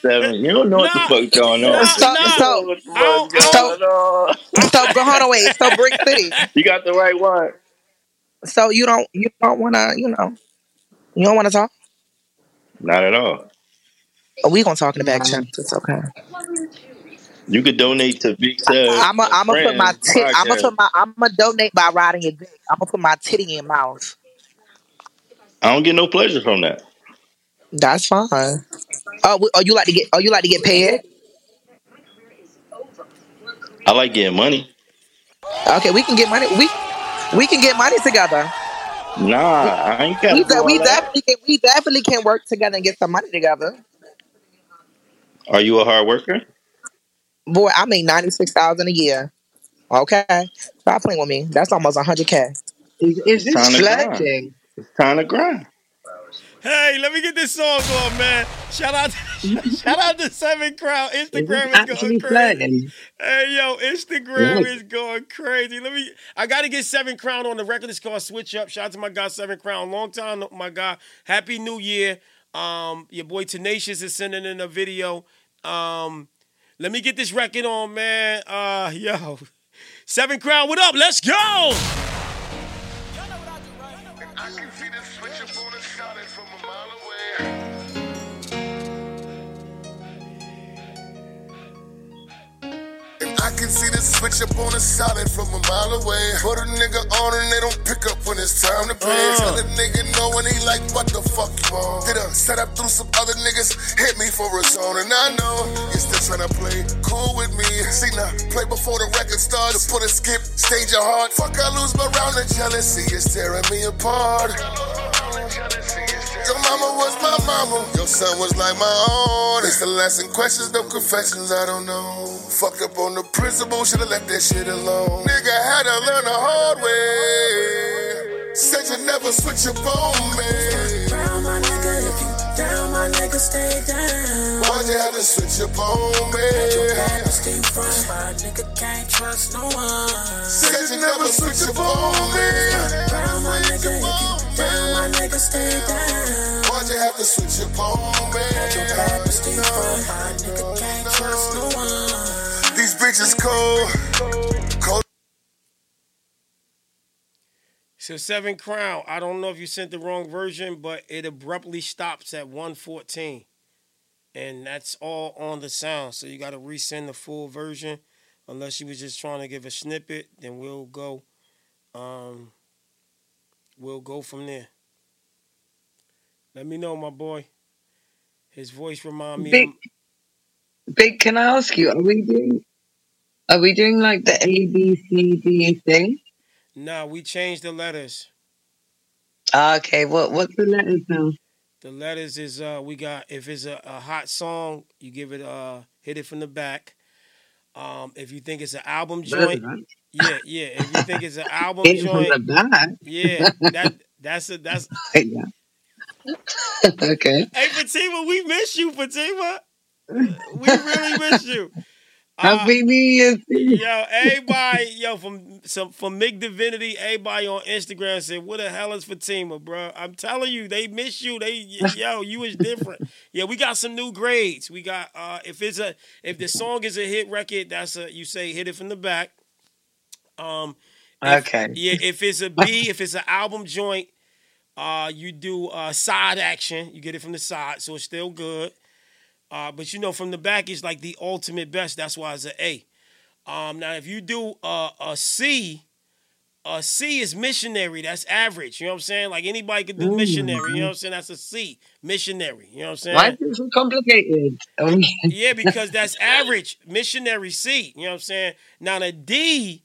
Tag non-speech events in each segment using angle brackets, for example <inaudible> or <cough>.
seven. You don't know what the Nah, fuck's going on. nah, So, nah. so, What the I don't- fuck's I don't- going so, go on, away. So, Brick City. You got the right one. So you don't, you don't want to, you know, you don't want to talk. Not at all. Oh, we gonna talk in the back chat. It's okay. You could donate to Big Seb. I'm gonna, I'm gonna put my, Friends tit, I'm gonna put my, I'm gonna donate by riding your dick. I'm gonna put my titty in your mouth. I don't get no pleasure from that. That's fine. Oh, w- oh, you like to get, oh, you like to get paid? I like getting money. Okay, we can get money. We, we can get money together. Nah, I ain't got We, to de- do we that. definitely can, we definitely can work together and get some money together. Are you a hard worker? Boy, I make ninety six thousand a year. Okay, stop playing with me. That's almost hundred k. Is, is this Time to grind. flirting? It's time to grind. Hey, let me get this song going, man. Shout out, to, <laughs> shout out to Seven Crown. Instagram is going crazy. Hey, yo, Instagram Yes. is going crazy. Let me. I got to get Seven Crown on the record. It's called Switch Up. Shout out to my guy Seven Crown. Long time, my guy. Happy New Year. Um, your boy Tenacious is sending in a video. Um, let me get this record on, man. Uh, yo, Seven Crown, what up? Let's go. I can see the switch up on the solid from a mile away. Put a nigga on and they don't pick up when it's time to play. Uh. Tell a nigga no when he like, what the fuck you on? Did I set up through some other niggas? Hit me for a zone and I know you're still trying to play cool with me. See now, play before the record starts. Put a skip, stage your heart. Fuck, I lose my round of jealousy. It's tearing me apart. Your mama was my mama, your son was like my own. It's the lasting questions, no confessions, I don't know. Fucked up on the principle, should've left that shit alone. Nigga had to learn the hard way. Said you never switch up on me. My nigga, stay down. Why'd you have to switch up on Your me? deep front, my nigga can't trust no one. Said you never switch up on me. Down, my nigga, down, my nigga, stay down. Why'd you have to switch up on Your me? back is deep my nigga can't trust no one. These bitches. Cold. So Seven Crown. I don't know if you sent the wrong version, but it abruptly stops at 114. And that's all on the sound. So you gotta resend the full version. Unless you was just trying to give a snippet, then we'll go um we'll go from there. Let me know, my boy. His voice remind me Big, of big. Can I ask you? Are we doing? Are we doing like the A B C D thing? Nah, we changed the letters. Ah, okay. What What's the letters now? The letters is uh we got if it's a, a hot song, you give it uh hit it from the back. Um if you think it's an album joint, yeah, yeah. If you think it's an <laughs> album Hit from joint, the back. yeah, that that's a that's <laughs> yeah. <laughs> okay. Hey Fatima, we miss you, Fatima. We really miss you. Uh, Happy New to you. Yo, everybody, yo, from some from Mick Divinity, everybody on Instagram said, "What the hell is Fatima, bro?" I'm telling you, they miss you. They, yo, you is different. Yeah, we got some new grades. We got uh if it's a if the song is a hit record, that's a you say hit it from the back. Um, if- Okay. yeah, if it's a B, if it's an album joint, uh, you do uh side action. You get it from the side, so it's still good. Uh, but you know, from the back is like the ultimate best. That's why it's an A. Um, now, if you do uh, a C, a C is missionary. That's average. You know what I'm saying? Like anybody could do missionary. You know what I'm saying? That's a C, missionary. You know what I'm saying? Why is so complicated? <laughs> Um, Yeah, because that's average. Missionary C. You know what I'm saying? Now the D,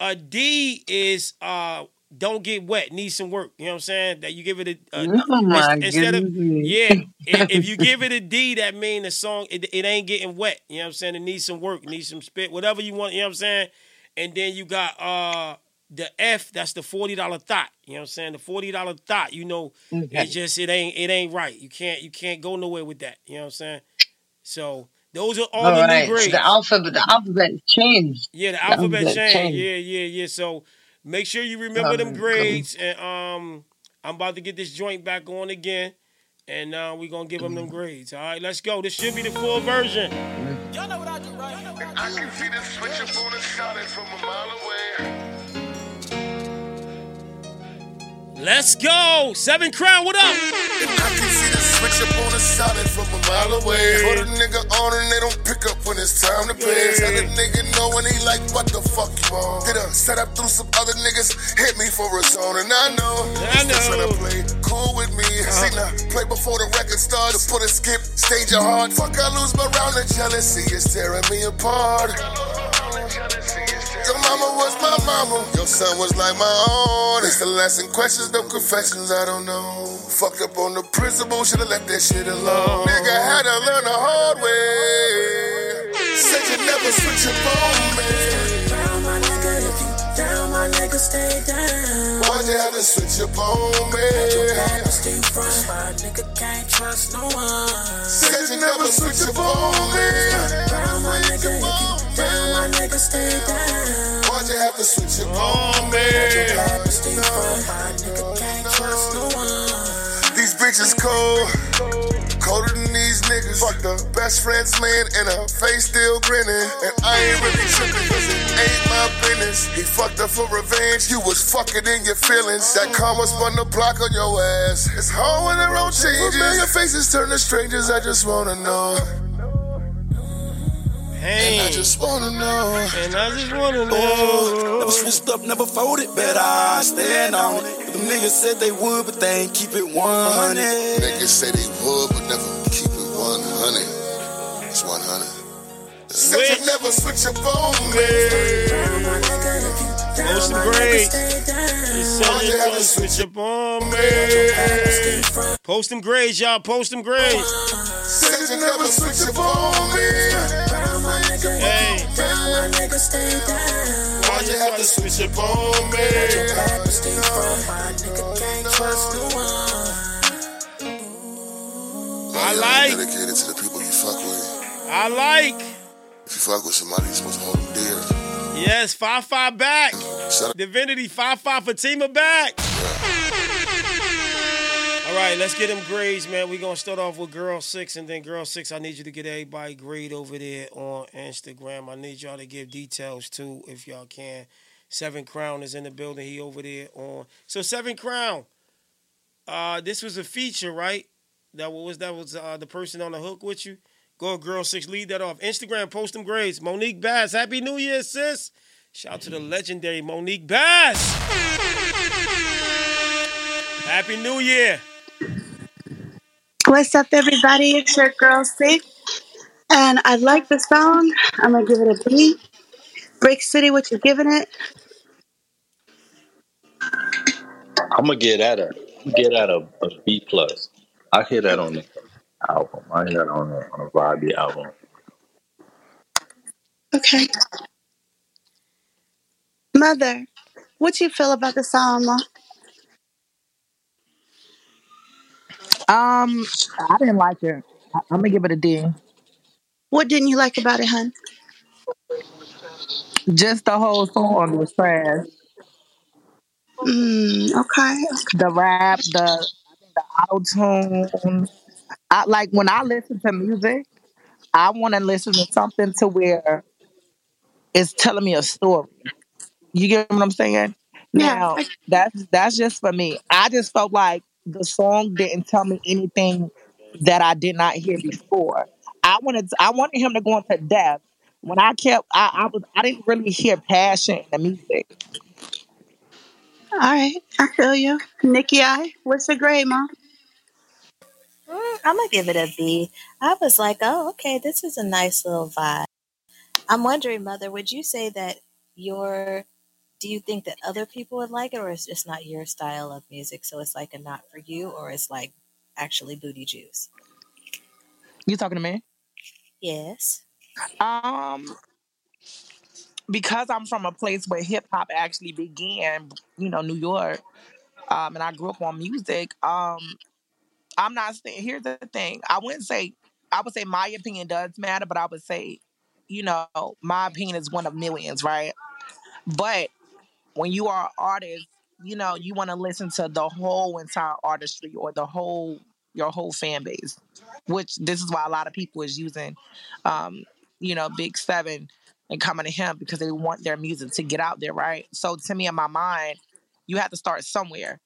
a D is uh don't get wet, need some work. You know what I'm saying? That you give it a, a Oh instead of yeah, if, if you <laughs> give it a D, that mean the song it, it ain't getting wet. You know what I'm saying? It needs some work, needs some spit, whatever you want. You know what I'm saying? And then you got uh the F, that's the forty dollar thought. You know what I'm saying? The forty dollar thought. You know, Okay. it's just it ain't it ain't right. You can't you can't go nowhere with that. You know what I'm saying? So those are all, All the right. new So grades. the alphabet, the alphabet changed. Yeah, the The alphabet alphabet change. changed. Yeah, yeah, yeah. So make sure you remember them Alright, grades. And um, I'm about to get this joint back on again. And now we're gonna give them them grades. All right, let's go. This should be the full version. I can see the switch up on the shot from a mile away. Let's go. Seven Crown, what up? I can see the switch up on the solid from a mile away. Put a nigga on and they don't pick up when it's time to. Tell nigga he like, what the fuck you? Did set up through some other niggas, hit me for a zone, and I know. I know. tryna play cool with me. See now, play before the record starts. Put a skip, stage. Fuck, I lose my round of jealousy. It's tearing me apart. Your mama was my mama, your son was like my own. It's the lasting questions, no confessions, I don't know. Fucked up on the principle, should've left that shit alone. Nigga had to learn the hard way. Said you never switch on me. Down, my nigga, if you down, my nigga, stay down. Why'd you have to switch me? Back to Steve front, my nigga can't trust no one. Said you never switch on me. Down, my nigga, if you down, my nigga, stay down. Why'd you have to switch up on me? Back to Steve front, my nigga can't trust no one. These bitches cold. Colder than these niggas. Fuck the best friend's man and her face still grinning. And I ain't really tripping cause it ain't my business. He fucked her for revenge. You was fucking in your feelings. That oh. karma spun the block on your ass. It's hard when the road changes. Familiar faces turn to strangers. I just wanna know. Hey, I just wanna know. and I just wanna oh, Never switched up, never folded, but I stand on it. Them niggas said they would, but they ain't keep it 100. Niggas say they would, but never keep it 100. It's 100. Said you never switch up on me. Down, my nigga, if you down, Post my some nigga, grades. stay You down. said you gonna switch up on me. Back to Steve front, Post them grades, y'all. Post them grades. Said you never switch up on me. Down, my nigga, Hey. you my nigga, stay down. Why'd you have to switch up on me? Back to Steve front, my nigga can't trust no one. I like. dedicated to the people you fuck with. I like. If you fuck with somebody, you're supposed to hold them dear. Yes, five five back. Divinity five five Fatima back. All right, let's get them grades, man. We're gonna start off with girl six, and then girl six. I need you to get everybody grade over there on Instagram. I need y'all to give details too, if y'all can. Seven Crown is in the building. He over there on. So Seven Crown. Uh, this was a feature, right? That was that was uh, the person on the hook with you. Go girl six, lead that off. Instagram, post them grades. Monique Bass, Happy New Year, sis. Shout out to the legendary Monique Bass. Happy New Year. What's up, everybody? It's your girl Six, and I like the song. I'm gonna give it a B. Brick City, what you giving it? I'm gonna get at a get at a, a B plus. I hear that on the album. I hear that on a, on a Vibe album. Okay. Mother, what you feel about the song? Ma? Um, I didn't like it. I, I'm gonna give it a D. What didn't you like about it, hun? Just the whole song was trash. Mm, okay. The rap, the I think the auto tune. I like when I listen to music. I want to listen to something to where it's telling me a story. You get what I'm saying? Yeah. Now I- that's that's just for me. I just felt like the song didn't tell me anything that I did not hear before. I wanted I wanted him to go into depth. When I kept I, I was I didn't really hear passion in the music. All right. I feel you. Nikki, I. What's your grade, mom? Mm, I'm gonna give it a B. I was like, oh, okay, this is a nice little vibe. I'm wondering, Mother, would you say that your do you think that other people would like it, or is it's just not your style of music? So it's like a not for you, or it's like actually booty juice? You talking to me? Yes. Um, because I'm from a place where hip hop actually began, you know, New York, um, and I grew up on music. Um, I'm not saying. Here's the thing. I wouldn't say. I would say my opinion does matter, but I would say, you know, my opinion is one of millions, right? But when you are an artist, you know, you want to listen to the whole entire artistry or the whole your whole fan base. Which this is why a lot of people is using, um, you know, Big Seven and coming to him because they want their music to get out there, right? So to me, in my mind, you have to start somewhere,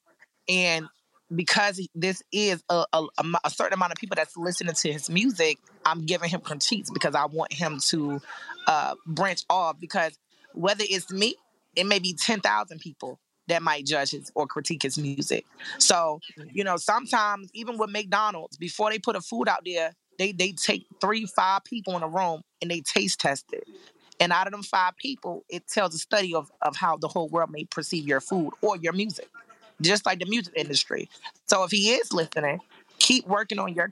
and because this is a, a, a certain amount of people that's listening to his music, I'm giving him critiques because I want him to uh, branch off. Because whether it's me, it may be ten thousand people that might judge his or critique his music. So you know, sometimes even with McDonald's, before they put a food out there, they they take three, five people in a room and they taste test it. And out of them five people, it tells a study of, of how the whole world may perceive your food or your music, just like the music industry. So if he is listening, keep working on your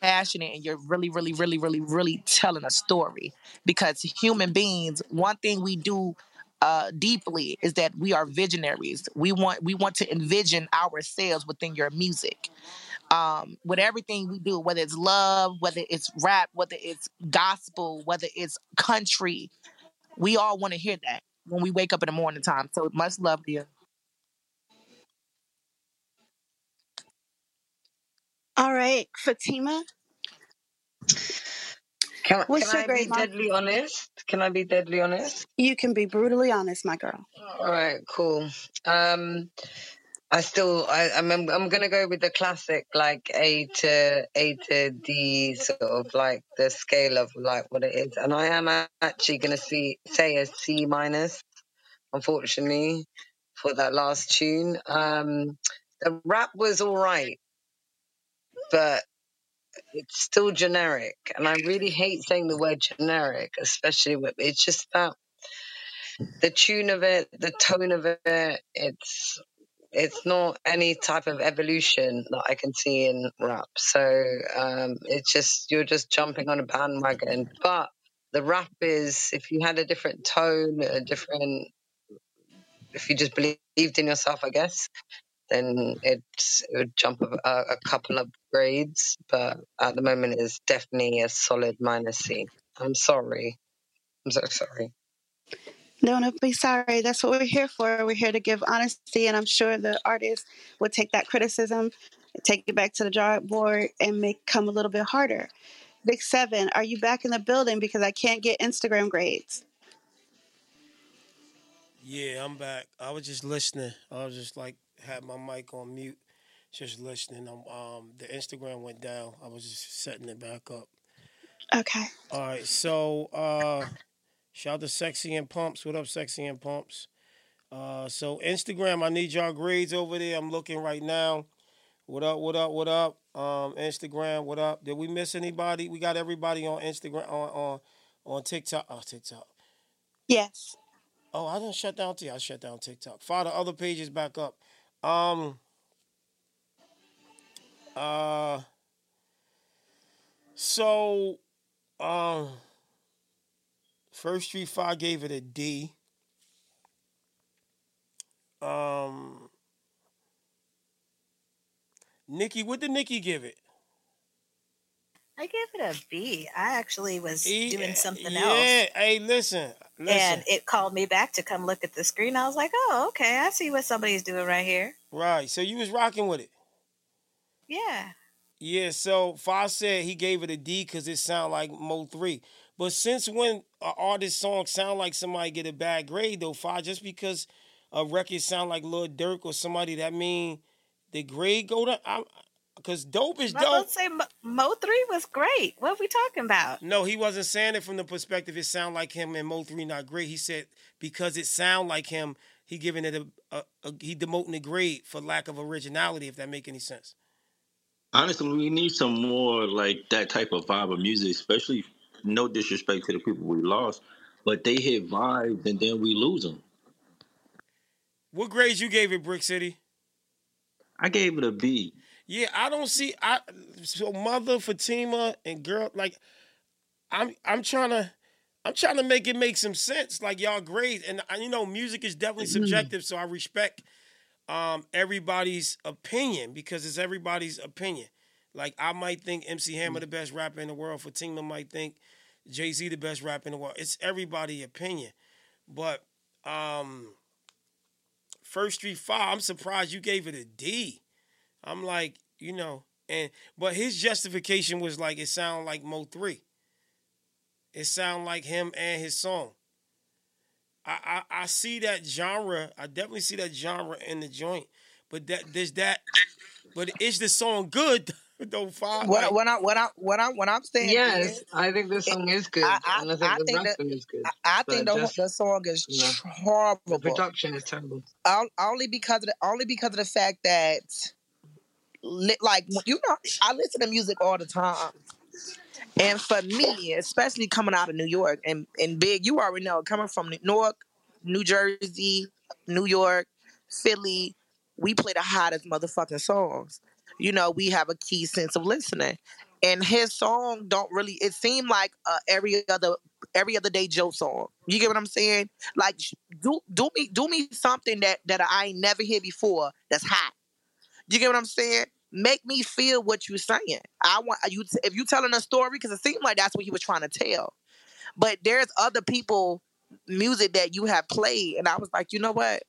passionate and you're really, really, really, really, really telling a story. Because human beings, one thing we do uh, deeply is that we are visionaries. We want we want to envision ourselves within your music um, with everything we do, whether it's love, whether it's rap, whether it's gospel, whether it's country, we all want to hear that when we wake up in the morning time. So much love to you. All right, Fatima. Can, What's can your I grade, be Mom? deadly honest? Can I be deadly honest? You can be brutally honest, my girl. All right, cool. Um, I still, I, I'm, I'm gonna go with the classic, like A to A to D, sort of like the scale of like what it is, and I am actually gonna see say a C minus, unfortunately, for that last tune. Um, the rap was all right, but it's still generic, and I really hate saying the word generic, especially with it's just that the tune of it, the tone of it, it's it's not any type of evolution that I can see in rap. So um, it's just you're just jumping on a bandwagon. But the rap is if you had a different tone, a different if you just believed in yourself, I guess, then it's, it would jump a, a, a couple of grades. But at the moment, it's definitely a solid minus C. I'm sorry. I'm so sorry. No, no, be sorry. That's what we're here for. We're here to give honesty, and I'm sure the artist will take that criticism, take it back to the drawing board, and make come a little bit harder. Big Seven, are you back in the building? Because I can't get Instagram grades. Yeah, I'm back. I was just listening. I was just like had my mic on mute, just listening. Um, um, the Instagram went down. I was just setting it back up. Okay. All right, so uh, shout out to Sexy and Pumps. What up, Sexy and Pumps? Uh, so Instagram, I need y'all grades over there. I'm looking right now. What up? What up? What up? Um, Instagram. What up? Did we miss anybody? We got everybody on Instagram on on on TikTok. Oh, TikTok. Yes. Oh, I didn't shut down T. I shut down TikTok. Fire the other pages back up. Um. Uh. So, um. First Street Five gave it a D. Um. Nikki, what did Nikki give it? I gave it a B. I actually was E- doing eh, something yeah, else. hey, listen, listen. And it called me back to come look at the screen. I was like, oh, okay, I see what somebody's doing right here. right, so you was rocking with it. Yeah. Yeah, so Foz said he gave it a D because it sounded like Mo three. But since when an artist song sound like somebody get a bad grade though, Foz, just because a record sound like Lil Durk or somebody, that mean the grade go down? Because dope is dope. I was about dope. to say Mo, Mo 3 was great. What are we talking about? No, he wasn't saying it from the perspective it sound like him and Mo three not great. He said because it sound like him, he giving it a, a, a he demoting the grade for lack of originality. If that make any sense. Honestly, we need some more like that type of vibe of music, especially no disrespect to the people we lost, but they hit vibes and then we lose them. What grades you gave it, Brick City? I gave it a B. Yeah, I don't see. I so mother Fatima and girl like, I'm I'm trying to. I'm trying to make it make some sense, like y'all grades, and you know, music is definitely subjective. So I respect um, everybody's opinion because it's everybody's opinion. Like I might think MC Hammer the best rapper in the world. Fatima might think Jay Z the best rapper in the world. It's everybody's opinion, but um, First Street Five. I'm surprised you gave it a D. I'm like, you know, and but his justification was like it sounded like Mo three. It sounded like him and his song. I, I I see that genre. I definitely see that genre in the joint. But that there's that. But is the song good? <laughs> Though five. When, like- when I when I when I when I'm saying Yes, this, I think the song is good, I- I- and I think I the think that- rapping is good. I, I think the, just- the song is you know, The horrible. production is terrible. Only because of the only because of the fact that li- like you know I listen to music all the time. And for me, especially coming out of New York and, and big, you already know, coming from New York, New Jersey, New York, Philly, we play the hottest motherfucking songs. You know, we have a key sense of listening. And his song don't really it seemed like uh, every other every other day Joe song. You get what I'm saying? Like do do me do me something that that I ain't never hear before that's hot. You get what I'm saying? Make me feel what you're saying. I want you to, if you telling a story because it seemed like that's what he was trying to tell. But there's other people music that you have played, and I was like, you know what?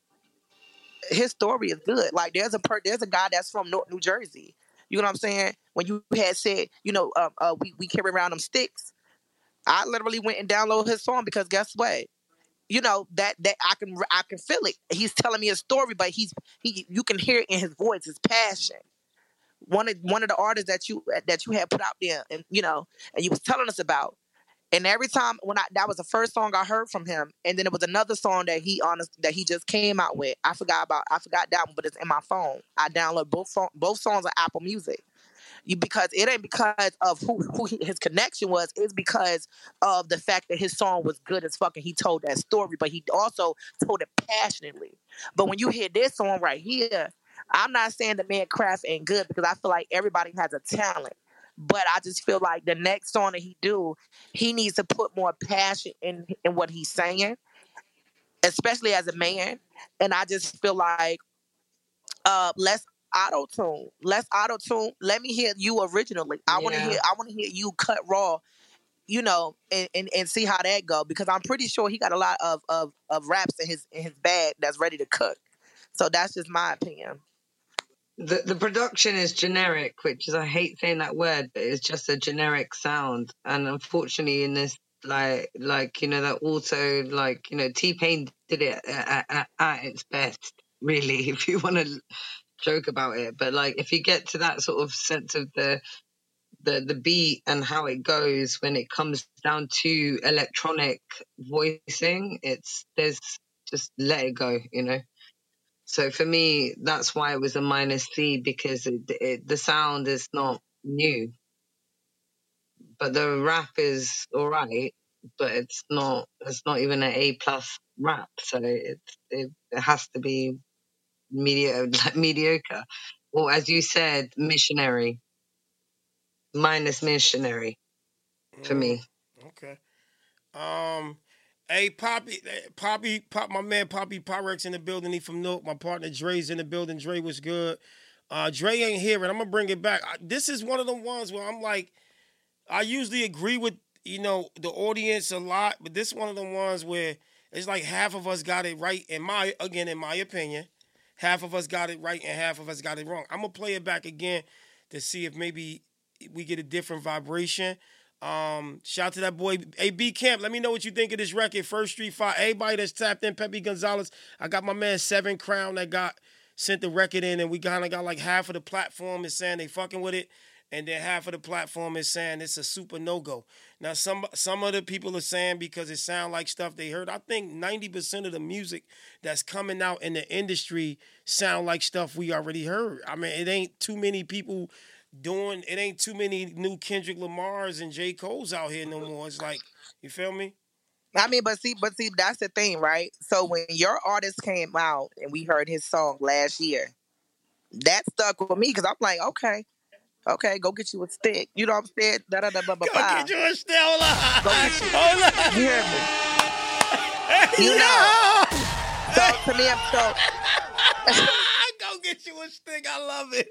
His story is good. Like there's a per, there's a guy that's from North New Jersey. You know what I'm saying? When you had said, you know, uh, uh, we we carry around them sticks. I literally went and downloaded his song because guess what? You know that that I can I can feel it. He's telling me a story, but he's he you can hear it in his voice, his passion. One of one of the artists that you uh, that you had put out there, and you know, and you was telling us about. And every time when I that was the first song I heard from him, and then it was another song that he honest that he just came out with. I forgot about I forgot that one, but it's in my phone. I download both both songs on Apple Music. Because it ain't because of who who he, his connection was. It's because of the fact that his song was good as fucking. He told that story, but he also told it passionately. But when you hear this song right here, I'm not saying the man craft ain't good because I feel like everybody has a talent. But I just feel like the next song that he do, he needs to put more passion in in what he's saying, especially as a man. And I just feel like uh less auto tune, less auto tune. Let me hear you originally. I want to hear. I want to hear you cut raw. You know, and, and and see how that go because I'm pretty sure he got a lot of of of raps in his in his bag that's ready to cook. So that's just my opinion. the the production is generic, which is I hate saying that word, but it's just a generic sound. And unfortunately, in this like like you know that also like you know T Pain did it at, at, at its best, really. <laughs> If you want to joke about it, but like if you get to that sort of sense of the the the beat and how it goes when it comes down to electronic voicing, it's there's just let it go, you know. So for me, that's why it was a minus C because it, it, the sound is not new, but the rap is all right, but it's not. It's not even an A plus rap, so it, it it has to be <laughs> like mediocre, or as you said, missionary, minus missionary for me. Okay. Um, hey Poppy, eh, Poppy, Pop, my man Poppy Pyrex in the building. He from Newark. My partner Dre's in the building. Dre was good. Uh, Dre ain't here, and I'm gonna bring it back. I, this is one of the ones where I'm like, I usually agree with you know the audience a lot, but this is one of the ones where it's like half of us got it right. In my again, in my opinion, half of us got it right and half of us got it wrong. I'm gonna play it back again to see if maybe we get a different vibration. Um, shout out to that boy AB Camp. Let me know what you think of this record. First Street Five. Everybody that's tapped in, Pepe Gonzalez. I got my man Seven Crown that got sent the record in, and we kind of got like half of the platform is saying they fucking with it, and then half of the platform is saying it's a super no go. Now some some of the people are saying because it sounds like stuff they heard. I think ninety percent of the music that's coming out in the industry sound like stuff we already heard. I mean, it ain't too many people doing. It ain't too many new Kendrick Lamar's and J Cole's out here no more. It's like you feel me? I mean, but see, but see, that's the thing, right? So when your artist came out and we heard his song last year, that stuck with me because I'm like, okay, okay, go get you a stick. You know what I'm saying? Da da da ba ba Go ba. get you a still. Hold on. Go get you- Hold on. You hear me? Hey, You yo! know. So to me, I'm so. <laughs> Go get you a stick. I love it.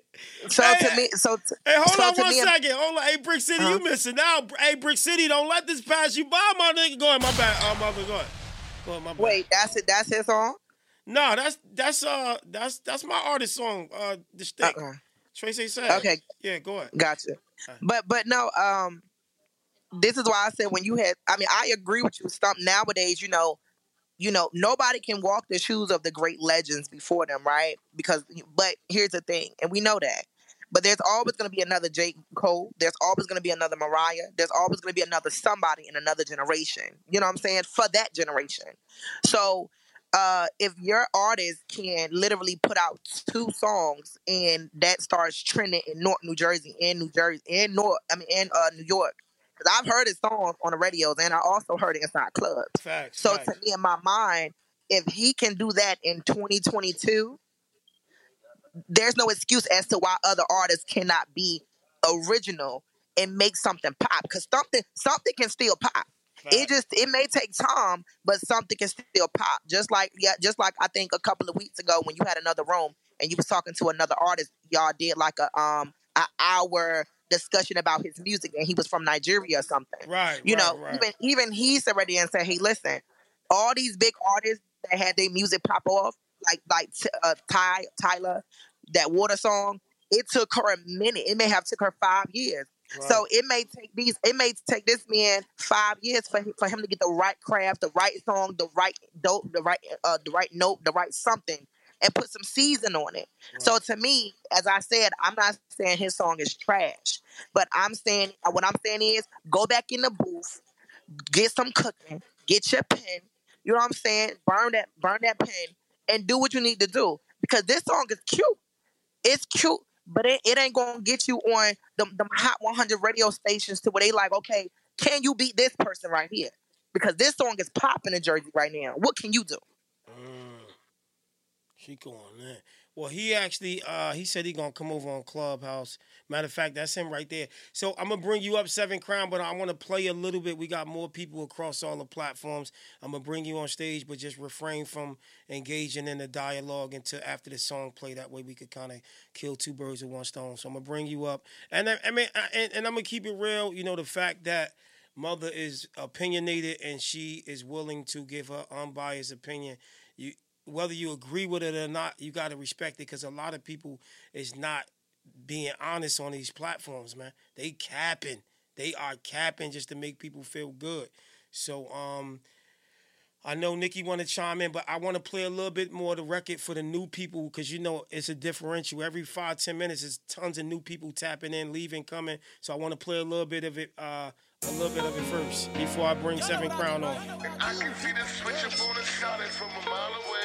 So Hey, to me, so t- Hey, hold so on one me, I'm- second. Hold on. Hey, Brick City, Huh? you missing out. Hey, Brick City, don't let this pass you by, my nigga. Go ahead, my bad. Oh, my bad. Go ahead. Go ahead, my bad. Wait, that's it. That's his song. No, that's that's uh that's that's my artist song. Uh, the stick. Okay. Tracy said. Okay. Yeah, go ahead. Gotcha. But but no, um, this is why I said when you had. I mean, I agree with you. Stump nowadays, you know, you know, nobody can walk the shoes of the great legends before them, right? Because, but here's the thing, and we know that. But there's always going to be another J Cole. There's always going to be another Mariah. There's always going to be another somebody in another generation. You know what I'm saying? For that generation. So uh, if your artist can literally put out two songs and that starts trending in North New Jersey and New Jersey and North, I mean, and uh, New York, because I've heard his songs on the radios and I also heard it inside clubs. Facts. So facts. to me, in my mind, if he can do that in 2022, there's no excuse as to why other artists cannot be original and make something pop. Because something something can still pop. It just it may take time, but something can still pop. Just like yeah, just like I think a couple of weeks ago when you had another room and you was talking to another artist, y'all did like a um an hour discussion about his music and he was from Nigeria or something. Right. You right, know, right. even even he's already and said, "Hey, listen, all these big artists that had their music pop off, like like uh, Ty Tyla, that Water song, it took her a minute. It may have took her five years. So it may take these. It may take this man five years for him, for him to get the right craft, the right song, the right dope, the right uh, the right note, the right something, and put some season on it. So to me, as I said, I'm not saying his song is trash, but I'm saying what I'm saying is go back in the booth, get some cooking, get your pen. You know what I'm saying? Burn that, burn that pen, and do what you need to do because this song is cute. It's cute, but it, it ain't gonna get you on the the hot 100 radio stations to where they like, okay, can you beat this person right here? Because this song is popping in Jersey right now. What can you do? Mm. She going there. Well, he actually uh he said he gonna come over on Clubhouse. Matter of fact, that's him right there. So I'm gonna bring you up Seven Crown, but I want to play a little bit. We got more people across all the platforms. I'm gonna bring you on stage, but just refrain from engaging in the dialogue until after the song play. That way we could kind of kill two birds with one stone. So I'm gonna bring you up, and I, I mean, I, and, and I'm gonna keep it real. You know, the fact that mother is opinionated and she is willing to give her unbiased opinion. You whether you agree with it or not, you got to respect it because a lot of people is not being honest on these platforms, man. They capping. They are capping just to make people feel good. So um I know Nikki want to chime in, but I want to play a little bit more of the record for the new people because you know it's a differential. Every five ten minutes, there's tons of new people tapping in, leaving, coming. So I want to play a little bit of it, uh, a little bit of it first before I bring Seven Crown on. I can see the switch up on the shot from a mile away.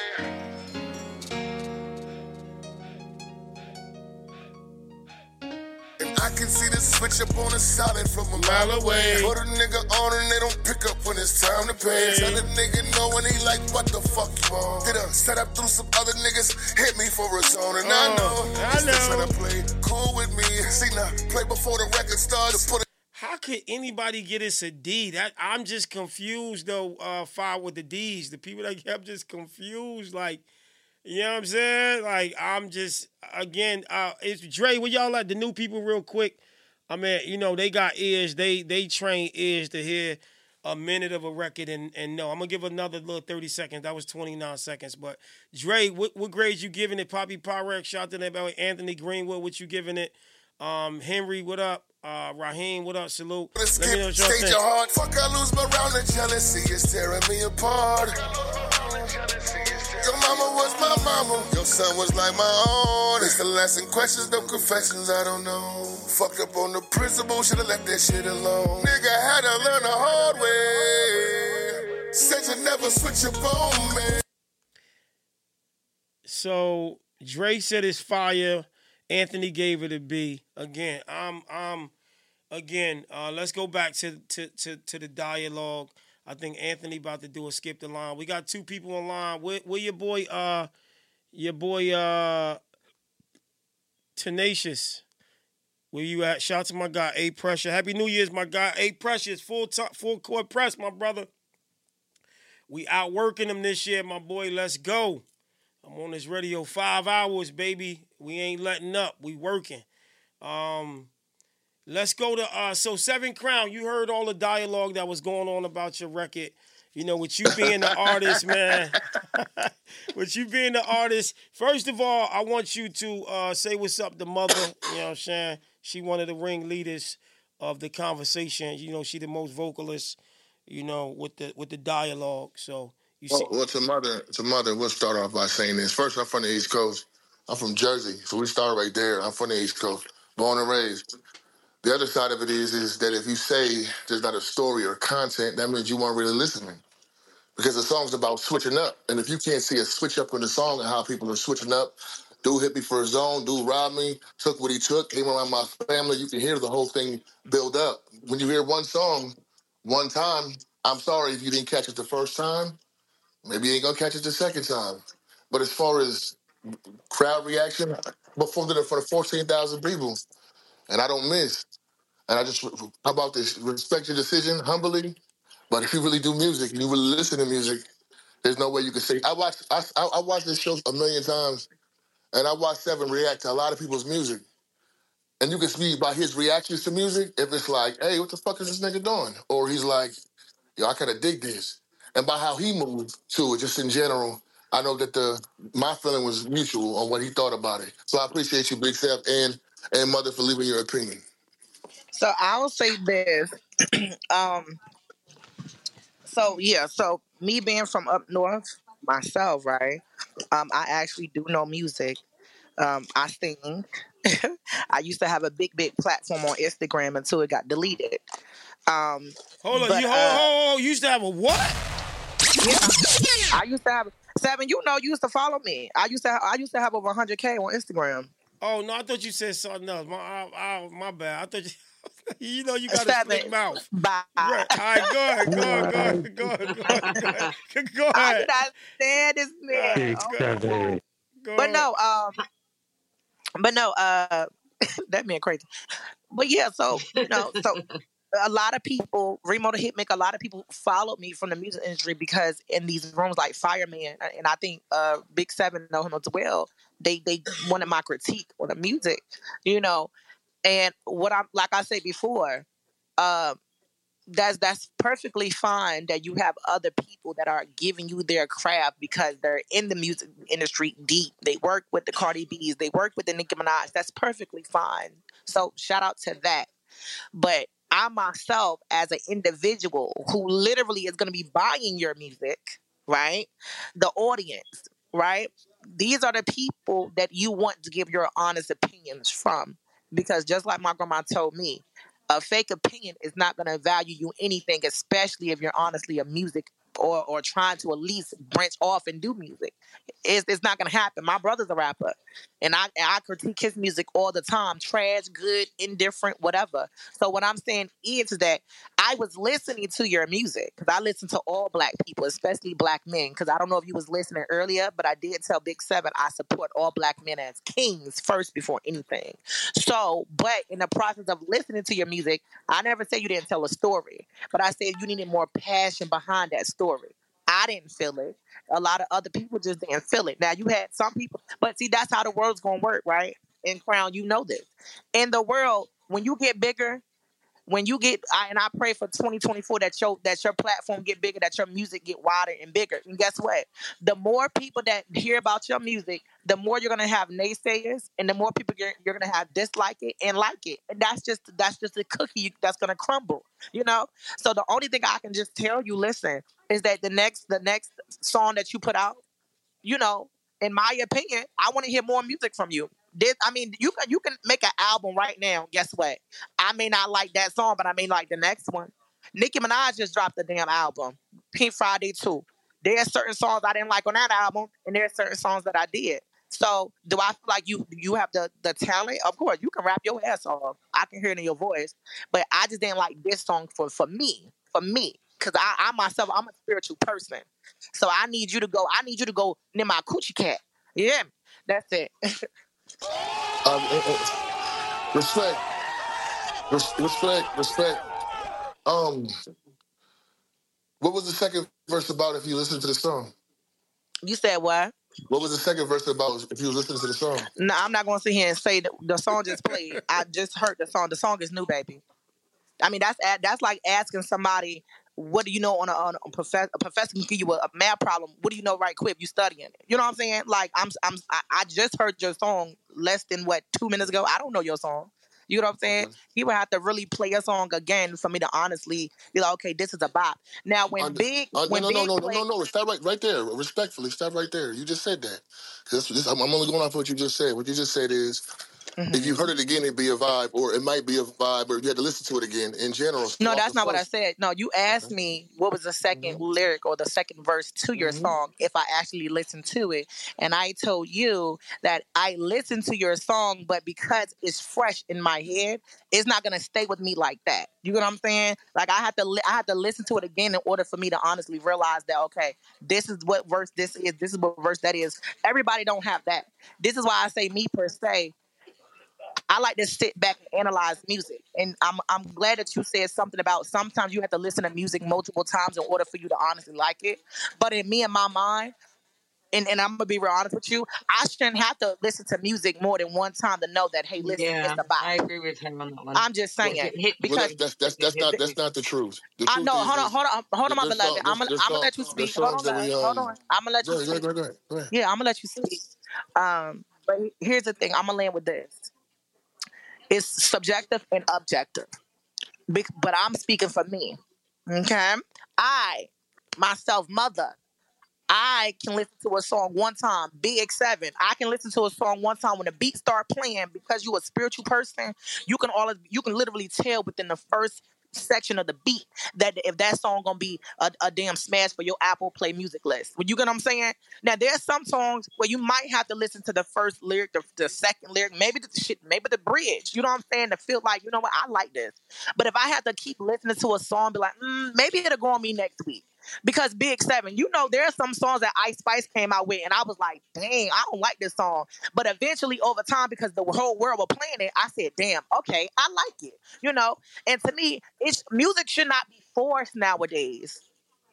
And I can see the switch up on the solid from a mile away. Put a nigga on and they don't pick up when it's time to pay. Tell the nigga no when he like, what the fuck you on? Did a set up through some other niggas, hit me for a zone. And I Oh, know, I I still know. tryna play cool with me. See now, play before the record starts. How could anybody get us a D? That I'm just confused though. Uh, five with the D's. The people that kept just confused. Like, you know what I'm saying? Like, I'm just again. Uh, it's Dre. Where y'all at? The new people, real quick. I mean, you know, they got ears. They they train ears to hear a minute of a record and and no. I'm gonna give another little 30 seconds. That was 29 seconds. But Dre, what what grades you giving it? Poppy Pyrex, shout out to that boy Anthony Greenwood. What you giving it? Um, Henry, what up? Uh, Raheem, what up? Salute. Let's Let me know what y'all stage think. your heart. Fuck, I lose my round of jealousy. It's tearing me apart. Your mama was my mama. Your son was like my own. It's the lesson questions, no confessions. I don't know. Fucked up on the principle. Should've left that shit alone. Nigga had to learn the hard way. Said you never switch up on me. So Dre said it's fire. Anthony gave it a B. Again, I'm I'm again, uh, let's go back to, to to to the dialogue. I think Anthony about to do a skip the line. We got two people online. Where, where your boy uh your boy uh Tenacious. Where you at? Shout out to my guy A Pressure. Happy New Year's, my guy A Precious. Full top, full court press, my brother. We outworking them this year, my boy. Let's go. I'm on this radio five hours, baby. We ain't letting up. We working. Um, let's go to uh so Seven Crown. You heard all the dialogue that was going on about your record. You know, with you being the artist, <laughs> man. <laughs> with you being the artist, first of all, I want you to uh, say what's up to mother. You know what I'm saying? She one of the ringleaders of the conversation. You know, she the most vocalist. You know, with the with the dialogue. So you see. Well, well, to mother, to mother, we'll start off by saying this. First, I'm from the East Coast. I'm from Jersey, so we start right there. I'm from the East Coast, born and raised. The other side of it is, is that if you say there's not a story or content, that means you weren't really listening. Because the song's about switching up. And if you can't see a switch up in the song and how people are switching up, dude hit me for his own, dude robbed me, took what he took, came around my family, you can hear the whole thing build up. When you hear one song one time, I'm sorry if you didn't catch it the first time. Maybe you ain't gonna catch it the second time. But as far as crowd reaction, performed it in front of 14,000 people, and I don't miss. And I just, how about this? Respect your decision humbly, but if you really do music and you really listen to music, there's no way you can say. I watched, I, I watched this show a million times, and I watched Seven react to a lot of people's music, and you can see by his reactions to music if it's like, "Hey, what the fuck is this nigga doing?" or he's like, "Yo, I kind of dig this," and by how he moved to it, just in general. I know that the my feeling was mutual on what he thought about it. So I appreciate you, Big Seth, and and Mother for leaving your opinion. So I'll say this. <clears throat> um, so yeah, so me being from up north myself, right? Um, I actually do know music. Um, I sing. <laughs> I used to have a big, big platform on Instagram until it got deleted. Um, Hold on, but, you uh, hold, hold, hold, you used to have a what? yeah, I used to have seven. You know, you used to follow me. I used to. Have, I used to have over 100k on Instagram. Oh no, I thought you said something else. My, I, I, my bad. I thought you. <laughs> You know you got a slick mouth. Bye. Right. All right, go ahead, go ahead, go ahead, go ahead, go ahead. Go ahead. <laughs> <laughs> I cannot stand this man. Go But no, um, but no, uh, that man crazy. But yeah, so you know, so a lot of people, Remo the Hitmaker, a lot of people followed me from the music industry because in these rooms like Fireman, and I think uh Big Seven know him as well. They they wanted my critique on the music, you know, and what I'm like I said before, um. That's that's perfectly fine that you have other people that are giving you their craft because they're in the music industry deep. They work with the Cardi B's, they work with the Nicki Minaj. That's perfectly fine. So shout out to that. But I myself, as an individual who literally is going to be buying your music, right? The audience, right? These are the people that you want to give your honest opinions from. Because just like my grandma told me, a fake opinion is not going to value you anything, especially if you're honestly a music or, or trying to at least branch off and do music. It's, it's not to happen. My brother's a rapper, and I, I critique his music all the time trash, good, indifferent, whatever. So, what I'm saying is that I was listening to your music because I listen to all black people, especially black men. Because I don't know if you was listening earlier, but I did tell Big Seven I support all black men as kings first before anything. So, but in the process of listening to your music, I never said you didn't tell a story, but I said you needed more passion behind that story. I didn't feel it. A lot of other people just didn't feel it. Now you had some people, but see, that's how the world's gonna work, right? In Crown, you know this. In the world, when you get bigger, when you get I, and I pray for 2024 that your that your platform get bigger, that your music get wider and bigger. And guess what? The more people that hear about your music, the more you're gonna have naysayers, and the more people you're, you're gonna have dislike it and like it. And that's just that's just a cookie that's gonna crumble, you know. So the only thing I can just tell you, listen, is that the next the next song that you put out, you know, in my opinion, I want to hear more music from you. This, I mean, you can you can make an album right now. Guess what? I may not like that song, but I may like the next one. Nicki Minaj just dropped the damn album, Pink Friday 2. There are certain songs I didn't like on that album, and there are certain songs that I did. So, do I feel like you you have the the talent? Of course, you can rap your ass off. I can hear it in your voice, but I just didn't like this song for for me, for me, because I, I myself I'm a spiritual person. So I need you to go. I need you to go near my coochie cat. Yeah, that's it. <laughs> Um, uh, uh, respect, Res- respect, respect. Um, what was the second verse about? If you listen to the song, you said what? what was the second verse about? If you was listening to the song, No, I'm not gonna sit here and say that the song just played. I just heard the song. The song is new, baby. I mean, that's that's like asking somebody, what do you know on a, on a professor? A professor can give you a, a math problem. What do you know right quick? You studying it. You know what I'm saying? Like I'm, I'm, I, I just heard your song less than what two minutes ago. I don't know your song. You know what I'm saying? He would have to really play a song again for me to honestly be like, okay, this is a bop. Now when Under- Big, Uh, when no, no, Big no, no, no, no, no. Stop right, right there. Respectfully, stop right there. You just said that. 'Cause this, I'm, I'm only going off what you just said. What you just said is, if you heard it again, it'd be a vibe, or it might be a vibe, or you had to listen to it again. In general, No, that's not what I said. No, you asked me what was the 2nd lyric or the second verse to your Mhm. song if I actually listened to it. And I told you that I listened to your song, but because it's fresh in my head, it's not gonna stay with me like that. You know what I'm saying? Like I had to li- I had to listen to it again in order for me to honestly realize that okay, this is what verse this is, this is what verse that is. Everybody don't have that. This is why I say me per se. I like to sit back and analyze music. And I'm I'm glad that you said something about sometimes you have to listen to music multiple times in order for you to honestly like it. But in me and my mind, and, and I'm gonna be real honest with you, I shouldn't have to listen to music more than one time to know that hey, listen, yeah, it's a bop. I agree with him on that one. I'm just saying Hit- hit- Well, because that's that's that's, that's not that's not the truth. The I truth know. is, Hold on, hold on, hold on, my beloved. I'm gonna I'm gonna let you speak. Hold on, we, love. hold um, on. I'm gonna let Go you ahead, go speak. ahead, go ahead, go ahead. Yeah, I'm gonna let you speak. Um, but here's the thing. I'm gonna land with this. It's subjective and objective, Bec- but I'm speaking for me. Okay, I myself, mother. I can listen to a song one time, BX7. I can listen to a song one time when the beat start playing because you a spiritual person. You can all you can literally tell within the first section of the beat that if that song gonna be a, a damn smash for your Apple Play music list. You get what I'm saying? Now there's some songs where you might have to listen to the first lyric, the, the second lyric, maybe the shit, maybe the bridge. You know what I'm saying? To feel like you know what I like this. But if I have to keep listening to a song, be like, mm, maybe it'll go on me next week. Because Big Seven, you know, there are some songs that Ice Spice came out with, and I was like, dang, I don't like this song. But eventually, over time, because the whole world was playing it, I said, damn, okay, I like it. You know, and to me, it's music should not be forced nowadays.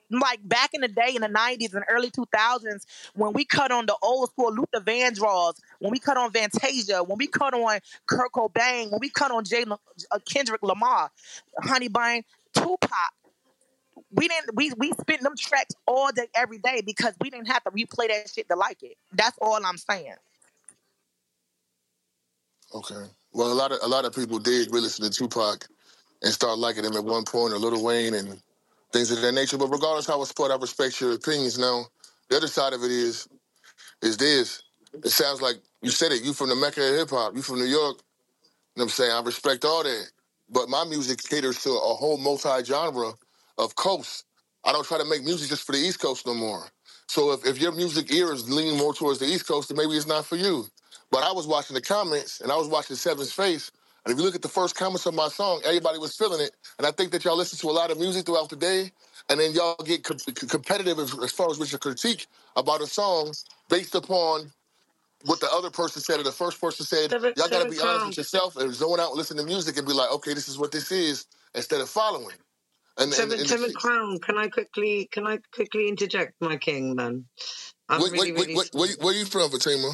Like back in the day in the 90s and early 2000s, when we cut on the old school Luther Vandross, when we cut on Fantasia, when we cut on Kurt Cobain, when we cut on Jay, uh, Kendrick Lamar, Honey Bun, Tupac, we didn't we we spent them tracks all day every day because we didn't have to replay that shit to like it. That's all I'm saying. Okay. Well, a lot of a lot of people did re-listen to Tupac and start liking him at one point, or Lil Wayne and things of that nature. But regardless how it's put, I respect your opinions. Now, the other side of it is is this. It sounds like you said it. You from the Mecca of hip hop. You from New York. You know what I'm saying? I respect all that. But my music caters to a whole multi-genre of coast. I don't try to make music just for the East Coast no more. So if, if your music ear is leaning more towards the East Coast, then maybe it's not for you. But I was watching the comments and I was watching Seven's face. And if you look at the first comments of my song, everybody was feeling it. And I think that y'all listen to a lot of music throughout the day. And then y'all get com- competitive as, as far as with your critique about a song based upon what the other person said or the first person said. Seven- y'all got to be honest with yourself and zone out and listen to music and be like, okay, this is what this is, instead of following. And, and, Seven, and Seven Crown. Can I quickly can I quickly interject, my king, man? I'm wait, really, wait, wait, really wait, where, you- where you from, Fatima?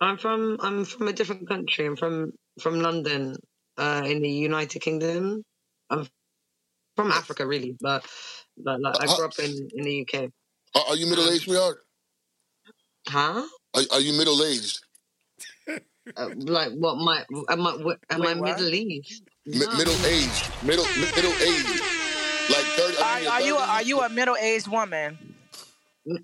I'm from I'm from a different country. I'm from from London, uh, in the United Kingdom. I'm from Africa, really, but but like I Uh, grew up in in the UK. Are, are you middle aged, sweetheart? Huh? Are, are you middle aged? Uh, like what? My am I am Wait, I? middle aged? Mi- No. middle aged, middle middle aged, like thirty. Are, I are you a, are you a middle aged woman?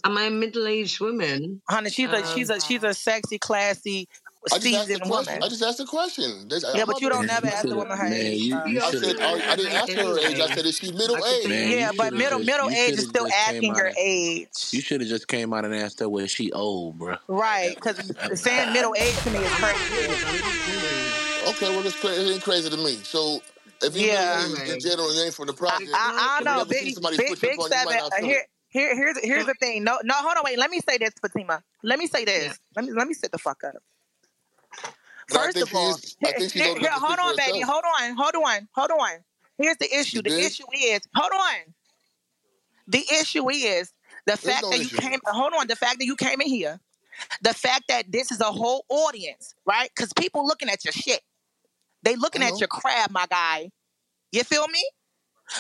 Am I a middle aged woman? Honey, she's a she's a um, she's a sexy, classy, I just asked a seasoned question. woman. I just asked a question. That's- Yeah, I'm but you don't never ask a woman her man, age. you- you I said, I, I didn't ask her her age. I said, is she middle I could aged? Yeah, but middle just- middle you age is still asking her of- age. You should have just came out and asked her whether she old, bro. Right, because saying middle age to me is crazy. Okay, well, it's cra- it crazy to me. So if you Yeah. aged general, ain't from the project. I, I don't know. Big, big, big on you, you seven. uh, here, here, here's here's the thing. No, no, hold on, wait. Let me say this, Fatima. Let me say this. Yeah. Let me let me sit the fuck up. First of all, is- I here- here- hold on, baby. Hold on, hold on, hold on. Here's the issue. The issue is, hold on. The issue is the fact no that you came. Hold on. The fact that you came in here. The fact that this is a whole audience, right? Because people looking at your shit. They looking at mm-hmm. your crab, my guy. You feel me?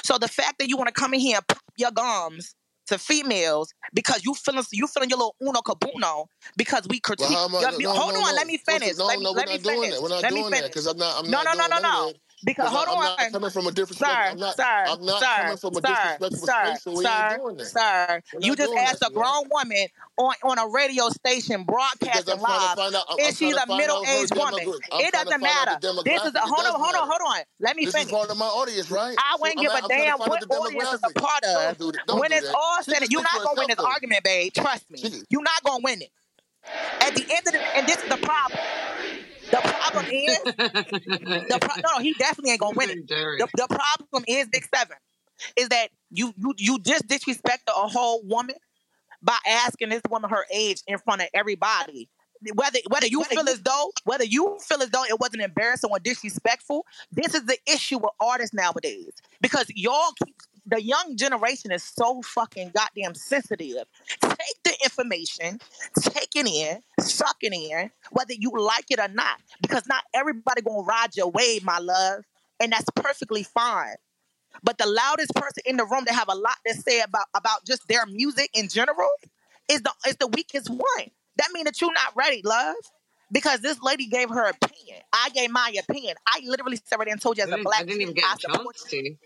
So the fact that you want to come in here and pop your gums to females because you feeling you feeling your little uno cabuno because we critique. Well, how am I? your No, hold no, on, no. let me finish. No, let me, no, we're me not doing finish. that. We're not let doing that because I'm not. I'm no, not no, no, doing no, no. Because hold I'm on, not coming from a disrespect. sir, I'm not. sir, I'm not sir, coming from a sir, disrespectful sir, space, so we ain't sir, doing that. sir. You just doing that, asked a grown woman on on a radio station broadcasting I'm trying to live out. I'm, I'm she's a her middle-aged woman. It doesn't matter. This is a hold on, hold on, hold on. Let me This is finish. part of my audience, right? I wouldn't give a I'm damn what the audience is a part of. Don't do. Don't When it's all said, and you're not gonna win this argument, babe. Trust me. You're not gonna win it. At the end of the and this is the problem. The problem <laughs> is the pro- no, no, he definitely ain't gonna win it. The, the problem is Big Seven is that you you you just disrespect a whole woman by asking this woman her age in front of everybody. Whether whether you feel as though whether you feel as though it wasn't embarrassing or disrespectful, this is the issue with artists nowadays because y'all keep the young generation is so fucking goddamn sensitive. Take the information, take it in, suck it in, whether you like it or not, because not everybody gonna ride your wave, my love, and that's perfectly fine. But the loudest person in the room that have a lot to say about about just their music in general is the is the weakest one. That means that you're not ready, love. Because this lady gave her opinion. I gave my opinion. I literally said and told you as a black I didn't even get a chance to.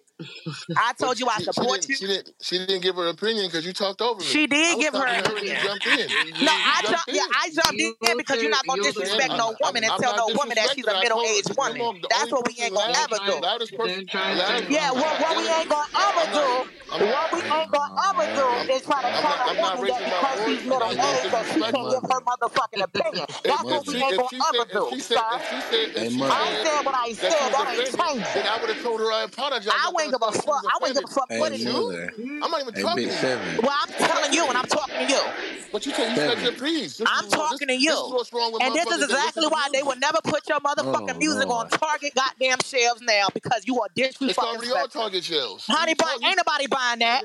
I told you I she, she support didn't. you. She didn't. She didn't give her opinion because you talked over me. She did give her talking to her and you opinion. jumped in. No, I jumped jumped. Yeah. I jumped you in because you're not gonna disrespect no I'm, woman and I'm tell no woman that she's disrespecting. a I told her middle-aged woman. demo. That's what we ain't gonna ever Don't try, do. loudest person, don't try and loudest. turn it Yeah, on what we ain't gonna ever do, what we ain't gonna ever do is try to I'm tell not. a I'm not woman that because she's I'm not being middle-aged that she can't give her motherfucking opinion. <laughs> If, That's if what we she ain't if gonna she said ever do, she said if sir. she said if she I said what I that said. That ain't offended, changing. then I would have told her I apologize I after I wouldn't give saw a she was fuck. I wouldn't give offended. a fuck what But it is. you, You, I'm not even talking to you. Well, I'm telling you and I'm talking to you. But you said you said your piece. I'm is wrong. This talking to you. what's wrong with And this is motherfuckers that listen exactly why they will never put your motherfucking music on Target goddamn shelves now because you are disrespectful. It's disrespectful. already on Target shelves. What Honey you ain't nobody buying that.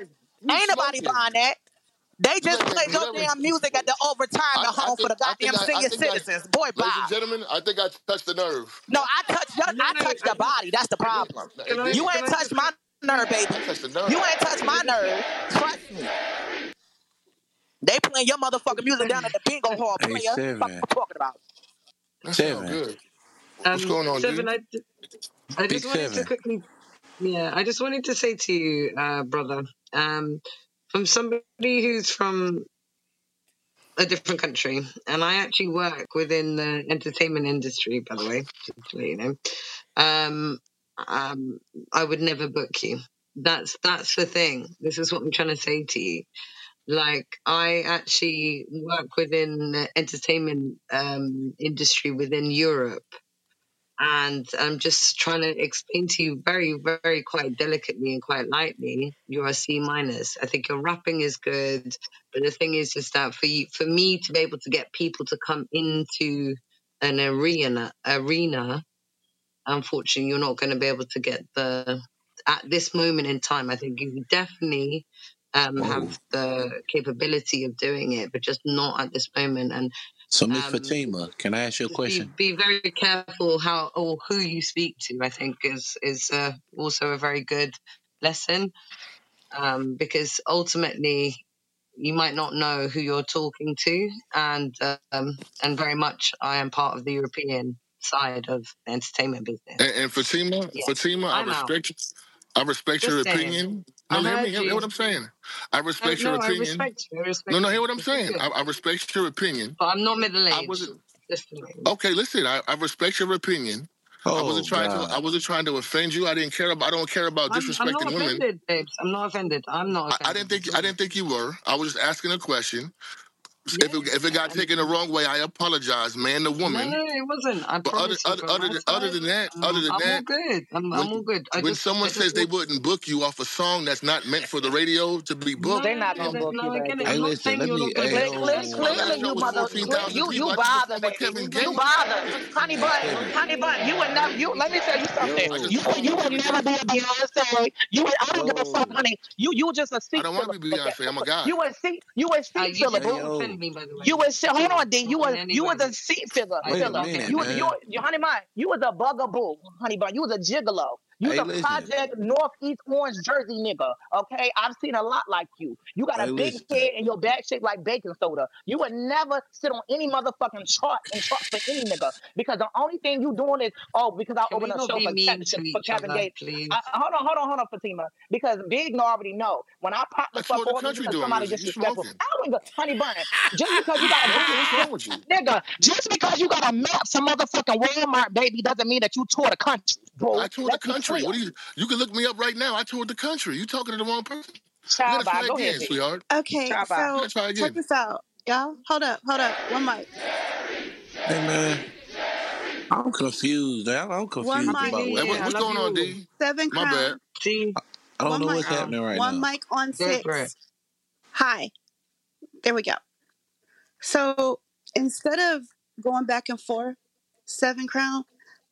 Ain't nobody buying that. They just play me. played your me. damn music at the overtime I, the I home for the goddamn I, I senior I, citizens. Boy, ladies and gentlemen, I think I touched the nerve. No, I touched your, no, I no. touched I your just, body. That's the problem. It You ain't touched my nerve, baby. I touched the You ain't touched my nerve. Trust me. They playing your motherfucking music down at the bingo hall, Hey, player. seven. Fuck you talking about. That sounds Seven. good. What's um, going on, seven. D? I, I Big just wanted to seven. quickly, yeah, I just wanted to say to you, uh, brother, um, from somebody who's from a different country, and I actually work within the entertainment industry, by the way, you know. Um, um, I would never book you. That's that's the thing. This is what I'm trying to say to you. Like, I actually work within the entertainment um, industry within Europe, and I'm just trying to explain to you very, very quite delicately and quite lightly. You're a C minus. I think your rapping is good, but the thing is, is that for you, for me to be able to get people to come into an arena, arena, unfortunately, you're not going to be able to get the at this moment in time. I think you definitely um, have the capability of doing it, but just not at this moment. And So, Miss um, Fatima, can I ask you a just be question? be very careful how or who you speak to. I think is is uh, also a very good lesson um, because ultimately you might not know who you're talking to, and um, and very much I am part of the European side of the entertainment business. And, and Fatima, Yeah, Fatima, I I'm out. Respect. I respect your saying. opinion. I No, hear me. Hear, hear what. I'm saying. I I, respect your no, I opinion. respect you. I No, respect no, hear what I'm saying. I, I respect your opinion. But I'm not middle I aged. wasn't. Just to let you know. Okay, listen. I, I respect your opinion. I wasn't Oh, trying to. I wasn't trying to offend you. I didn't care about. I don't care about I'm I'm not disrespecting women. offended, babes. I'm not offended. I'm not I, I didn't think. I didn't think you were. I was just asking a question. Yeah, If it, if it got and taken the wrong way, I apologize, man to woman. no, it wasn't. I But other promise you, other other my than, other than that, um, other than I'm all good. I'm when I'm all good. I when just someone just says they wouldn't book you off a song that's not meant for the radio to be No, booked, They not gonna book you, no, I get it. baby. Hey, listen, let me. not Hey, Cle- book cle- me. yo. my last clearly, you was mother, fourteen cle- thousand you you bother me. Kevin You Gates. bother, honey Hey, bun, honey bun. You would never. You let me tell you something. You you with would never be a Beyonce. You. I don't give a fuck, honey. You you just a I seat I don't want to be Beyonce. I'm a for, guy. you a seat. You a seat filler, boo. Not offend yo. me, by the way. You was hold At on, D. You Not in was you was way. a seat filler I Wait a did filler. minute, You offend was you. you, man. honey mine. You was a bugaboo, honey bun. You was a gigolo. You Hey, the listen. project northeast orange jersey nigga. Okay, I've seen a lot like you. You got Hey, a big listen. head and your back shaped like baking soda. You would never sit on any motherfucking chart and chart for any nigga because the only thing you doing is oh because I Can opened a show for, Kevin, for Kevin Gates. I, hold on, hold on, hold on, Fatima. Because Big already know when I pop the fuck on country doing, somebody disrespectful. I don't even honey bun. Just <laughs> because you got a Smoking, big what's wrong with you? nigga, just because you got a map some motherfucking Walmart baby doesn't mean that you tore the country, bro. I toured the be country. What do you? You can look me up right now. I toured the country. You talking to the wrong person. You Child gotta try Go ahead, again, B. sweetheart. Okay, Child so gotta try check this out, y'all. Hold up, hold up. One mic. Hey man, I'm confused. I'm, I'm One confused mic. about what's what, Yeah, what's love going on, you. D? Seven My bad. crown. See, I don't One know mic. what's happening right One now. One mic on go for six. Hi. There we go. So instead of going back and forth, seven crown,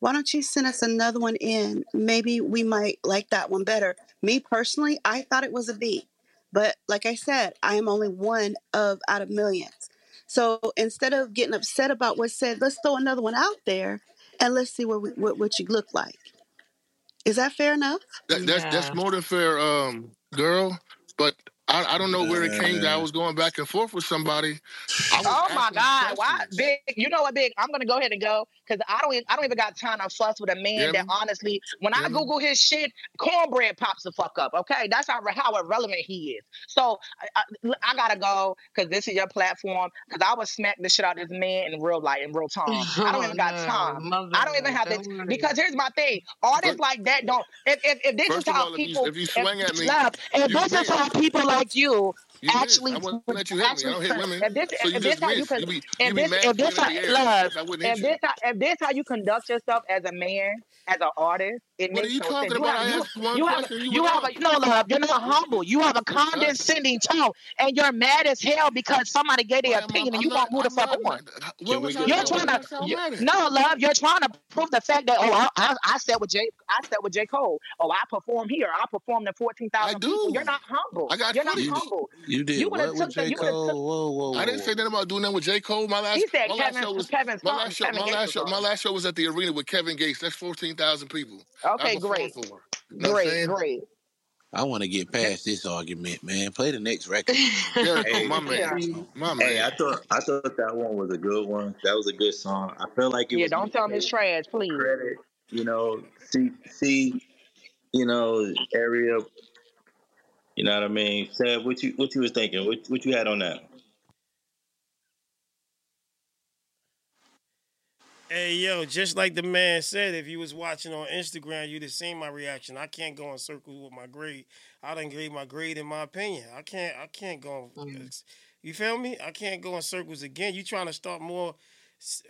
why don't you send us another one in? Maybe we might like that one better. Me personally, I thought it was a B. But like I said, I am only one of out of millions. So instead of getting upset about what's said, let's throw another one out there and let's see what we, what, what you look like. Is that fair enough? That, that's that's more than fair, um, girl. But I, I don't know where it came that I was going back and forth with somebody. I was Oh my asking God! Why, big? You know what, big? I'm gonna go ahead and go because I don't. Even, I don't even got time to fuss with a man hear that me? honestly, when You I hear me? Google his shit, cornbread pops the fuck up. Okay, that's how how irrelevant he is. So I, I, I gotta go because this is your platform. Because I would smack the shit out of this man in real life, in real time. <laughs> I don't Oh even got no, time. mother, I don't even have don't this worry. because here's my thing. Artists First, like that don't. If if, if this is first of how all, if you people, if you if swing at me, love, if you this is how people like you You miss. actually I wouldn't let you hit me. I don't hit women. if this So you if this how you You be if this if this how in the air. love Yes, I wouldn't if this if this how you conduct yourself as a man as an artist it What are you no sense talking you about? have I you asked one you have question. You you went have a off. you know love you're not humble you have a condescending tone and you're mad as hell because somebody gave Why their am I? opinion and I'm you not. won't move the fuck on mad. Where Can we was I? get you're Where trying was to I no, love. You're trying to prove the fact that oh I, I, I said with J I said with J Cole oh I perform here I performed in fourteen I thousand people you're not humble I got you're not You footage. did, humble you did you would have what with took the J you would have took Cole? Whoa, whoa, I didn't say whoa. nothing about doing that with J. Cole. My last he said Kevin show was Kevin my last show my Gates last show my last show was at the arena with Kevin Gates. That's fourteen thousand people. I Okay, performed great, for. You know what I'm great, saying? great. I want to get past this argument, man. Play the next <laughs> record, man. Hey, my man. See, My hey, man. I thought I thought that one was a good one. That was a good song. I feel like it yeah. was Don't tell him it's trash, please. credit. You know, see, see, you know, area. You know what I mean? Seb, what you what you was thinking? What what you had on that? Hey yo, just like the man said, if you was watching on Instagram, you'd have seen my reaction. I can't go in circles with my grade. I didn't grade my grade in my opinion. I can't I can't go Mm. you feel me? I can't go in circles again. You trying to start more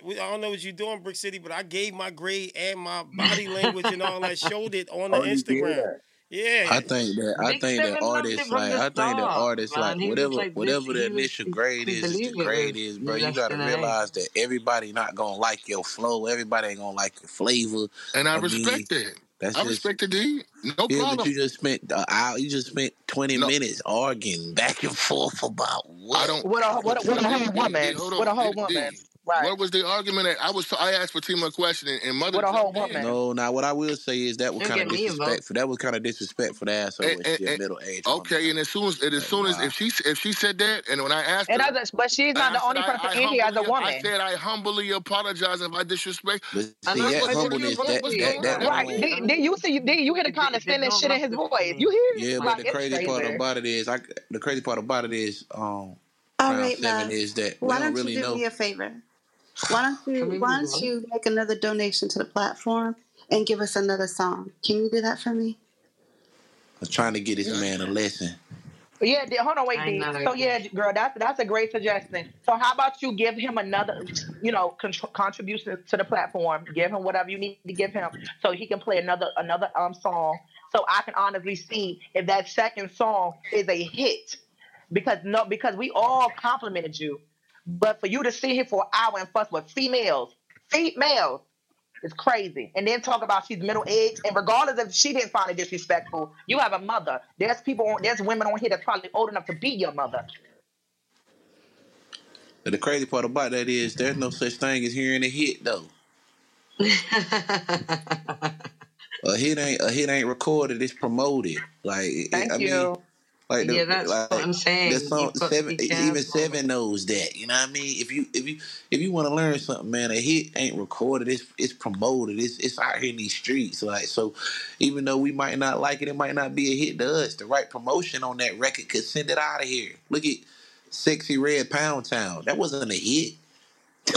I don't know what you're doing, Brick City, but I gave my grade and my body language and all that, showed it on the Oh, Instagram. That? Yeah. I think that I Big think that Seven loved it artists like I think that start, artists like man. He whatever this. whatever the He was initial grade is is the grade is, bro. You gotta than an A. realize that everybody not gonna like your flow. Everybody ain't gonna like your flavor. And I I mean, respect that. that's I just respect the D. No yeah. But you just spent uh, hour, you just spent twenty No, minutes arguing back and forth about what. I don't. With a But with a, with a D, whole D, D, woman, hold with a whole woman, D. right? What was the argument? That I was. I asked Fatima a question, and, and mother With a whole woman. No, now what I will say is that was kind of disrespectful. That was kind of disrespectful to ask her And, when and, she and, middle aged woman. okay, and as soon as and as Like, soon as wow. if she if she said that, and when I asked It her, doesn't, but she's not I the only I, person I in here as a woman. I said I humbly apologize if I disrespect. But And see that's that what What, she what, humbleness, what, that that that? Right? don't. Did, did you see? Did you hear the It, did- it did not condescension in his voice? You hear? Yeah, Like but the crazy part about it is, I the crazy part about it is, um, All Crown right, Seven love. is that we Why don't don't you really do know. me a favor? Why don't <sighs> you Why don't you make another donation to the platform and give us another song? Can you do that for me? I'm trying to get this man a lesson. Yeah, hold on, wait, I D. know. So yeah, girl, that's that's a great suggestion. So how about you give him another, you know, contr- contribution to the platform? Give him whatever you need to give him, so he can play another another um song, so I can honestly see if that second song is a hit. Because no, because we all complimented you, but for you to sit here for an hour and fuss with females, females. is crazy. And then talk about she's middle aged, and regardless if she didn't find it disrespectful, you have a mother. There's people, on, there's women on here that's probably old enough to be your mother. But the crazy part about that is, there's no such thing as hearing a hit though. <laughs> a hit ain't a hit ain't recorded. It's promoted. Like Thank I you. mean, like the, Yeah, that's like, what I'm saying. The song, You've got to seven, even seven knows that. You know what I mean? If you if you if you want to learn something, man, a hit ain't recorded. It's it's promoted. It's it's out here in these streets. Like so, even though we might not like it, it might not be a hit to us. The right promotion on that record could send it out of here. Look at "Sexyy Red Pound Town." That wasn't a hit. <laughs>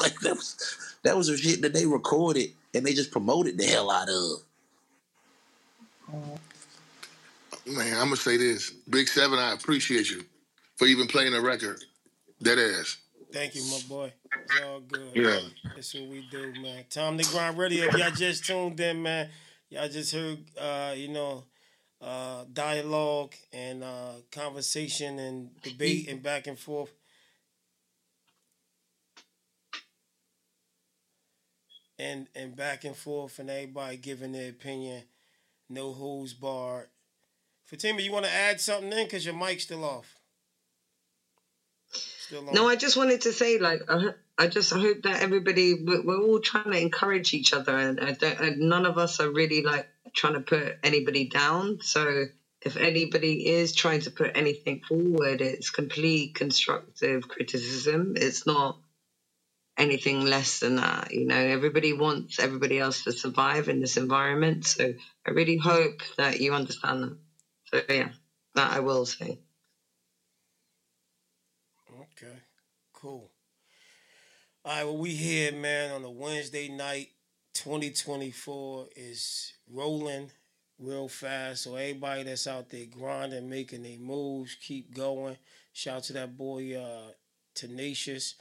like that was that was a shit that they recorded and they just promoted the hell out of. Mm. Man, I'm gonna say this. Big Seven, I appreciate you for even playing a record. That ass. Thank you, my boy. It's all good. Yeah. That's what we do, man. Time to grind radio. If y'all just tuned in, man, y'all just heard, uh, you know, uh, dialogue and uh, conversation and debate and back and forth. And and back and forth, and everybody giving their opinion. No who's barred. Fatima, you want to add something in because your mic's still off. Still on. No, I just wanted to say, like, I, I just hope that everybody, we're, we're all trying to encourage each other, and, I don't, and none of us are really like trying to put anybody down. So if anybody is trying to put anything forward, it's complete constructive criticism. It's not anything less than that. You know, everybody wants everybody else to survive in this environment. So I really hope that you understand that. So yeah, that I will say. Okay, cool. All right, well, we here, man, on a Wednesday night. 2024 is rolling real fast. So everybody that's out there grinding, making their moves, keep going. Shout out to that boy, uh, Tenacious.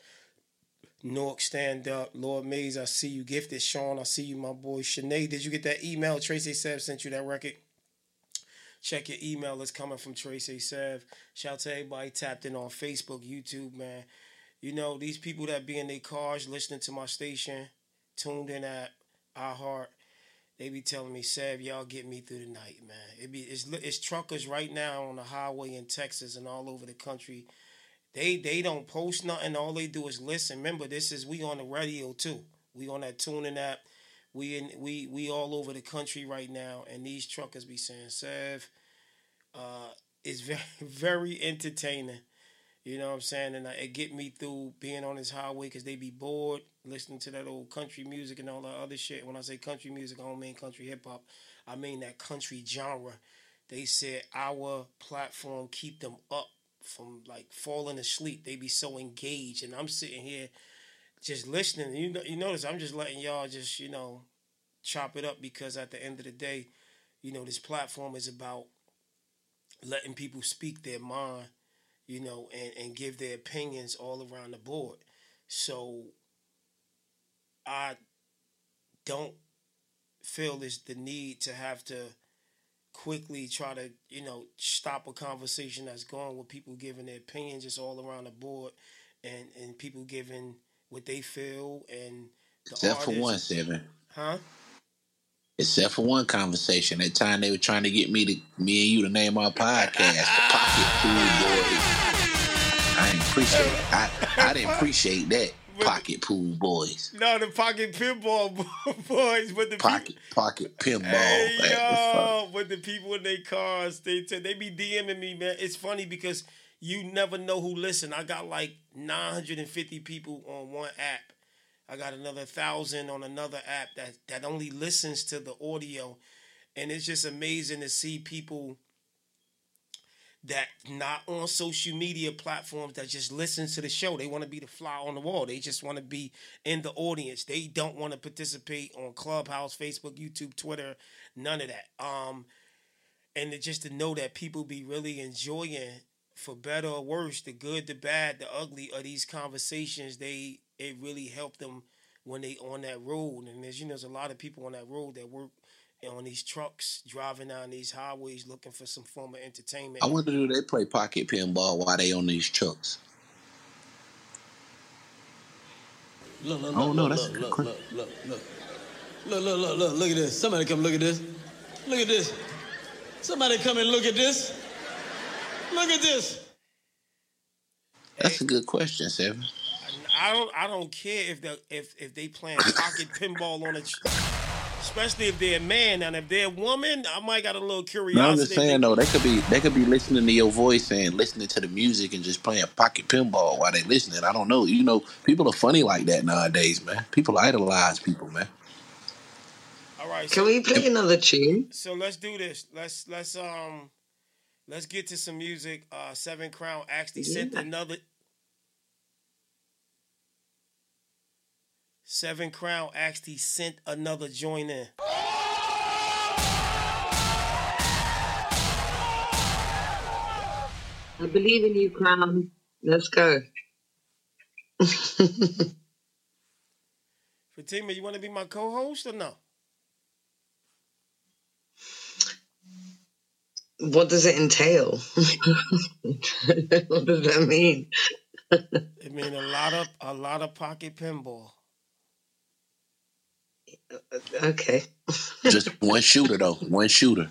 Nork, stand up. Lord Mays, I see you. Gifted Sean, I see you, my boy. Sinead, did you get that email? Tracy Sev sent you that record. Check your email. It's coming from Tracy Sev. Shout out to everybody tapped in on Facebook, YouTube, man. You know, these people that be in their cars listening to my station, tuned in at iHeart, they be telling me, Sev, y'all get me through the night, man. It be it's, it's truckers right now on the highway in Texas and all over the country. They they don't post nothing. All they do is listen. Remember, this is we on the radio too. We on that tuning app. We in we we all over the country right now, and these truckers be saying, Sev, uh, it's <laughs> very very entertaining. You know what I'm saying? And uh, it get me through being on this highway because they be bored listening to that old country music and all that other shit. When I say country music, I don't mean country hip hop. I mean that country genre. They said our platform keep them up from like falling asleep. They be so engaged, and I'm sitting here just listening. You know, you notice I'm just letting y'all just you know chop it up because at the end of the day, you know this platform is about letting people speak their mind, you know, and and give their opinions all around the board. So I don't feel this the need to have to quickly try to you know stop a conversation that's going with people giving their opinions just all around the board and and people giving what they feel and the Except for one seven. huh Except for one conversation. That time they were trying to get me to me and you to name our podcast, the Pocket Pool Boys. I didn't appreciate I I didn't appreciate that. <laughs> Pocket Pool Boys. no the pocket pinball <laughs> boys but the Pocket pocket pinball. Hey Like, the fuck? yo, but the people in their cars, they they be DMing me, man. It's funny because you never know who listen. I got like 950 people on one app. I got another thousand on another app that that only listens to the audio, and it's just amazing to see people that not on social media platforms that just listen to the show. They want to be the fly on the wall. They just want to be in the audience. They don't want to participate on Clubhouse, Facebook, YouTube, Twitter, none of that. Um, and it just to know that people be really enjoying, for better or worse, the good, the bad, the ugly of these conversations. They it really helped them when they on that road. And there's you know there's a lot of people on that road that work on these trucks, driving down these highways, looking for some form of entertainment. I wonder do they play pocket pinball while they on these trucks? Look, look, I don't look, look, that's a look, good look, question. look, look, look, look, look, look, look at this. Somebody come look at this. Look at this. Somebody come and look at this. Look at this. That's a good question, Seven. I don't I don't care if the if if they playing pocket <coughs> pinball on a tr- especially if they're a man. And if they're a woman, I might got a little curiosity. No, I'm just saying though, they could be they could be listening to your voice and listening to the music and just playing pocket pinball while they listening. I don't know. You know, people are funny like that nowadays, man. People idolize people, man. All right. Can we play another tune? So let's do this. Let's let's um let's get to some music. Uh Seven Crown actually sent another Seven Crown actually sent another joint in. I believe in you, Crown. Let's go. <laughs> Fatima, you want to be my co-host or no? What does it entail? <laughs> what does that mean? It means a lot of a lot of pocket pinball. Okay. Just one shooter though, one shooter.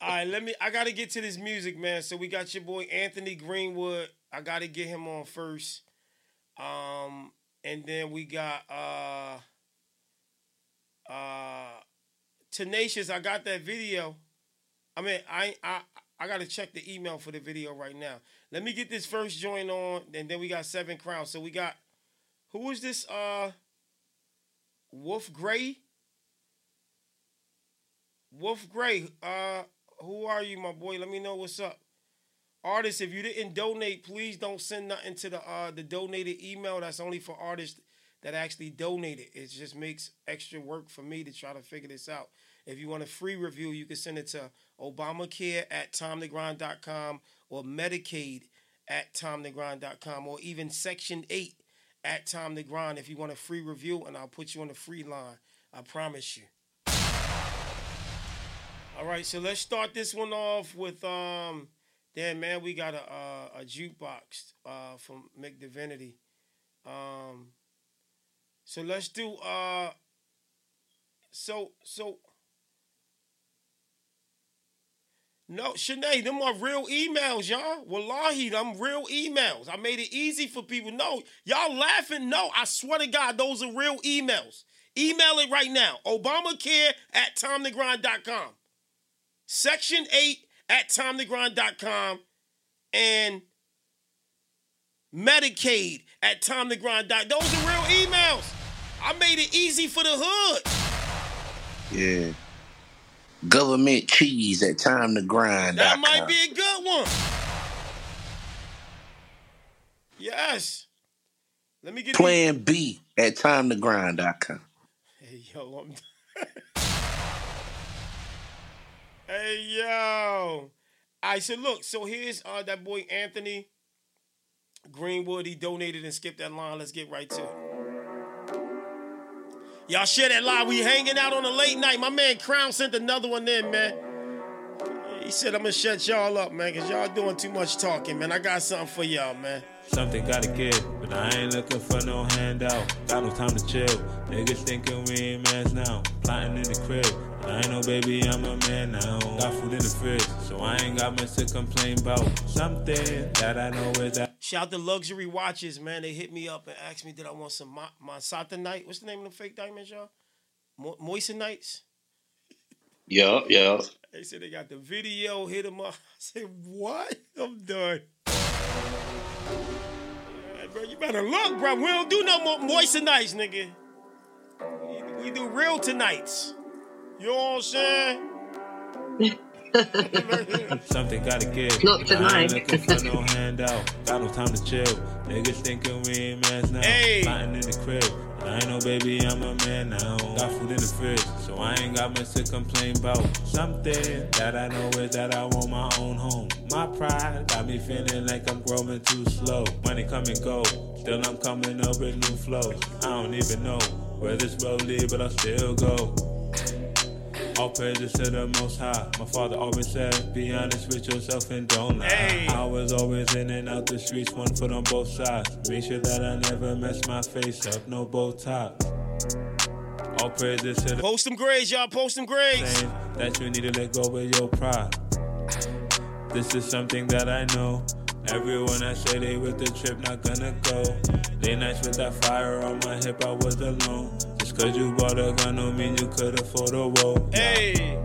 All right, let me. I gotta get to this music, man. So we got your boy Anthony Greenwood. I gotta get him on first. Um, and then we got uh uh Tenacious. I got that video. I mean, I I I gotta check the email for the video right now. Let me get this first joint on, and then we got Seven Crowns. So we got who is this? Uh, Wolf Gray. Wolf Gray, uh, who are you, my boy? Let me know what's up. Artists, if you didn't donate, please don't send nothing to the uh the donated email. That's only for artists that actually donated. It just makes extra work for me to try to figure this out. If you want a free review, you can send it to Obamacare at timetogrind.com or Medicaid at timetogrind.com or even Section 8 at Time to Grind if you want a free review, and I'll put you on the free line. I promise you. All right, so let's start this one off with um. Damn man, we got a a, a jukebox uh from McDivinity. Um. So let's do uh. So so. No, Shanae, them are real emails, y'all. Wallahi, them real emails. I made it easy for people. No, y'all laughing? No, I swear to God, those are real emails. Email it right now. Obamacare at timetogrind.com. Section 8 at timetogrind.com. And Medicaid at timetogrind.com. Those are real emails. I made it easy for the hood. Yeah. Government cheese at time to grind. That might be a good one. Yes. Let me get these- Plan B at time to grind.com. Hey yo, I'm <laughs> Hey yo. All right, so look, so here's uh that boy Anthony Greenwood. He donated and skipped that line. Let's get right to it. Y'all share that line. We hanging out on a late night. My man Crown sent another one in, man. He said I'm gonna shut y'all up, man, cause y'all doing too much talking, man. I got something for y'all, man. Something gotta give, but I ain't looking for no handout. Got no time to chill. Niggas thinking we ain't mans now. Plotting in the crib. but I ain't no baby, I'm a man now. Got food in the fridge, so I ain't got much to complain about. Something that I know is that. Shout to Luxury Watches, man. They hit me up and asked me did I want some Mo- Monsanto What's the name of the fake diamonds, y'all? Mo- Moistenites? Yeah, yeah. They said they got the video, hit them up. <laughs> I said, what? I'm done. Yeah, bro, you better look, bro. We don't do no more moistenites, nigga. We, we do real tonights. You know what I'm saying? <laughs> Something gotta give. Not but I tonight. ain't looking for no handout. Got no time to chill. Niggas thinking we ain't mans now. Hey. Plotting in the crib. I ain't no baby, I'm a man now. Got food in the fridge, so I ain't got much to complain about. Something that I know is that I want my own home. My pride got me feeling like I'm growing too slow. Money come and go, still I'm coming up with new flows. I don't even know where this road lead, but I still go. All praises to the most high. My father always said, be honest with yourself and don't lie. I was always in and out the streets, one foot on both sides. Make sure that I never mess my face up, no bow tie. All praises to the Post them grades, y'all. Post them grades. that you need to let go of your pride. This is something that I know Everyone I say they with the trip not gonna go. Late nights with that fire on my hip, I was alone. Just cause you bought a gun don't mean you could afford a woe. Hey.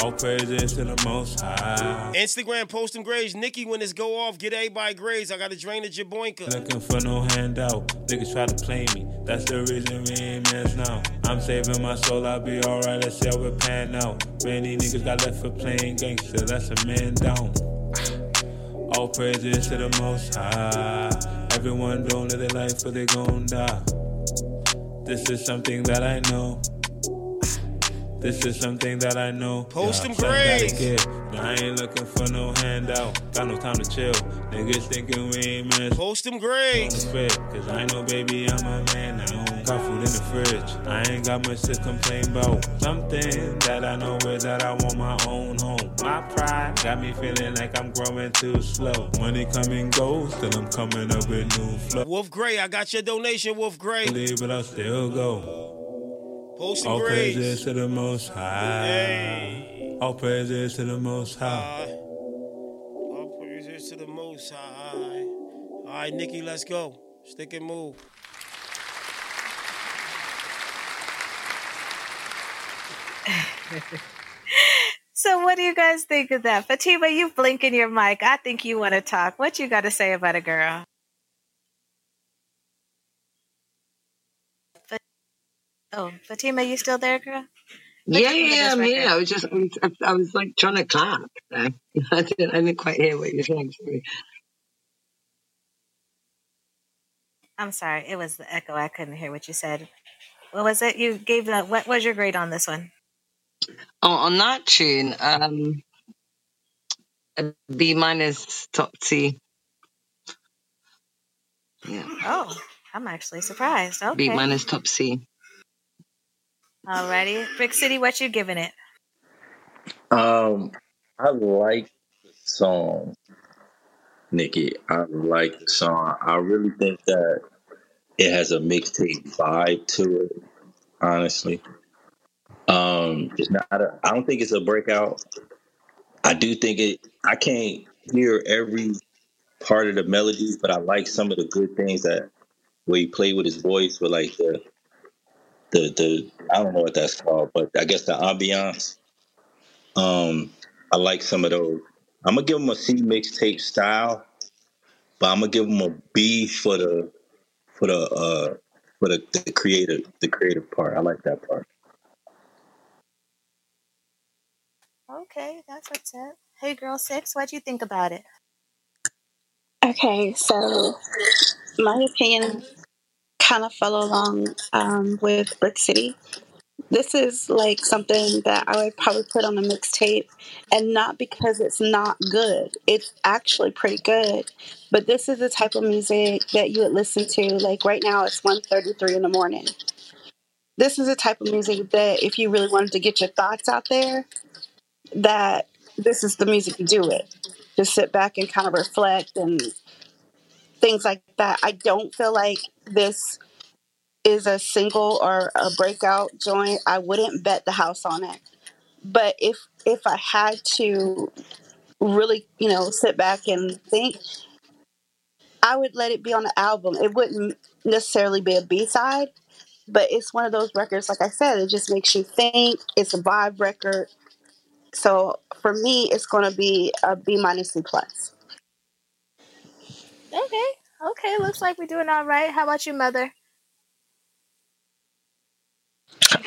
All praises to the most high. Instagram post them grades. Nikki, when this go off, get everybody grades. I gotta drain the Jaboinka. Looking for no handout. Niggas try to play me. That's the reason we ain't mans now. I'm saving my soul, I'll be alright. Let's see how it pan out. Many niggas got left for playing gangster. That's a man down. All praises to the most high. Everyone don't live their life, but they gon' die. This is something that I know. This is something that I know. Post them grades. I ain't looking for no handout. Got no time to chill. Niggas thinking we ain't mans. Post them grades. Cause I know, baby, I'm a man now. Got food in the fridge. I ain't got much to complain about. Something that I know is that I want my own home. My pride got me feeling like I'm growing too slow. Money come and goes, still I'm coming up with new flow. Wolf Gray, I got your donation, Wolf Gray. Leave, but I'll still go. Post All grades. praises to the most high. All praises to the most high. All praises to the Most High. All right, Nikki, let's go. Stick and move. So what do you guys think of that? Fatima, you blinking your mic. I think you want to talk. What you got to say about a girl? Oh, Fatima, you still there, girl? What Yeah, you think of yeah, I'm here. I was just, I was, I was like trying to clap. I <laughs> didn't, I didn't quite hear what you were saying. Sorry. I'm sorry, it was the echo. I couldn't hear what you said. What was it? You gave the what was your grade on this one? Oh, on that tune, um, a B minus top C. Yeah, Oh, I'm actually surprised. Okay. B minus top C. Alrighty. Brick City, what you giving it? Um, I like the song, Nikki. I like the song. I really think that it has a mixtape vibe to it. Honestly, um, it's not. A, I don't think it's a breakout. I do think it. I can't hear every part of the melodies, but I like some of the good things that where he played with his voice, with like the the the I don't know what that's called, but I guess the ambiance. Um, I like some of those. I'm gonna give him a C mixtape style, but I'm gonna give him a B for the for the uh for the, the creative the creative part. I like that part. Okay, that's what's up. Hey girl six, what'd you think about it? Okay, so my opinion kind of follow along um, with Brick City. This is like something that I would probably put on a mixtape, and not because it's not good. It's actually pretty good, but this is the type of music that you would listen to. Like right now, it's 1.33 in the morning. This is the type of music that if you really wanted to get your thoughts out there, that this is the music to do it. Just sit back and kind of reflect and things like that. I don't feel like this is a single or a breakout joint. I wouldn't bet the house on it. But if if I had to really, you know, sit back and think, I would let it be on the album. It wouldn't necessarily be a B side, but it's one of those records. Like I said, it just makes you think. It's a vibe record. So for me, it's going to be a B minus C plus. Okay. Okay, looks like we're doing all right. How about you, mother?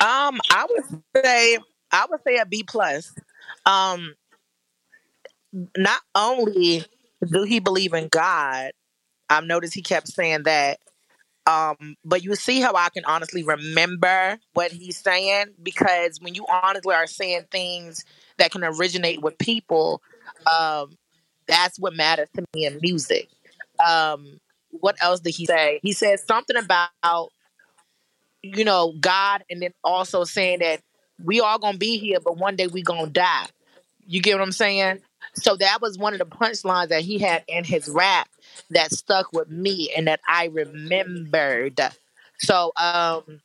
Um, I would say I would say a B plus. Um, not only do he believe in God, I've noticed he kept saying that. Um, but you see how I can honestly remember what he's saying because when you honestly are saying things that can originate with people, um, that's what matters to me in music. Um, what else did he say? He said something about you know God, and then also saying that we all gonna be here, but one day we gonna die. You get what I'm saying? So that was one of the punchlines that he had in his rap that stuck with me and that I remembered. So um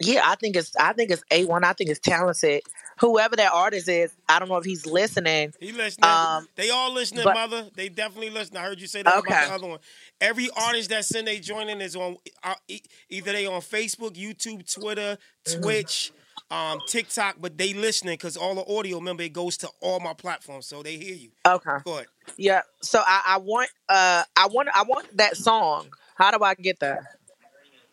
yeah, I think it's I think it's A1. I think it's talented. whoever that artist is, I don't know if he's listening. He listening. Um, they all listening, but- mother. They definitely listen. I heard you say that Okay. about the other one. Every artist that send they joining is on uh, e- either they on Facebook, YouTube, Twitter, Mm-hmm. Twitch, um, TikTok, but they listening because all the audio, remember, it goes to all my platforms, so they hear you. Okay. Go ahead. Yeah. So I, I want uh I want I want that song. How do I get that?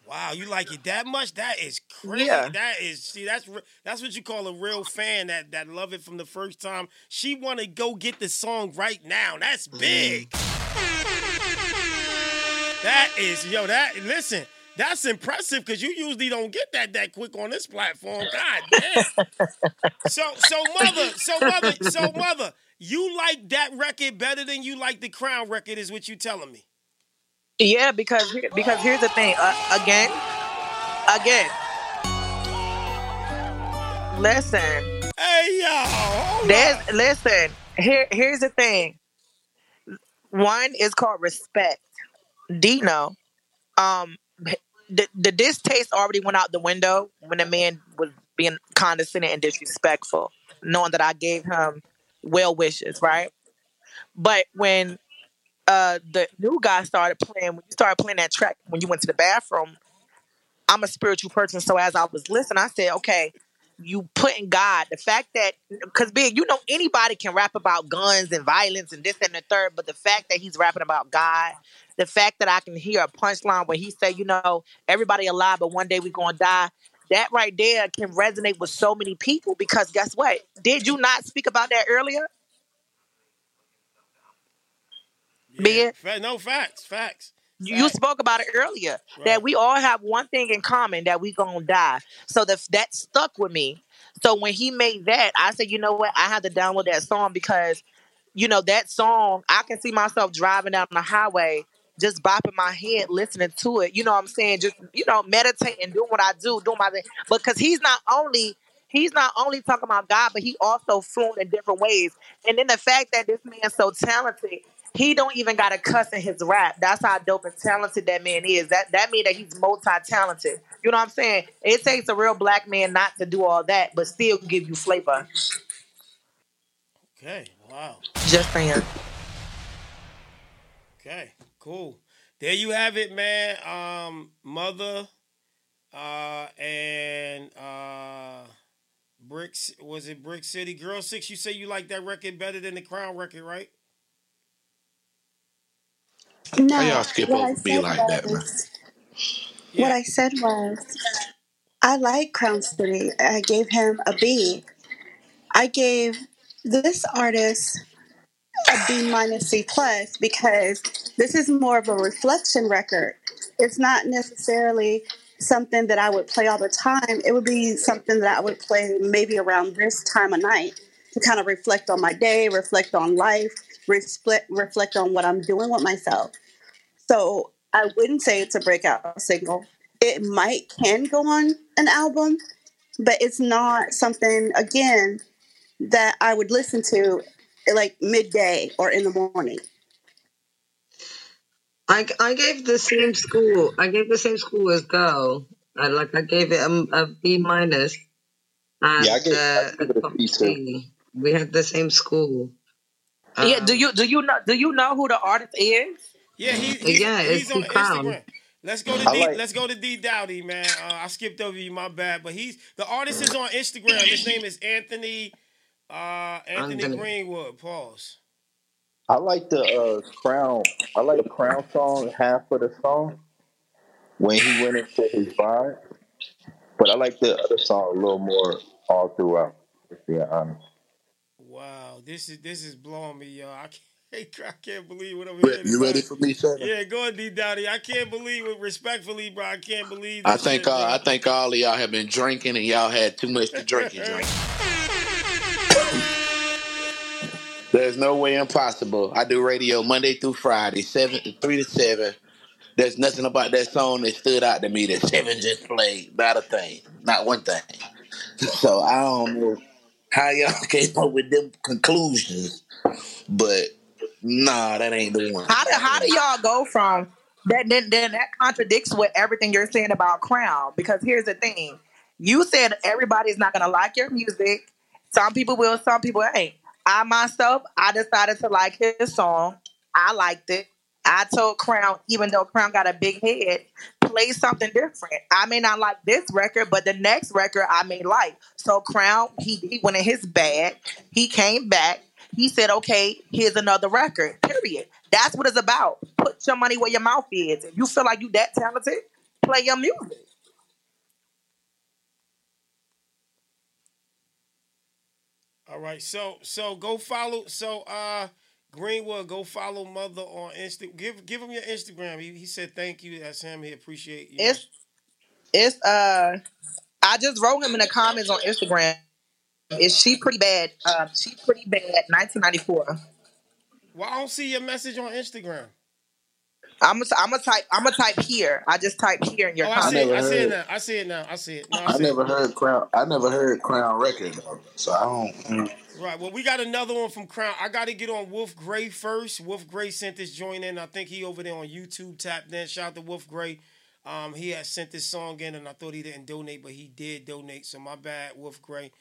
Wow, you like it that much? That is crazy. Yeah. That is see, that's that's what you call a real fan that that love it from the first time. She want to go get the song right now. That's big. That is yo. That listen. That's impressive because you usually don't get that that quick on this platform. God damn. so so mother so mother so mother. You like that record better than you like the Crown record? Is what you telling me? Yeah, because because here's the thing. Uh, again, again. Listen. Hey yo. There's listen. Here here's the thing. One is called respect. Dino. Um the the distaste already went out the window when the man was being condescending and disrespectful, knowing that I gave him well wishes, right? But when uh the new guy started playing, when you started playing that track when you went to the bathroom, I'm a spiritual person, so as I was listening, I said, okay, you putting God, the fact that because big, you know, anybody can rap about guns and violence and this and the third, but the fact that he's rapping about God, the fact that I can hear a punchline where he say, you know, everybody alive, but one day we're gonna die. That right there can resonate with so many people because guess what? Did you not speak about that earlier? Yeah, fa- no facts, facts. You spoke about it earlier that we all have one thing in common that we gonna die. So the, that stuck with me. So when he made that, I said, you know what? I have to download that song because, you know, that song. I can see myself driving down the highway, just bopping my head, listening to it. You know what I'm saying? Just you know, meditating, doing what I do, doing my thing. Because he's not only he's not only talking about God, but he also fluent in different ways. And then the fact that this man's so talented, he don't even got to cuss in his rap. That's how dope and talented that man is. That that means that he's multi-talented. You know what I'm saying? It takes a real black man not to do all that, but still give you flavor. Okay, wow. Just saying. Okay, cool. There you have it, man. Um, mother, uh, and uh, bricks. Was it Brick City Girl Six? You say you like that record better than the Crown record, right? No, How y'all skip over be said like that, man? was- What I said was, I like Crown City. I gave him a B. I gave this artist a B minus C plus because this is more of a reflection record. It's not necessarily something that I would play all the time. It would be something that I would play maybe around this time of night to kind of reflect on my day, reflect on life, reflect reflect on what I'm doing with myself. So I wouldn't say it's a breakout single. It might can go on an album, but it's not something again that I would listen to like midday or in the morning. I, I gave the same school. I gave the same school as girl. I like I gave it a, a B minus. And Yeah, I gave- I uh, gave it a B too. We had the same school. yeah. Um, Do you do you know do you know who the artist is? Yeah, he, he's, Yeah, he's it's on Crown. Instagram. Let's go to I D. like- let's go to D Dowdy, man. Uh, I skipped over you, my bad. But he's the artist is on Instagram. His name is Anthony. Uh, Anthony Anthony. Greenwood. Pause. I like the uh, crown. I like the crown song, half of the song, when he went into his vibe. But I like the other song a little more all throughout. To be honest. Wow, this is this is blowing me, yo. I can't, <laughs> I can't believe what I'm Re- hearing. You ready for me, sir? Yeah, go ahead, D Dowdy. I can't believe it. Respectfully, bro, I can't believe. I think shit, uh. I think all of y'all have been drinking and y'all had too much to drink and drink. <laughs> There's no way impossible. I do radio Monday through Friday, seven three to seven. There's nothing about that song that stood out to me that seven just played. Not a thing. Not one thing. <laughs> So I don't know how y'all <laughs> came up with them conclusions, but nah, that ain't the one. How do how do y'all go from that? Then then that contradicts with everything you're saying about Crown. Because here's the thing: you said everybody's not gonna like your music, Some people will, some people ain't. I myself, I decided to like his song. I liked it. I told Crown, even though Crown got a big head, play something different. I may not like this record, but the next record I may like. So Crown, he, he went in his bag. He came back. He said, okay, here's another record, period. That's what it's about. Put your money where your mouth is. If you feel like you that talented, play your music. All right, so so go follow. So uh, Greenwood, go follow Mother on Insta. Give give him your Instagram. He, he said thank you. That's him. He appreciate you. It's it's uh I just wrote him in the comments on Instagram. Is she pretty bad? Um, she pretty bad. 1994. Well, I don't see your message on Instagram. I'm gonna I'm gonna type I'm gonna type here. I just type here in your Oh, I comments. see it. I see it now. I see it now. I see it. No, I I see never it. heard Crown. I never heard Crown record though, so I don't. mm. Right. Well, we got another one from Crown. I got to get on Wolf Gray first. Wolf Gray sent this joint in. I think he over there on YouTube tapped in. Shout out to Wolf Gray. Um, he had sent this song in, and I thought he didn't donate, but he did donate. So my bad, Wolf Gray.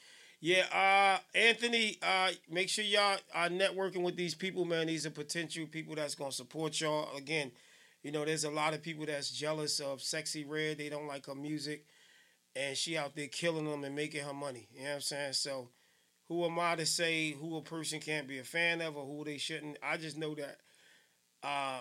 Yeah, uh, Anthony, uh, make sure y'all are networking with these people, man. These are potential people that's gonna support y'all. Again, you know, there's a lot of people that's jealous of Sexyy Red. They don't like her music, and she out there killing them and making her money. You know what I'm saying? So, who am I to say who a person can't be a fan of or who they shouldn't? I just know that. Uh,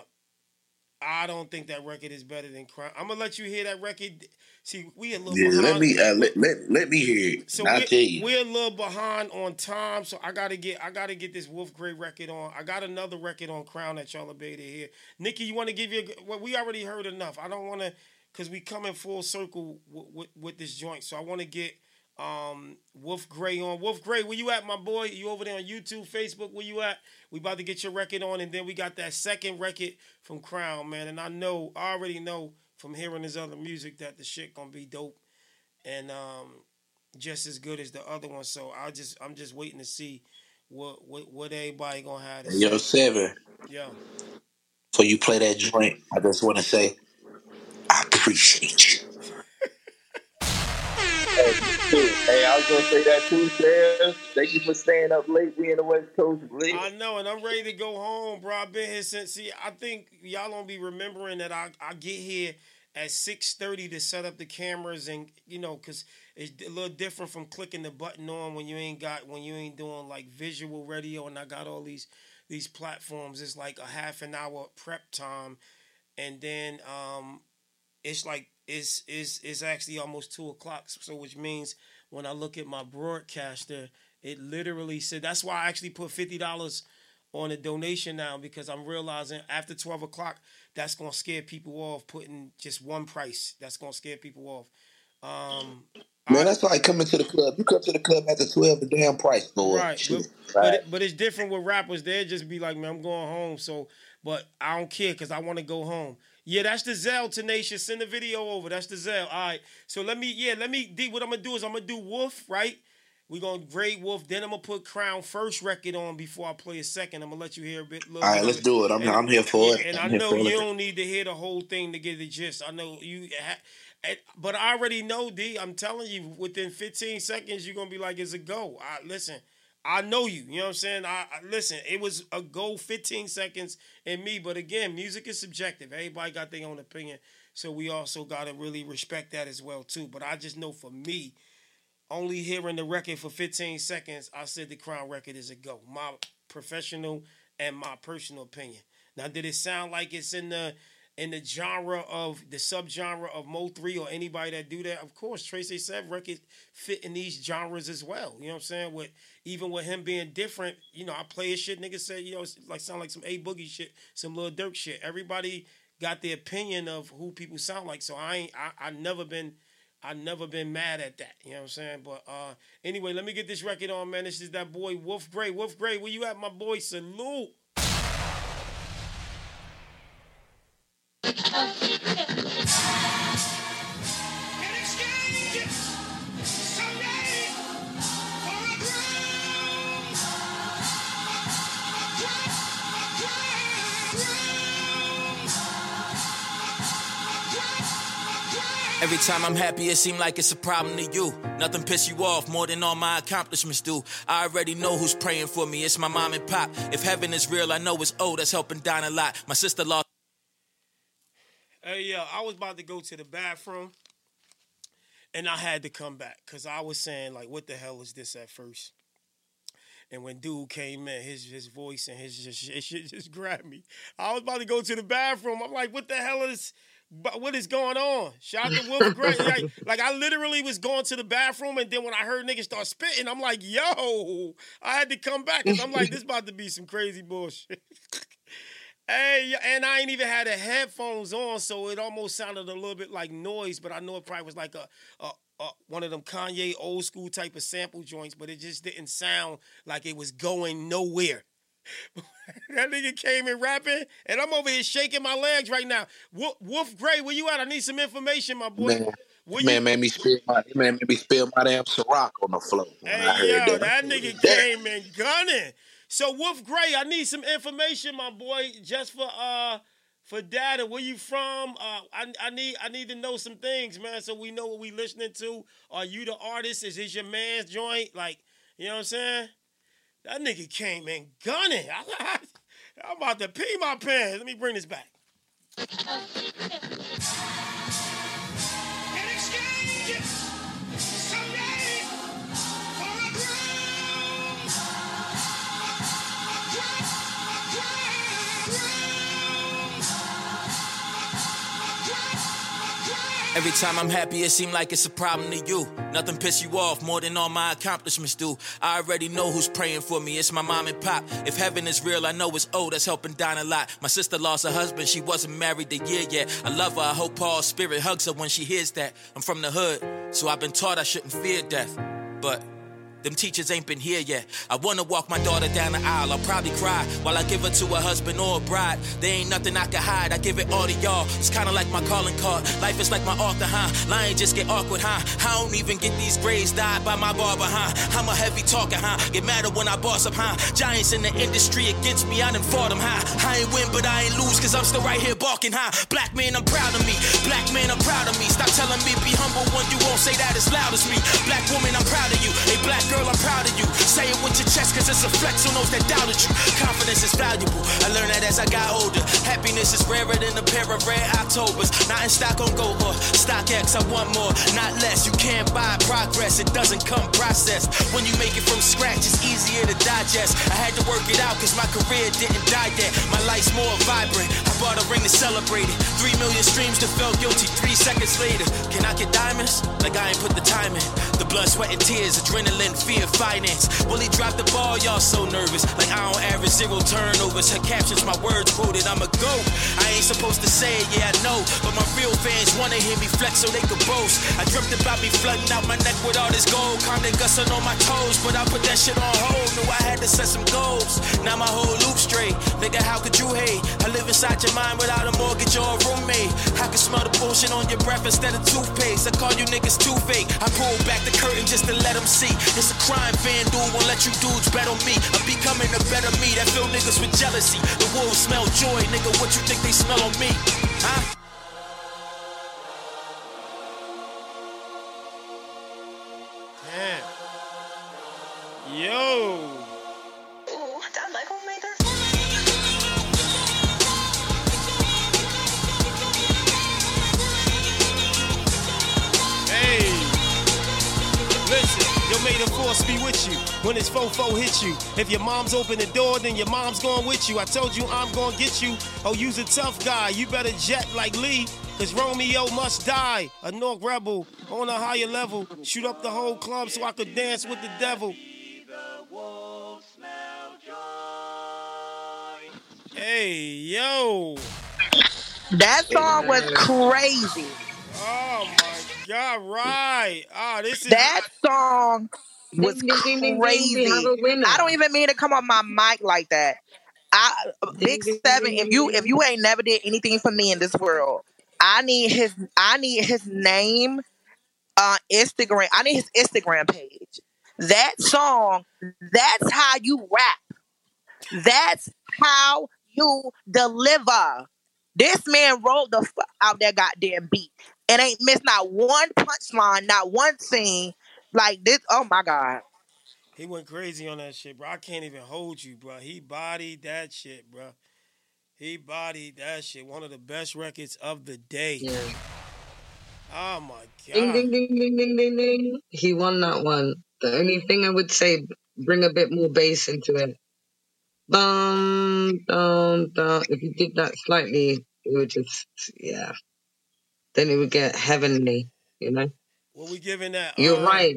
I don't think that record is better than Crown. I'm gonna let you hear that record. See, we a little Yeah, let me uh, let, let let me hear it. So I'll we're, tell you. we're a little behind on time, so I gotta get I gotta get this Wolf Gray record on. I got another record on Crown that y'all able to hear. Nikki, you want to give you? A, well, we already heard enough. I don't want to, cause we come in full circle with, with, with this joint. So I want to get um Wolf Gray on. Wolf Gray, where you at, my boy? You over there on YouTube, Facebook? Where you at? We about to get your record on, and then we got that second record from Crown, man. And I know, I already know from hearing his other music that the shit gonna be dope, and um just as good as the other one. So I just I'm just waiting to see what what, what everybody gonna have to say. Yo, seven. Yo, Before you play that joint, I just want to say I appreciate you. Hey, I was gonna say that too, Sam. Thank you for staying up late. We in the West Coast lit. I know, and I'm ready to go home, bro. I've been here since. See, I think y'all don't be remembering that I I get here at six thirty to set up the cameras, and you know, cause it's a little different from clicking the button on when you ain't got when you ain't doing like visual radio, and I got all these these platforms. It's like a half an hour prep time, and then um, it's like it's it's it's actually almost two o'clock. So which means when I look at my broadcaster, it literally said that's why I actually put fifty dollars on a donation now because I'm realizing after twelve o'clock that's gonna scare people off putting just one price. That's gonna scare people off. Um, Man, that's like coming to the club. You come to the club after twelve, the damn price up. Right, but Right. it, but it's different with rappers. They just be like, man, I'm going home. So, but I don't care because I want to go home. Yeah, that's the Zell tenacious. Send the video over. That's the Zell. All right. So let me, yeah, let me. D, what I'm gonna do is I'm gonna do Wolf, right? We're gonna grade Wolf. Then I'm gonna put Crown first record on before I play a second. I'm gonna let you hear a bit. All right, bit let's do it. I'm- And- I'm here for it. And I'm I know you it. don't need to hear the whole thing to get the gist. I know you. Ha- and- but I already know, D. I'm telling you, within 15 seconds, you're gonna be like, "It's a go." I listen. I know you. You know what I'm saying? I, I listen. It was a go 15 seconds in me, but again, music is subjective. Everybody got their own opinion, so we also gotta really respect that as well too. But I just know for me, only hearing the record for 15 seconds, I said the Crown record is a go. My professional and my personal opinion. Now, did it sound like it's in the in the genre of the subgenre of Mo three or anybody that do that? Of course, Tracy said records fit in these genres as well. You know what I'm saying? With even with him being different, you know, I play his shit. Niggas say, you know, it's like sound like some A Boogie shit, some Lil Durk shit. Everybody got the opinion of who people sound like. So I ain't I I never been I never been mad at that. You know what I'm saying? But uh anyway, let me get this record on, man. This is that boy Wolf Gray. Wolf Gray, where you at, my boy? Salute. Every time I'm happy, it seems like it's a problem to you. Nothing piss you off more than all my accomplishments do. I already know who's praying for me. It's my mom and pop. If heaven is real, I know it's O that's helping down a lot. My sister lost. Hey, yo, I was about to go to the bathroom, and I had to come back because I was saying like, "What the hell is this?" At first, and when dude came in, his his voice and his just <laughs> it shit just grabbed me. I was about to go to the bathroom. I'm like, "What the hell is?" But what is going on? Shout out to Wolf Gray. Like, <laughs> like I literally was going to the bathroom, and then when I heard niggas start spitting, I'm like, "Yo!" I had to come back because I'm like, "This about to be some crazy bullshit." <laughs> Hey, and I ain't even had the headphones on, so it almost sounded a little bit like noise, but I know it probably was like a, a, a one of them Kanye old school type of sample joints, but it just didn't sound like it was going nowhere. <laughs> that nigga came in rapping, and I'm over here shaking my legs right now. Wolf, Wolf Gray, where you at? I need some information, my boy. Man, man made me spill my man made me spill my damn Ciroc on the floor. When Hey, yo, that, that nigga came in gunning. So Wolf Gray, I need some information, my boy, just for uh for data. Where you from? Uh, I I need I need to know some things, man, so we know what we listening to. Are you the artist? Is this your man's joint? Like, you know what I'm saying? That nigga came in gunning. <laughs> I, am about to pee my pants. Let me bring this back. Every time I'm happy, it seems like it's a problem to you. Nothing piss you off more than all my accomplishments do. I already know who's praying for me. It's my mom and pop. If heaven is real, I know it's O that's helping Don a lot. My sister lost her husband. She wasn't married a year yet. I love her. I hope Paul's spirit hugs her when she hears that. I'm from the hood, so I've been taught I shouldn't fear death. But them teachers ain't been here yet. I wanna walk my daughter down the aisle. I'll probably cry while I give her to a husband or a bride. There ain't nothing I can hide. I give it all to y'all. It's kinda like my calling card. Life is like my author, huh? Lying just get awkward, huh? I don't even get these grades dyed by my barber, huh? I'm a heavy talker, huh? Get madder when I boss up, huh? Giants in the industry against me, I done fought them, huh? I ain't win, but I ain't lose, cause I'm still right here barking, huh? Black man, I'm proud of me. Black man, I'm proud of me. Stop telling me be humble when you won't say that as loud as me. Black woman, I'm proud of you. Hey, black girl, I'm proud of you. Say it with your chest, cause it's a flex on those that doubted you. Confidence is valuable. I learned that as I got older. Happiness is rarer than a pair of rare Octobers. Not in stock on Go or StockX, I want more, not less. You can't buy progress, it doesn't come processed. When you make it from scratch, it's easier to digest. I had to work it out, cause my career didn't die yet. My life's more vibrant. I bought a ring to celebrate it. Three million streams to feel guilty three seconds later. Can I get diamonds? Like I ain't put the time in. Blood, sweat, and tears, adrenaline, fear, finance. Will he drop the ball? Y'all so nervous. Like I don't average zero turnovers. Her captions, my words quoted. I'm a goat. I ain't supposed to say it, yeah, I know. But my real fans wanna hear me flex so they could boast. I dreamt about me flooding out my neck with all this gold. Kinda gussin' on my toes, but I put that shit on hold. Knew I had to set some goals. Now my whole loop straight. Nigga, how could you hate? I live inside your mind without a mortgage or a roommate. I can smell the bullshit on your breath instead of toothpaste. I call you niggas too fake. I pull back the curtain just to let them see. It's a crime, fan dude won't let you dudes bet on me. I'm becoming a better me that fill niggas with jealousy. The wolves smell joy, nigga. What you think they smell on me? Huh? Damn. Yo. Force be with you when this fofo hit you. If your mom's open the door, then your mom's going with you. I told you I'm gonna get you. Oh, you's a tough guy. You better jet like Lee. Cause Romeo must die. A North rebel on a higher level. Shoot up the whole club so I could dance with the devil. Hey, yo. That song was crazy. Oh my God, right. Ah, this is That song was Ding, ding, ding, ding, ding. crazy. We have a winner. I don't even mean to come on my mic like that. I uh, Big Ding, ding, Seven, if you if you ain't never did anything for me in this world, I need his I need his name on Instagram. I need his Instagram page. That song, that's how you rap. That's how you deliver. This man wrote the fuck out that goddamn beat. and ain't missed not one punchline, not one scene. Like this, oh my god. He went crazy on that shit, bro. I can't even hold you, bro. He bodied that shit, bro. He bodied that shit. One of the best records of the day. Yeah. Oh my Ding, god. ding, ding, ding, ding, ding, ding. He won that one. The only thing I would say, bring a bit more bass into it. Bum, dum, dum. If you did that slightly, it would just, yeah. Then it would get heavenly, you know? What we giving that? You're uh, right.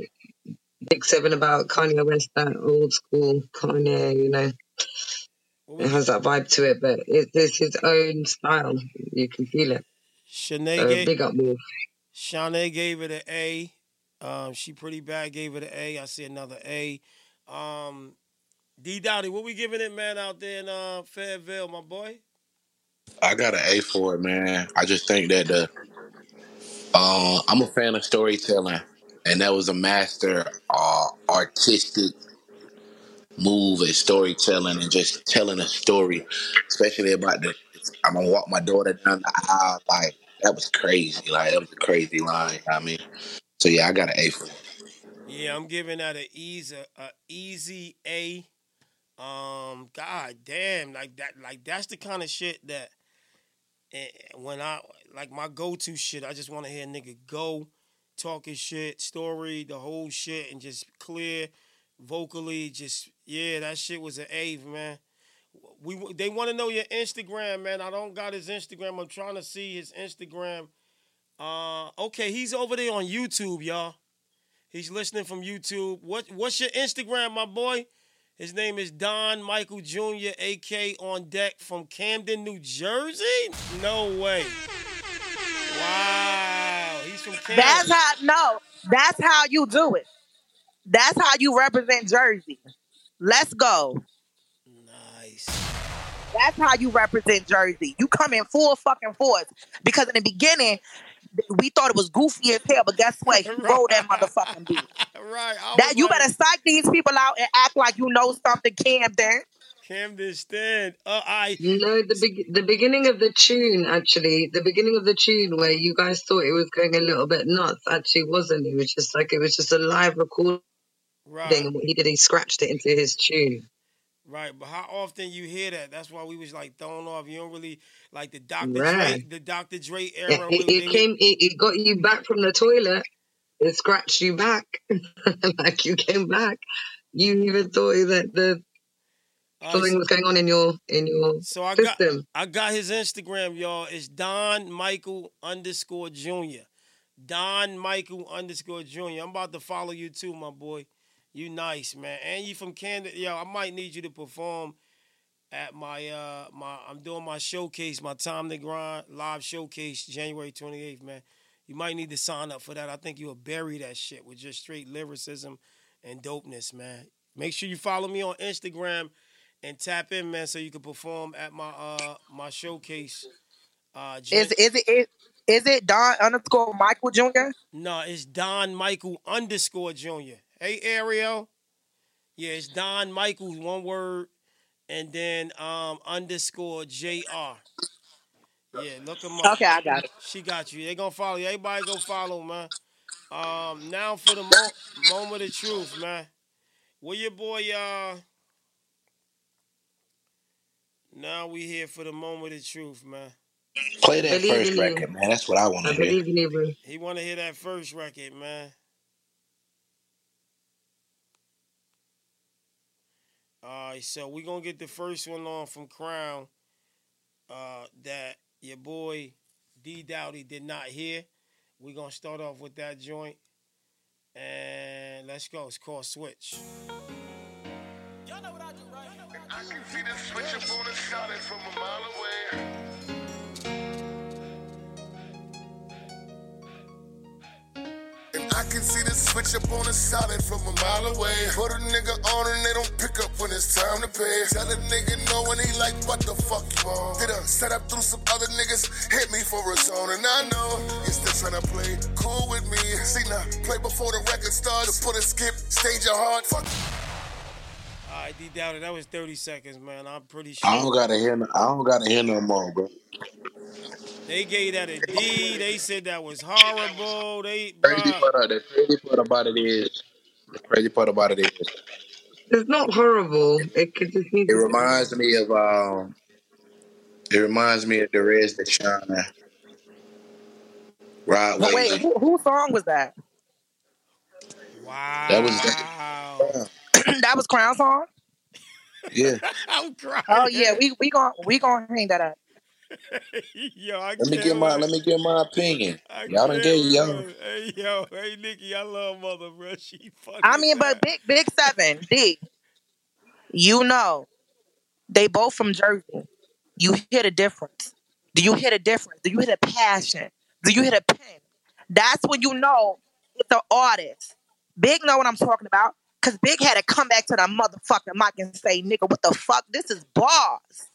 Big Seven about Kanye West, that old school Kanye, you know? It has that vibe to it, but it, it's his own style. You can feel it. Shanae, So gave, big up, Wolf. Shanae gave it an A. Um, she pretty bad gave it an A. I see another A. Um, D Dowdy, what we giving it, man, out there in uh, Fayetteville, my boy? I got an A for it, man. I just think that the uh, I'm a fan of storytelling, and that was a master uh, artistic move at storytelling and just telling a story, especially about the. I'm gonna walk my daughter down the aisle. Like that was crazy. Like that was a crazy line. I mean, so yeah, I got an A for it. Yeah, I'm giving that a easy, a easy A. Um, God damn, like that, like that's the kind of shit that eh, when I like my go-to shit, I just want to hear nigga go, talking shit, story, the whole shit, and just clear vocally. Just yeah, that shit was an A, man. We they want to know your Instagram, man. I don't got his Instagram. I'm trying to see his Instagram. Uh, okay, he's over there on YouTube, y'all. He's listening from YouTube. What what's your Instagram, my boy? His name is Don Michael Jr., AK on deck from Camden, New Jersey. No way. Wow, he's from Camden. That's how no, that's how you do it. That's how you represent Jersey. Let's go. nice. That's how you represent Jersey. You come in full fucking force. Because in the beginning, we thought it was goofy as hell, but guess what? He wrote that motherfucking <laughs> beat. right. That was you like, better psych these people out and act like you know something, Camden. Camden stand. Uh, I No, the be- the beginning of the tune, actually, the beginning of the tune where you guys thought it was going a little bit nuts, actually wasn't. It was just like it was just a live recording. right. And what he did, he scratched it into his tune. Right, but how often you hear that? That's why we was like thrown off. You don't really like the Dr. Dre, Right. the Dr. Dre It, era. it, we- it came, it, it got you back from the toilet. It scratched you back, <laughs> like you came back. You even thought that the right, something so- was going on in your in your So I got system. I got his Instagram, y'all. It's Don Michael underscore Junior. Don Michael underscore Junior. I'm about to follow you too, my boy. You nice, man. And you from Canada. Yo, I might need you to perform at my uh my I'm doing my showcase, my Time to Grind live showcase January 28th, man. You might need to sign up for that. I think you'll bury that shit with just straight lyricism and dopeness, man. Make sure you follow me on Instagram and tap in, man, so you can perform at my uh my showcase. Uh, Jan- Is is it is, is it Don underscore Michael Jr.? no, it's Don Michael underscore Junior. Hey Ariel, yeah, it's Don Michael, one word, and then um underscore Jr. Yeah, look him up. Okay, I got it. She got you. They gonna follow you. Everybody go follow, man. Um, now for the mo- moment of truth, man. Where your boy, uh? Now we here for the moment of truth, man. Play that Believe first in you. record, man. That's what I want to hear. believe you. He want to hear that first record, man. All right, so we're gonna get the first one on from Crown. Uh, that your boy D Dowdy did not hear. We're gonna start off with that joint, and let's go. It's called Switch. I can see the switch up on the solid from a mile away. I can see the switch up on the solid from a mile away. Put a nigga on and they don't pick up when it's time to pay. Tell a nigga no and he like, what the fuck you on? Did I set up through some other niggas? Hit me for a zone and I know you still tryna play cool with me. See now, play before the record starts. Put a skip, stage your heart. Fuck right, D Dowdy, that was thirty seconds, man. I'm pretty sure. I don't gotta hear. No, I don't gotta hear no more, bro. They gave that a D. They said that was horrible. They, Crazy bruh. part, the crazy part about it is, the crazy part about it is, It's not horrible. It could just need it to reminds me of um, it reminds me of the Rez that shine. Rod Wait, Wave. who, whose song was that? Wow. That was that <laughs> <clears throat> was Crown song. Yeah. <laughs> I'm oh, crying. Oh yeah, we we gon' we gonna hang that up. <laughs> yo, I Let me can't get my let me get my opinion. <laughs> I Y'all done can't gave y'all. Hey yo, hey Nikki, I love mother, bro. She fucking. I mean, but big big seven D. You know, they both from Jersey. You hear the difference. Do you hear the difference? Do you hear the passion? Do you hear the pen? That's when you know it's an artist. Big know what I'm talking about. Cause Big had to come back to the motherfucking mic and say, nigga, what the fuck? This is bars.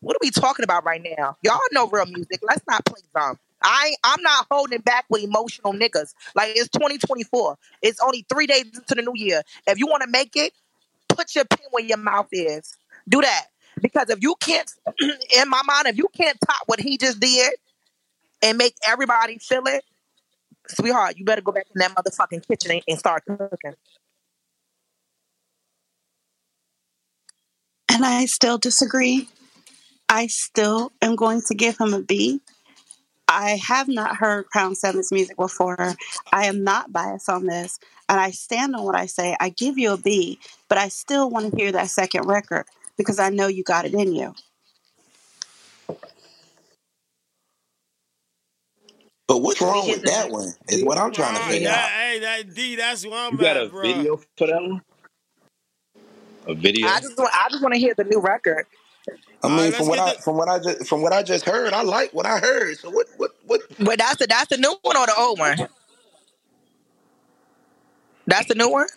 What are we talking about right now? Y'all know real music. Let's not play dumb. I I'm not holding back with emotional niggas. Like it's 2024. It's only three days into the new year. If you want to make it, put your pen where your mouth is. Do that. Because if you can't, <clears throat> in my mind, if you can't top what he just did and make everybody feel it, sweetheart, you better go back in that motherfucking kitchen and, and start cooking. And I still disagree. I still am going to give him a B. I have not heard Crown Seven's music before. I am not biased on this. And I stand on what I say. I give you a B, but I still want to hear that second record because I know you got it in you. But what's wrong with that one? Is what I'm trying to figure out. hey, that D, that's where I'm You got a bro. video for that one? A video? I just want, I just want to hear the new record. I mean, right, from what get I from what I just from what I just heard, I like what I heard. So what what what? But that's the that's the new one or the old one? That's the new one.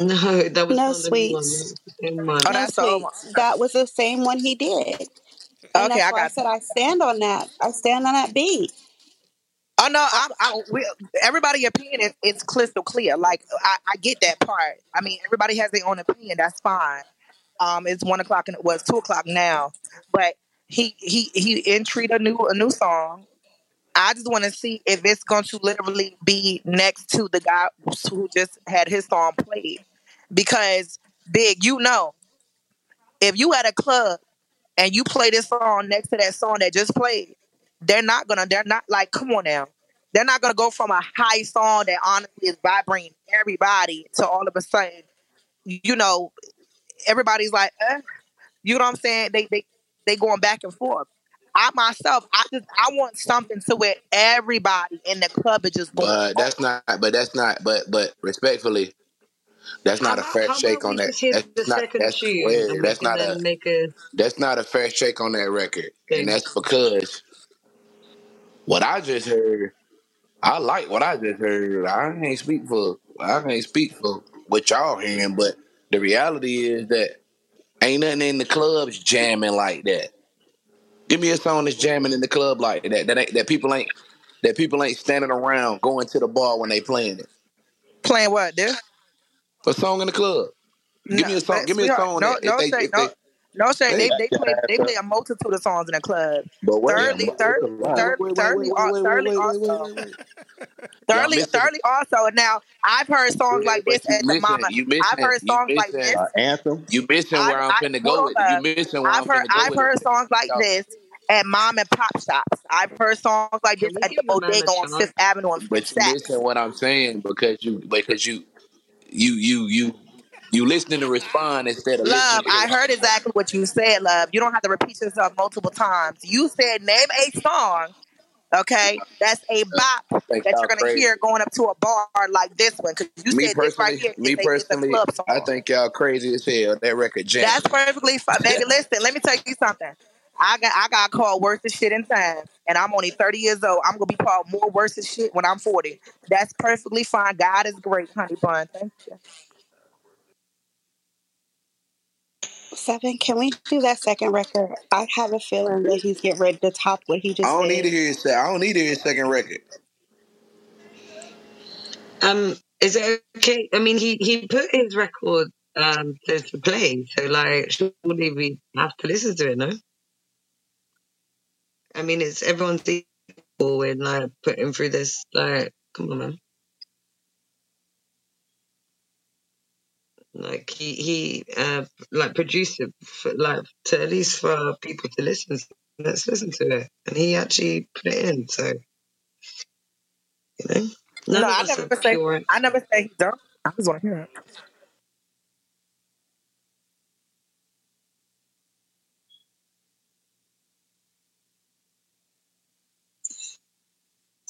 No, that was No not the sweets. That was the same one. Oh, No that's the old one. sweets. That was the same one he did. And Okay, that's I why I said I stand on that. I stand on that B. Oh no, I, I, we, everybody opinion is, is crystal clear. Like I, I get that part. I mean, everybody has their own opinion. That's fine. Um, it's one o'clock and it was two o'clock now, but he he he entreated a new a new song. I just want to see if it's going to literally be next to the guy who just had his song played, because big, you know, if you at a club and you play this song next to that song that just played, they're not gonna. They're not like, come on now. They're not gonna go from a high song that honestly is vibrating everybody to all of a sudden, you know, everybody's like, eh. you know what I'm saying? They they they going back and forth. I myself, I just I want something to where everybody in the club is just going. But that's not. But that's not. But but respectfully, that's How not a about, fair shake on that. just hear the That's not. That's tune wait, and we that's not a. make a That's not a fair shake on that record, thing? and that's because what I just heard. I like what I just heard. I can't speak for. I can't speak for what y'all hearing, but the reality is that ain't nothing in the clubs jamming like that. Give me a song that's jamming in the club like that. That ain't, that people ain't that people ain't standing around going to the bar when they playing it. Playing what, dude? A song in the club. Give me a song. Give me a song no, that no if they shade, if no, they. No shade. They Hey, they play they play a multitude of songs in the club. but wait, Thirdly, but third, wait, wait, third, wait, wait, thirdly, wait, al- wait, wait, thirdly wait, wait, wait, also, wait, wait. <laughs> Y'all thirdly, thirdly also. Now I've heard songs like this at the mama. You I've heard songs like this. Anthem? You missing where I'm I finna go with. You missing where I've I'm heard finna go I've with it. heard songs like this at mom and pop shops. I've heard songs like this at the give a man a bodega on? Fifth Avenue and But you Saks. missing what I'm saying because you because you you you you you listening to respond instead of Love, I heard exactly what you said, love. You don't have to repeat yourself multiple times. You said name a song, okay, that's a bop I think that you're gonna crazy. hear going up to a bar like this one. Because you Me said this right personally, here me a is a personally, I think y'all crazy as hell. That record jamming. That's perfectly fine. Baby, listen, let me tell you something. I got I got called worse as shit in time. And I'm only 30 years old. I'm gonna be called more worse as shit when I'm 40. That's perfectly fine. God is great, honey bun. Thank you. Seven, can we do that second record? I have a feeling that he's getting ready to top what he just. I don't need to hear his. se- I don't need to hear his second record. Um, is it okay? I mean, he he put his record um to, to play, so like, surely we have to listen to it, no? I mean, it's everyone's equal with like putting through this. Like, come on, man. Like he he uh like produced it for, like to at least for people to listen. Let's listen to it, and he actually put it in. So you know, none no, I never say. pure. I never say he don't. I just want to hear it.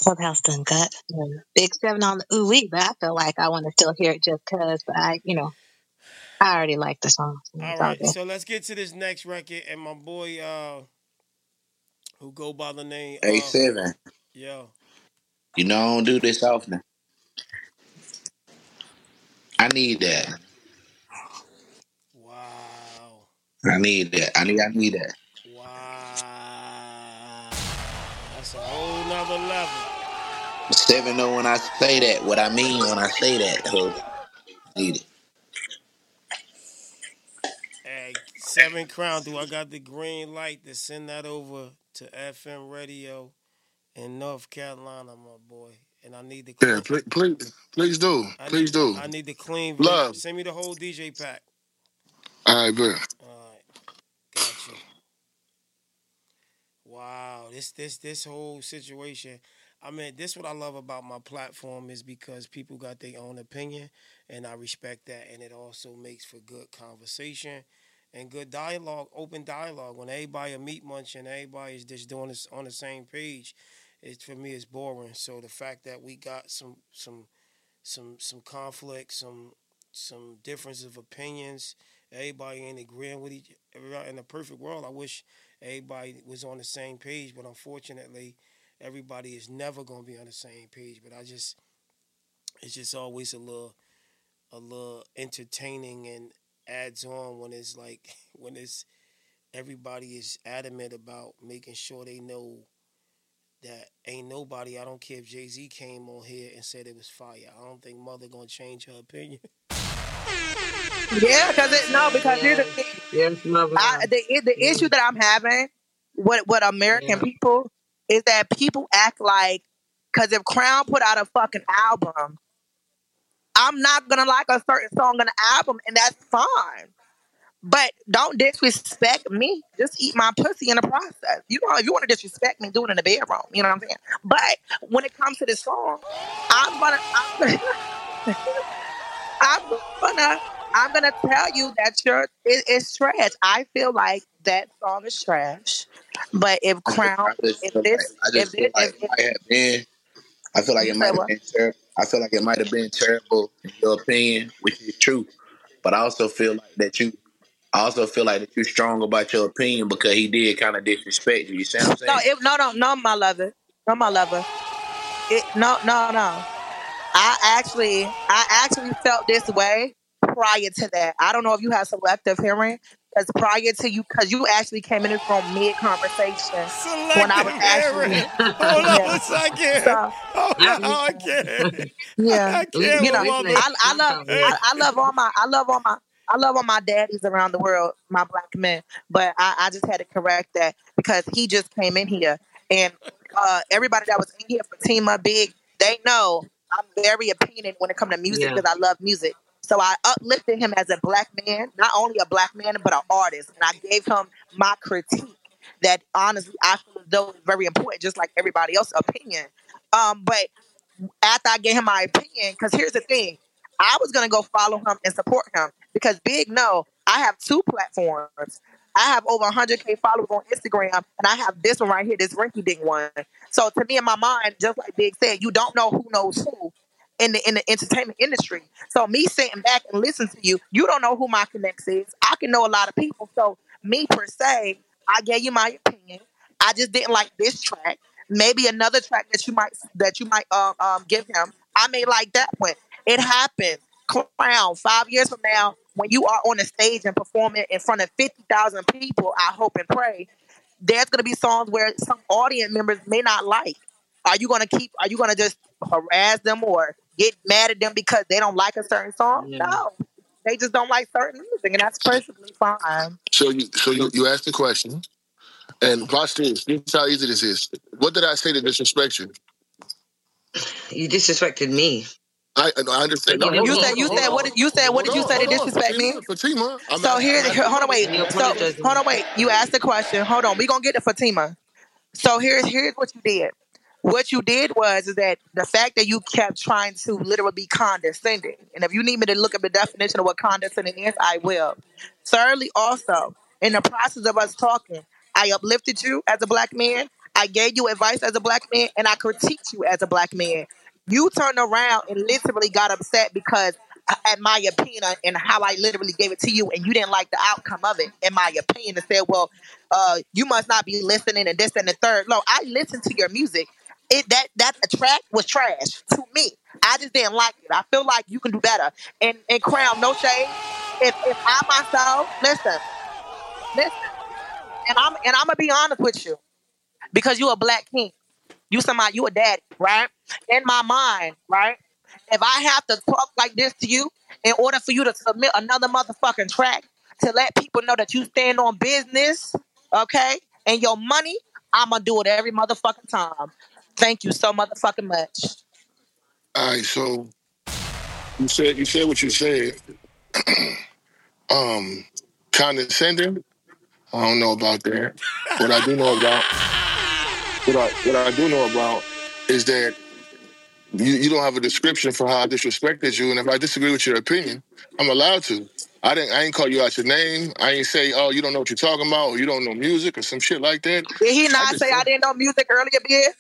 Clubhouse done got big seven on the ooh wee, but I feel like I want to still hear it just because I, you know, I already like the song. So it's all right, good. so let's get to this next record, and my boy, uh, who go by the name, Hey uh, seven. yo, You know I don't do this often. I need that. wow, I need that. I need I need that. wow, that's a whole nother level. Seven know when I say that, what I mean when I say that. So need it. Hey, Seven <laughs> Crown, do I got the green light to send that over to FM radio in North Carolina, my boy? And I need the Yeah, clean, please, please, please do, I please need, do. I need the clean version. Love. Send me the whole DJ pack. All right, bet. All right, gotcha. Wow, this this this whole situation. I mean, this what I love about my platform is because people got their own opinion, and I respect that, and it also makes for good conversation and good dialogue, open dialogue. When everybody a meat munch and everybody is just doing this on the same page, it for me it's boring. So the fact that we got some some some some conflict, some some difference of opinions, everybody ain't agreeing with each. In the perfect world, I wish everybody was on the same page, but unfortunately, everybody is never gonna be on the same page. But I just, it's just always a little, a little entertaining and adds on when it's like <laughs> when it's everybody is adamant about making sure they know that ain't nobody. I don't care if Jay Z came on here and said it was fire. I don't think Mother gonna change her opinion. <laughs> Yeah, because it no, because here's the thing. yes, mother. I, the the Yeah, issue that I'm having with with American yeah, people is that people act like because if Crown put out a fucking album, I'm not gonna like a certain song on the album, and that's fine. But don't disrespect me. Just eat my pussy in the process. You know, if you want to disrespect me, do it in the bedroom. You know what I'm saying? But when it comes to this song, I'm gonna, I'm, <laughs> I'm gonna, I'm gonna tell you that you're, it, it's trash. I feel like that song is trash. But if Crown, I just if feel like this, I if just feel this, like if, it might have been. I feel like it might have been terrible. I feel like it might have been terrible in your opinion, which is true. But I also feel like that you. I also feel like that you're strong about your opinion because he did kind of disrespect you. You see what I'm No, saying? if no, no, no, my lover, no, my lover. It, no, no, no. I actually, I actually felt this way prior to that. I don't know if you have selective hearing, because prior to you, because you actually came in this room mid conversation when I was Selective actually, hearing. <laughs> Hold on yeah. a second. So Hold yeah. on, I can't. yeah, I can't you know. I, I love, I, I love all my, I love all my, I love all my daddies around the world, my black men. But I, I just had to correct that because he just came in here, and uh, everybody that was in here for Team Up Big, they know I'm very opinionated when it comes to music Yeah, because I love music. So I uplifted him as a black man, not only a black man but an artist, and I gave him my critique that honestly I feel as though very important, just like everybody else's opinion. Um, but after I gave him my opinion, because here's the thing, I was gonna go follow him and support him because Big No, I have two platforms. I have over 100k followers on Instagram, and I have this one right here, this rinky dink one. So to me, in my mind, just like Big said, you don't know who knows who in the in the entertainment industry. So me sitting back and listening to you, you don't know who my connects is. I can know a lot of people. So me per se, I gave you my opinion. I just didn't like this track. Maybe another track that you might that you might um, um give him. I may like that one. It happens. Crown. Five years from now, when you are on the stage and performing in front of fifty thousand people, I hope and pray, there's gonna be songs where some audience members may not like. Are you gonna keep? Are you gonna just harass them or get mad at them because they don't like a certain song? yeah. No, they just don't like certain music, and that's perfectly fine. So you, so you, you asked the question. And watch this. This is how easy this is. What did I say to disrespect you? You disrespected me. I, I understand. You No, You on, said you hold said what did you said what did you say to on, hold disrespect me? Fatima, I'm So not- here, I'm here hold on, wait. So apologizing. hold on, wait. You asked the question. Hold on, we gonna get to Fatima. So here's here's what you did. What you did was is that the fact that you kept trying to literally be condescending, and if you need me to look up the definition of what condescending is, I will. Thirdly, also in the process of us talking, I uplifted you as a black man. I gave you advice as a black man, and I critiqued you as a black man. You turned around and literally got upset because, at my opinion, and how I literally gave it to you, and you didn't like the outcome of it, in my opinion, and said, "Well, uh, you must not be listening," and this and the third. No, I listened to your music. It that that track was trash to me. I just didn't like it. I feel like you can do better. And and Crown, no shade. If if I myself listen, listen, and I'm and I'm gonna be honest with you because you a black king. You somebody, you a daddy, right? In my mind, right? If I have to talk like this to you in order for you to submit another motherfucking track to let people know that you stand on business, okay, and your money, I'm gonna do it every motherfucking time. Thank you so motherfucking much. All right, so you said you said what you said. <clears throat> um, condescending. I don't know about that. What I do know about what I what I do know about is that you, you don't have a description for how I disrespected you, and if I disagree with your opinion, I'm allowed to. I didn't. I ain't call you out your name. I ain't say, "Oh, you don't know what you're talking about," or "You don't know music," or some shit like that. Did he I not just say I didn't know music earlier, bitch?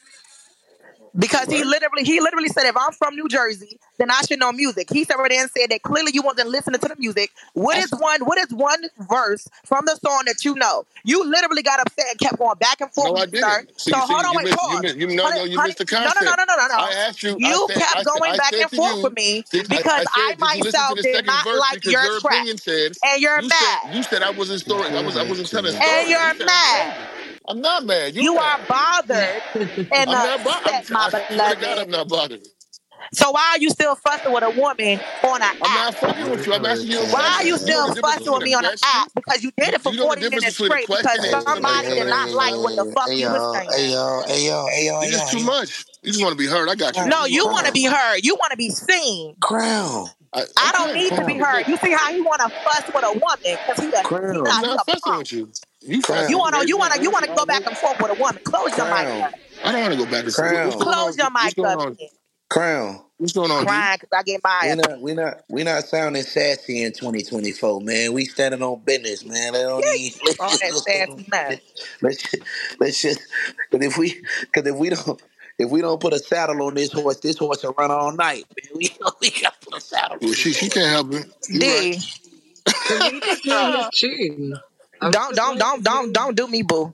Because he literally, he literally said, if I'm from New Jersey, then I should know music. He said and said that clearly you wasn't listening to the music. What is one? What is one verse from the song that you know? You literally got upset and kept going back and forth. No, I with me, didn't. See, so see, hold on, wait, missed, pause. you missed, you, no, Honey- no, you honey- missed the no, no, no, no, no, no, no. I asked you. You I said, kept I said, going I back and forth you, with me see, because I, I, said, did you listen to myself did not like your your track, said and you're you mad, said you said I wasn't story. I was I wasn't telling and You you're mad. Crazy. I'm not mad. You You mad. are bothered and uh, I'm not bothered. upset, my I swear to God, beloved. I'm not bothered. So why are you still fussing with a woman on an app? I'm not fucking with you. I'm asking you Why are you You still the fussing with me on an app? Because you did it for You know 40 minutes straight because somebody somebody did not like what the fuck you were saying. Hey yo, hey yo, hey yo, It's just hey too much. You just want to be heard. I got you. No, you want want to be heard. You want to be seen. Crown. I, I don't okay, need to be heard. You see how he want to fuss with a woman because he a he not I'm not a fussing with you. You Crown. You want to you want to you want to go back and forth with a woman. Close your mic up. I don't want to go back and forth. What's Crown. going on? Close your mic going up. on? Crown. What's going on, D? Crying because I get my We're not we not we not sounding sassy in 2024, man. We standing on business, man. They don't even <laughs> let's all just, that let's, just- sassy mess. <laughs> let's just, let's just cause if we cause if we don't if we don't put a saddle on this horse, this horse will run all night. Man. We, <laughs> we gotta put a saddle Well, on she she can't help it. You right. D. Cause you just know his tune. I was Don't don't don't don't don't do me, boo.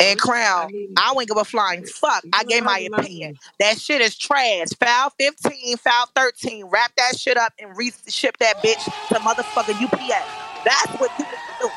And crown, I mean, I wouldn't give a flying fuck. I gave my opinion. That shit is trash. Foul 15, foul 13. Wrap that shit up and re-ship that bitch to motherfucking UPS. That's what you need to do.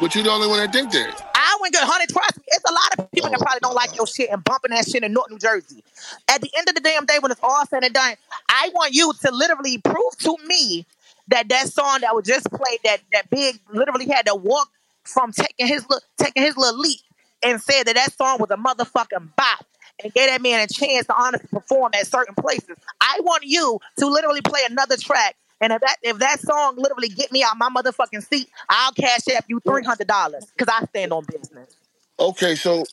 But you're the only one that think that. I went good, honey. Trust me, it's a lot of people that Oh, probably don't like your shit and bumping that shit in North New Jersey. At the end of the damn day, when it's all said and done, I want you to literally prove to me that that song that was just played, that that big, literally had to walk from taking his little, taking his little leap and said that that song was a motherfucking bop and gave that man a chance to honestly perform at certain places. I want you to literally play another track. And if that if that song literally get me out my motherfucking seat, I'll cash app you three hundred dollars because I stand on business. Okay, so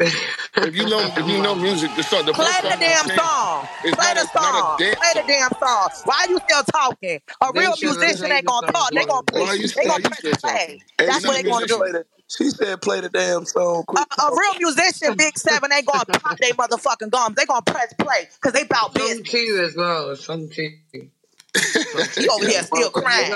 if you know if you know <laughs> music, the song, the Play first the song damn song. Play the a song. a dance Play the damn song. Why are you still talking? A They real should musician ain't gonna talk. They gonna Why push. you They why gonna you press talking? play. Hey, That's You're what not they gonna she said do. play the she said play the damn song. A, Quit a talking. real musician, Big Seven, ain't gonna pop their motherfucking gums. They gonna press play because they about Song business. two as well. Some two. <laughs> He over here still crying.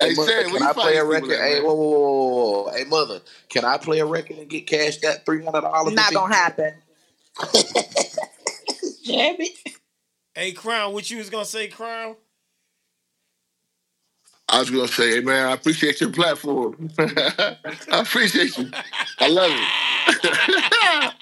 hey Hey mother, Sam, can I play a record? at, Hey, whoa, whoa, whoa, whoa, whoa. Hey mother, can I play a record and get cashed that three hundred dollars Not gonna happen. <laughs> Damn it. Hey, Crown, what you was gonna say, Crown? I was gonna say, hey man, I appreciate your platform. <laughs> I appreciate you. I love it.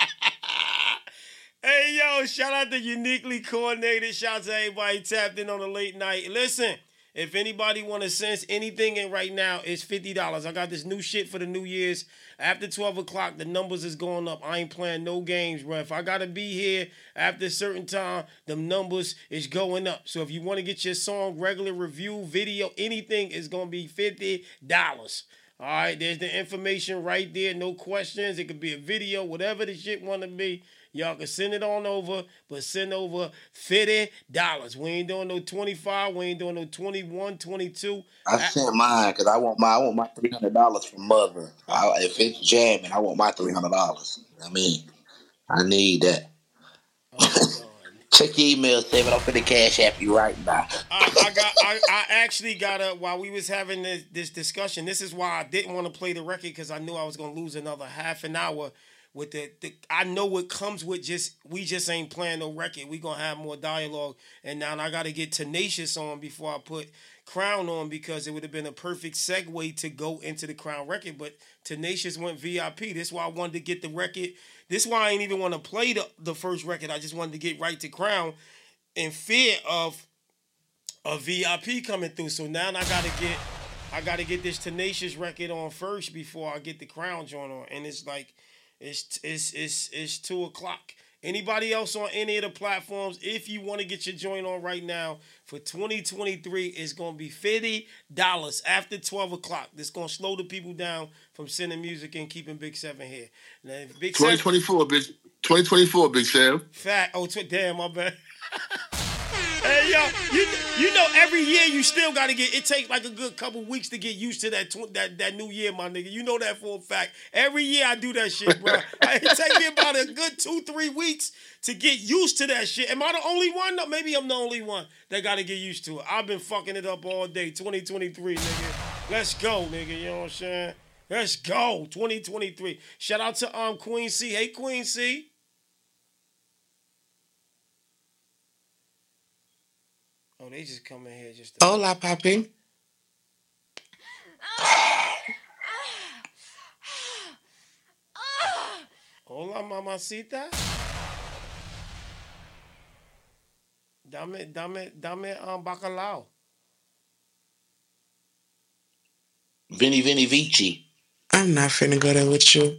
Hey, yo, shout out to Uniquely Coordinated. Shout out to everybody tapped in on the late night. Listen, If anybody want to sense anything in right now, it's fifty dollars. I got this new shit for the New Year's. After twelve o'clock, the numbers is going up. I ain't playing no games, bro. If I gotta be here after a certain time, the numbers is going up. So if you want to get your song regular review, video, anything, it's gonna be fifty dollars. All right, there's the information right there. No questions. It could be a video, whatever the shit want to be. Y'all can send it on over, but send over fifty dollars. We ain't doing no twenty five. We ain't doing no 21, 22. I sent mine because I want my I want my three hundred dollars from mother. I, if it's jamming, I want my three hundred dollars. I mean, I need that. Oh, <laughs> Check your email, Seven. I'm finna cash app you right now. I, I got. I, I actually got a. While we was having this, this discussion, this is why I didn't want to play the record because I knew I was gonna lose another half an hour with the, the. I know what comes with just we just ain't playing no record. We gonna have more dialogue, and now I got to get tenacious on before I put Crown on because it would have been a perfect segue to go into the Crown record. But Tenacious went VIP. This is why I wanted to get the record. This is why I ain't even want to play the, the first record. I just wanted to get right to Crown in fear of a VIP coming through. So now I gotta get I gotta get this Tenacious record on first before I get the Crown joint on. And it's like it's it's it's it's two o'clock. Anybody else on any of the platforms, if you want to get your joint on right now for 2023, it's gonna be $50 after 12 o'clock. That's gonna slow the people down from sending music and keeping Big Seven here. Now, Big Seven 2024, big 2024, Big Sam. Fat. Oh, tw- damn, my bad. <laughs> hey, yo, you you know every year you still got to get. It takes like a good couple weeks to get used to that tw- that that new year, my nigga. You know that for a fact. Every year I do that shit, bro. <laughs> it take me about a good two three weeks to get used to that shit. Am I the only one? No, maybe I'm the only one that got to get used to it. I've been fucking it up all day. 2023, nigga. Let's go, nigga. You know what I'm saying? Let's go. 2023. Shout out to um Queen C. Hey, Queen C. Oh, they just come in here just to Hola, papi. Hola, mamacita. Dame, dame, dame um bacalao. Vinny Vinny Vici. I'm not finna go there with you.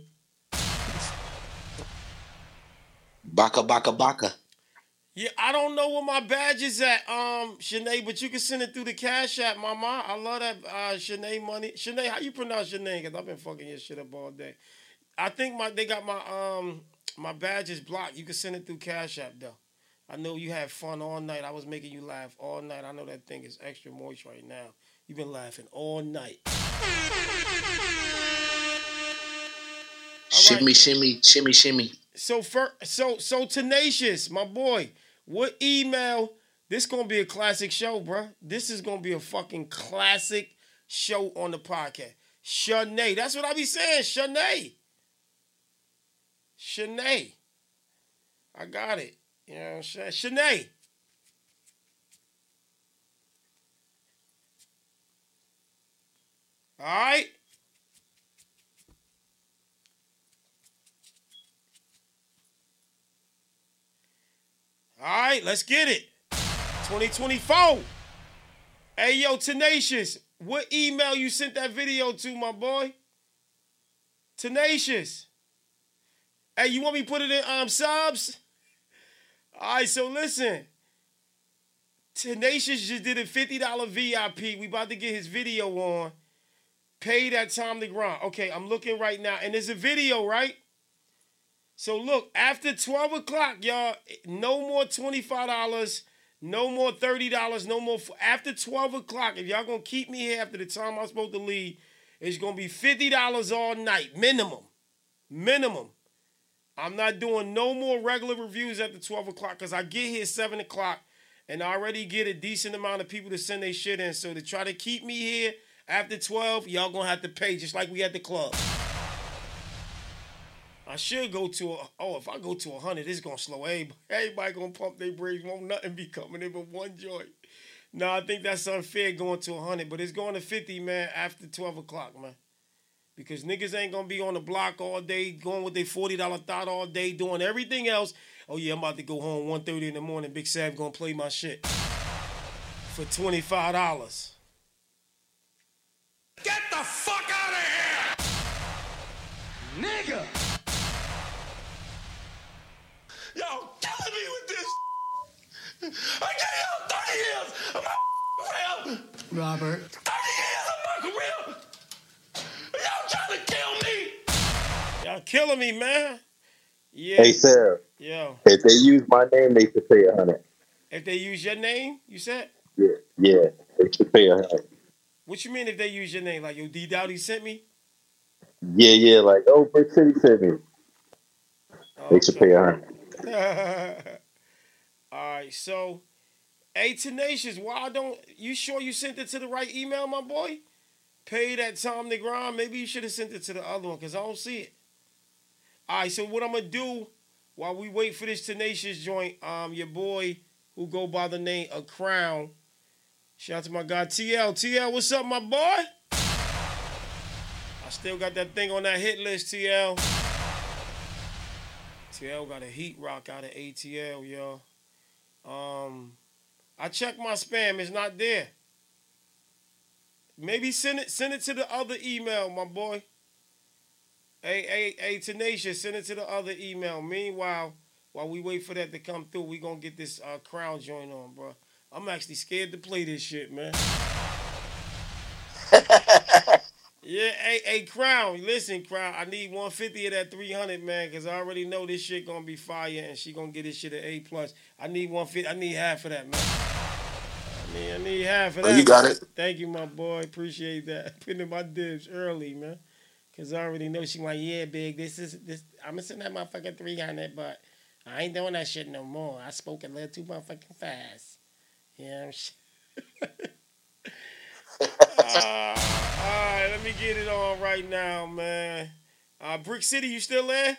Baka Baka Baka. Yeah, I don't know where my badge is at, um, Shanae, but you can send it through the Cash App, mama. I love that uh Shanae money. Shanae, how you pronounce your name? Cause I've been fucking your shit up all day. I think my they got my um my badge is blocked. You can send it through Cash App though. I know you had fun all night. I was making you laugh all night. I know that thing is extra moist right now. You've been laughing all night. Shimmy, shimmy, shimmy, shimmy. So for so so tenacious, my boy. What email? This gonna be a classic show, bro. This is gonna be a fucking classic show on the podcast. Shanae. That's what I be saying. Shanae. Shanae. I got it. You know what I'm saying? Shanae. All right. All right, let's get it. 2024. Hey, yo, Tenacious, what email you sent that video to, my boy? Tenacious. Hey, you want me put it in um subs? All right, so listen. Tenacious just did a $50 VIP. We about to get his video on. Pay that time to grind. Okay, I'm looking right now, and there's a video, right? So look, after 12 o'clock, y'all, no more $25, no more $30, no more. After 12 o'clock, if y'all gonna keep me here after the time I'm supposed to leave, it's gonna be $50 all night, minimum. Minimum. I'm not doing no more regular reviews after 12 o'clock because I get here 7 o'clock and I already get a decent amount of people to send their shit in. So to try to keep me here after 12, y'all gonna have to pay just like we at the club. I should go to a, oh, if I go to a 100, it's gonna slow everybody. Everybody gonna pump their brakes, won't nothing be coming in but one joint. No, I think that's unfair going to a 100, but it's going to 50, man, after 12 o'clock, man. Because niggas ain't gonna be on the block all day, going with their $40 thought all day, doing everything else. Oh yeah, I'm about to go home 1.30 in the morning. Big Sav gonna play my shit. for twenty five dollars. Get the fuck out of here! Nigga! Y'all killing me with this! I gave y'all 30 years of my career! Robert. 30 years of my career! Y'all trying to kill me! Y'all killing me, man. Yeah. Hey, Sarah. Yo, If they use my name, they should pay a hundred. if they use your name, you said. Yeah, yeah, they should pay a hundred. What you mean if they use your name? Like yo, D Dowdy sent me. Yeah, yeah, like oh, Brick City sent me. They should pay a hundred. <laughs> All right, so, hey, tenacious. Why don't you sure you sent it to the right email, my boy? Pay that Tom grind. Maybe you should have sent it to the other one because I don't see it. All right, so what I'm gonna do while we wait for this tenacious joint, um, your boy who go by the name of Crown. Shout out to my guy TL. TL, what's up, my boy? I still got that thing on that hit list, TL. TL got a heat rock out of ATL, yo. Um, I checked my spam, it's not there. Maybe send it send it to the other email, my boy. Hey, hey, hey, Tenacious, send it to the other email. Meanwhile, while we wait for that to come through, we gonna get this uh, crown joint on, bro. I'm actually scared to play this shit, man. <laughs> yeah, hey, hey, Crown, listen, Crown, I need 150 of that 300, man, because I already know this shit gonna be fire and she gonna get this shit an A plus. I need 150. I need half of that, man. I need, I need half of Oh, that. you got it. Thank you, my boy. Appreciate that. <laughs> Putting in my dibs early, man. Cause I already know she like, yeah, big. This is this. I'm gonna send that motherfucking three hundred, but I ain't doing that shit no more. I spoke a little too motherfucking fast. Yeah. <laughs> uh, all right, let me get it on right now, man. Uh, Brick City, you still there?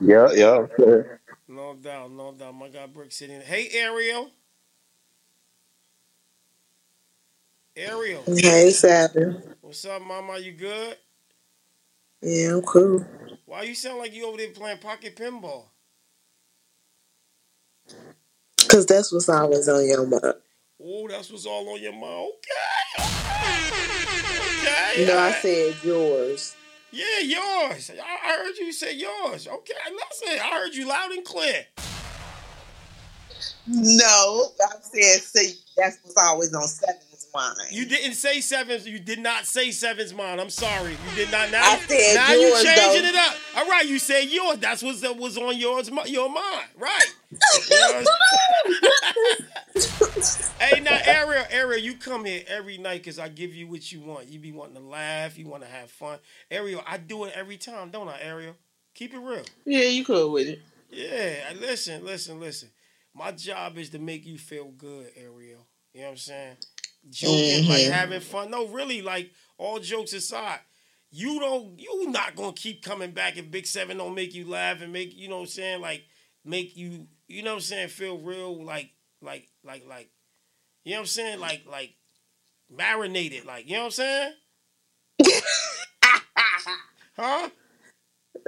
Yeah, yeah. sure. No doubt, no doubt. My God, Brick City. Hey, Ariel. Ariel. Hey, Saturn. What's up, mama? You good? Yeah, I'm cool. Why you sound like you over there playing pocket pinball? Cause that's what's always on your mind. Oh, that's what's all on your mind. Okay, okay. You know, I said yours. Yeah, yours. I I heard you say yours. Okay, listen. I heard you loud and clear. No, I said see, that's what's always on Seven's mind. You didn't say sevens. You did not say sevens, mine. I'm sorry. You did not. Now, I said now you changing though. it up. All right, you said yours. That's what that was on yours, your mind, right? You know what I'm saying? hey, now Ariel, Ariel, you come here every night because I give you what you want. You be wanting to laugh. You want to have fun. Ariel, I do it every time, don't I, Ariel? Keep it real. Yeah, you cool with it. Yeah, listen, listen, listen. My job is to make you feel good, Ariel. You know what I'm saying? Joking, like Mhm. having fun. No, really, like all jokes aside, you don't you not gonna keep coming back if Big Seven don't make you laugh and make you know what I'm saying, like make you you know what I'm saying, feel real like like like like you know what I'm saying, like like marinated, like you know what I'm saying? <laughs> huh?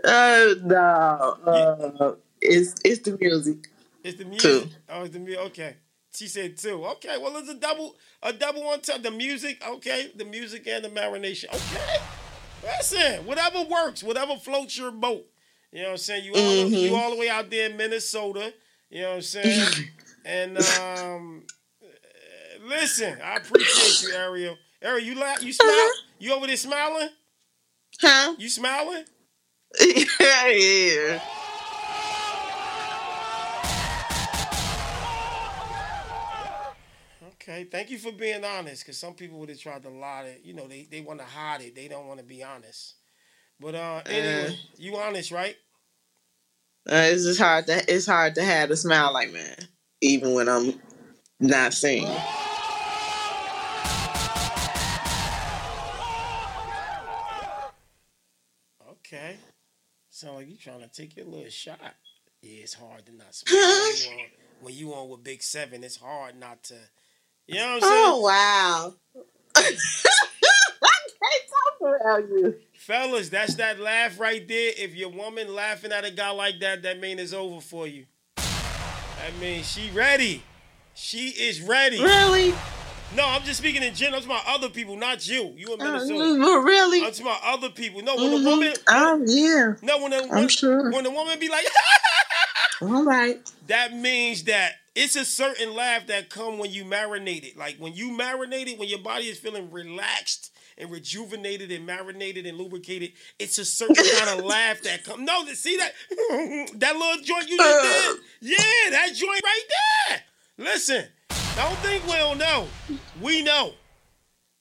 Uh, no, uh, it's it's the music. It's the music. Two. Oh, it's the music. Okay. She said two. Okay. Well, it's a double, a double on top. The music. Okay. The music and the marination. Okay. Listen, whatever works, whatever floats your boat. You know what I'm saying? You all, Mhm. you all the way out there in Minnesota. You know what I'm saying? <laughs> and um, listen, I appreciate you, Ariel. Ariel, you la- you smile? You over there smiling? Huh? You smiling? <laughs> yeah. Okay, thank you for being honest. Because some people would have tried to lie. It, you know, they, they want to hide it. They don't want to be honest. But uh, anyway, Uh. you honest, right? Uh, it's just hard to it's hard to have a smile like man, even when I'm not singing. Okay. Sound like you trying to take your little shot. Yeah, it's hard to not smile when you <laughs> on, when you on with Big Seven. It's hard not to. You know what I'm saying? Oh wow! <laughs> I can't talk you. Fellas, that's that laugh right there. If your woman laughing at a guy like that, that mean it's over for you. That means she ready. She is ready. Really? No, I'm just speaking in general. I'm talking about other people, not you. You in Uh, Minnesota. but really? I'm talking about other people. No, when Mhm. the woman. Um, yeah. No, when the, I'm when, sure. when the woman be like, <laughs> All right. that means that it's a certain laugh that come when you marinate it. Like when you marinate it, when your body is feeling relaxed and rejuvenated and marinated and lubricated, it's a certain kind of laugh that come. No, see that <laughs> that little joint you just did? Uh. Yeah, that joint right there. Listen, don't think we don't know. We know.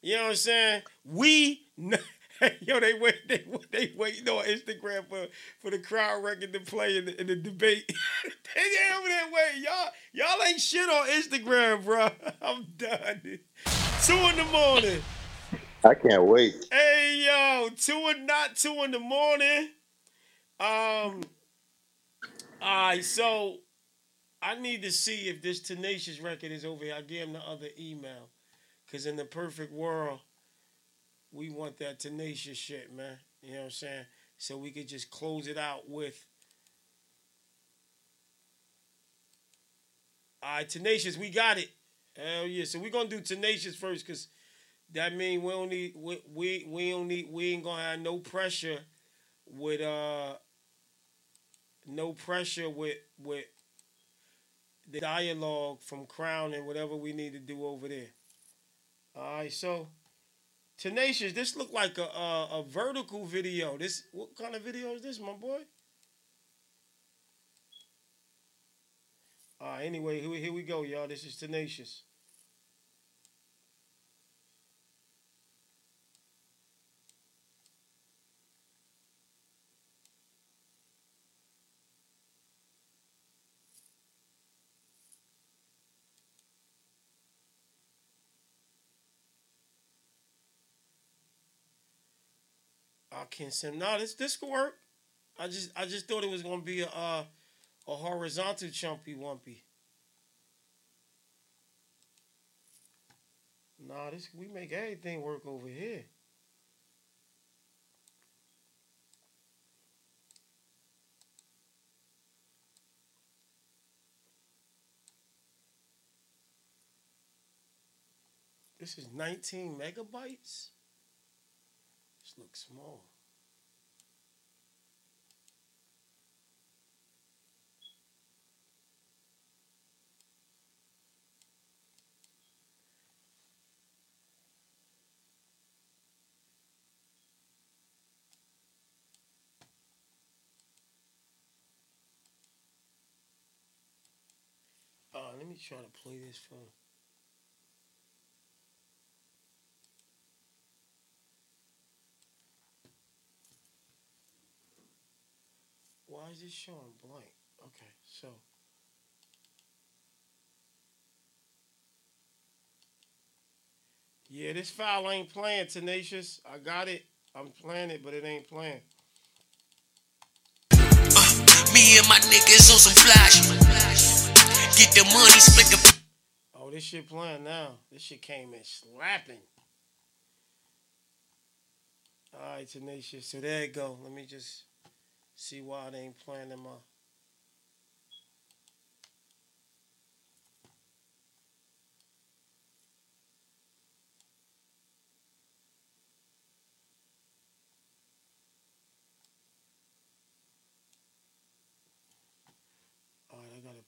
You know what I'm saying? We know. <laughs> Yo, they wait, they wait, they waiting on Instagram for, for the Crown record to play in the, in the debate. <laughs> they over there waiting. Y'all, y'all ain't shit on Instagram, bro. <laughs> I'm done. Two in the morning. I can't wait. Hey yo, two and not two in the morning. Um. Alright, so I need to see if this tenacious record is over here. I gave him the other email. Cause in the perfect world, we want that tenacious shit, man. You know what I'm saying? So we could just close it out with Alright, tenacious, we got it. Hell yeah. So we're gonna do tenacious first, cause that mean we don't need we we, we don't need we ain't gonna have no pressure with uh no pressure with with the dialogue from Crown and whatever we need to do over there. All right, so tenacious. This look like a, a a vertical video. This what kind of video is this, my boy? Right, anyway, here we go, y'all. This is tenacious. Can't send. No, this this could work. I just I just thought it was gonna be a uh, a horizontal chumpy wumpy. Nah, this we make everything work over here. This is 19 megabytes. This looks small. Uh, let me try to play this for. Why is this showing blank? Okay, so. Yeah, this file ain't playing, Tenacious. I got it. I'm playing it, but it ain't playing. Uh, me and my niggas on some flash. Get the money, the. Oh, this shit playing now. This shit came in slapping. All right, Tenacious. So there you go. Let me just see why they ain't playing in my.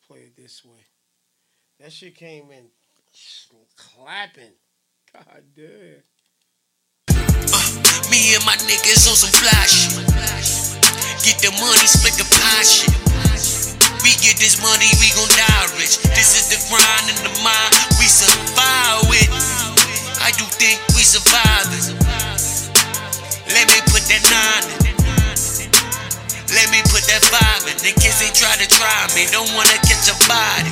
Play it this way. That shit came in clapping. God damn. Uh, me and my niggas on some flash. Get the money, split the pie shit. We get this money, we gon' die rich. This is the grind in the mind we survive with. I do think we survive it. Let me put that nine in. Let me put that five in. The kids they try to try me, don't wanna catch a body.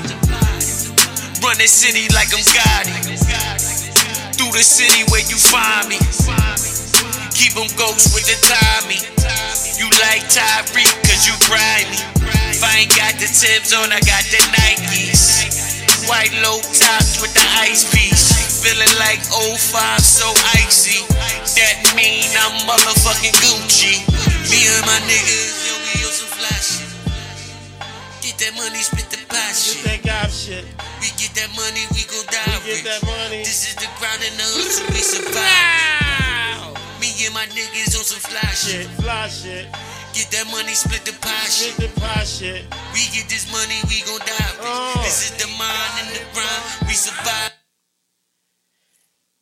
Run the city like I'm Gotti. Through the city where you find me. Keep them ghosts with the Tommy. You like Tyreek cause you grimy. If I ain't got the Timbs on, I got the Nikes. White low tops with the ice piece. Feeling like 05, so icy. That mean I'm motherfucking Gucci. Me and my niggas, yo, we on some flash shit. Get that money, spit the pie shit. Get that shit. We get that money, we gon' die We get rich. that money. This is the grind and the hustle, we survive. Me and my niggas on some fly shit. Fly shit. Get that money, split the pie shit. Split the pie shit. We get this money, we gon' die rich. Oh. This is the mind and the grind, we survive.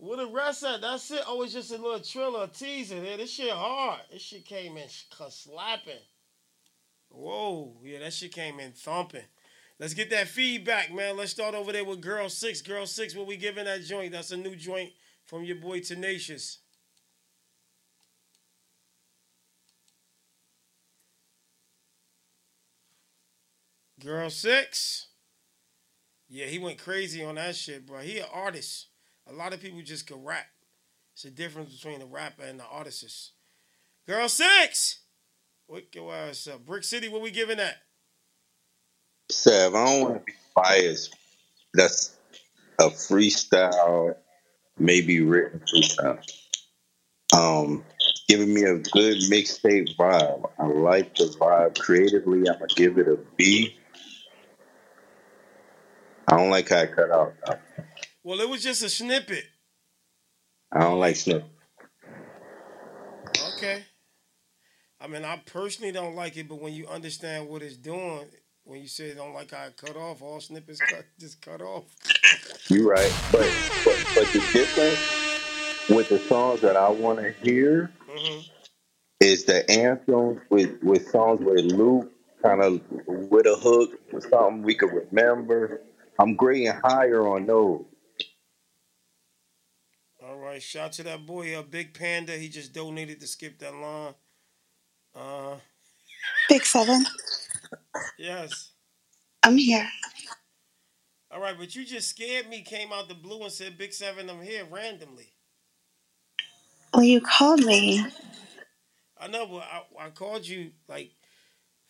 Where the rest at? That's it. Oh, it's just a little trailer, a teaser. Yeah, this shit hard. This shit came in slapping. Whoa, yeah, that shit came in thumping. Let's get that feedback, man. Let's start over there with Girl Six. Girl Six, what we giving that joint? That's a new joint from your boy Tenacious. Girl Six. Yeah, he went crazy on that shit, bro. He an artist. A lot of people just can rap. It's the difference between the rapper and the artist. Girl Six. Wake your ass up. Brick City, what we giving that? Sav, I don't want to be biased. That's a freestyle, maybe written freestyle. Um, giving me a good mixtape vibe. I like the vibe creatively. I'm gonna give it a B. I don't like how it cut out. though. Well, it was just a snippet. I don't like snip. Okay. I mean, I personally don't like it, but when you understand what it's doing, when you say don't like how it cut off, all snippets <laughs> cut just cut off. You're right, but but, but the difference with the songs that I want to hear Mm-hmm. is the anthems with with songs with loop, kind of with a hook, with something we could remember. I'm grading higher on those. All right, shout to that boy, a Big Panda. He just donated to skip that line. Uh, Big Seven, yes. I'm here. All right, but you just scared me. Came out the blue and said Big Seven. I'm here randomly. Well, you called me. I know, but I, I called you like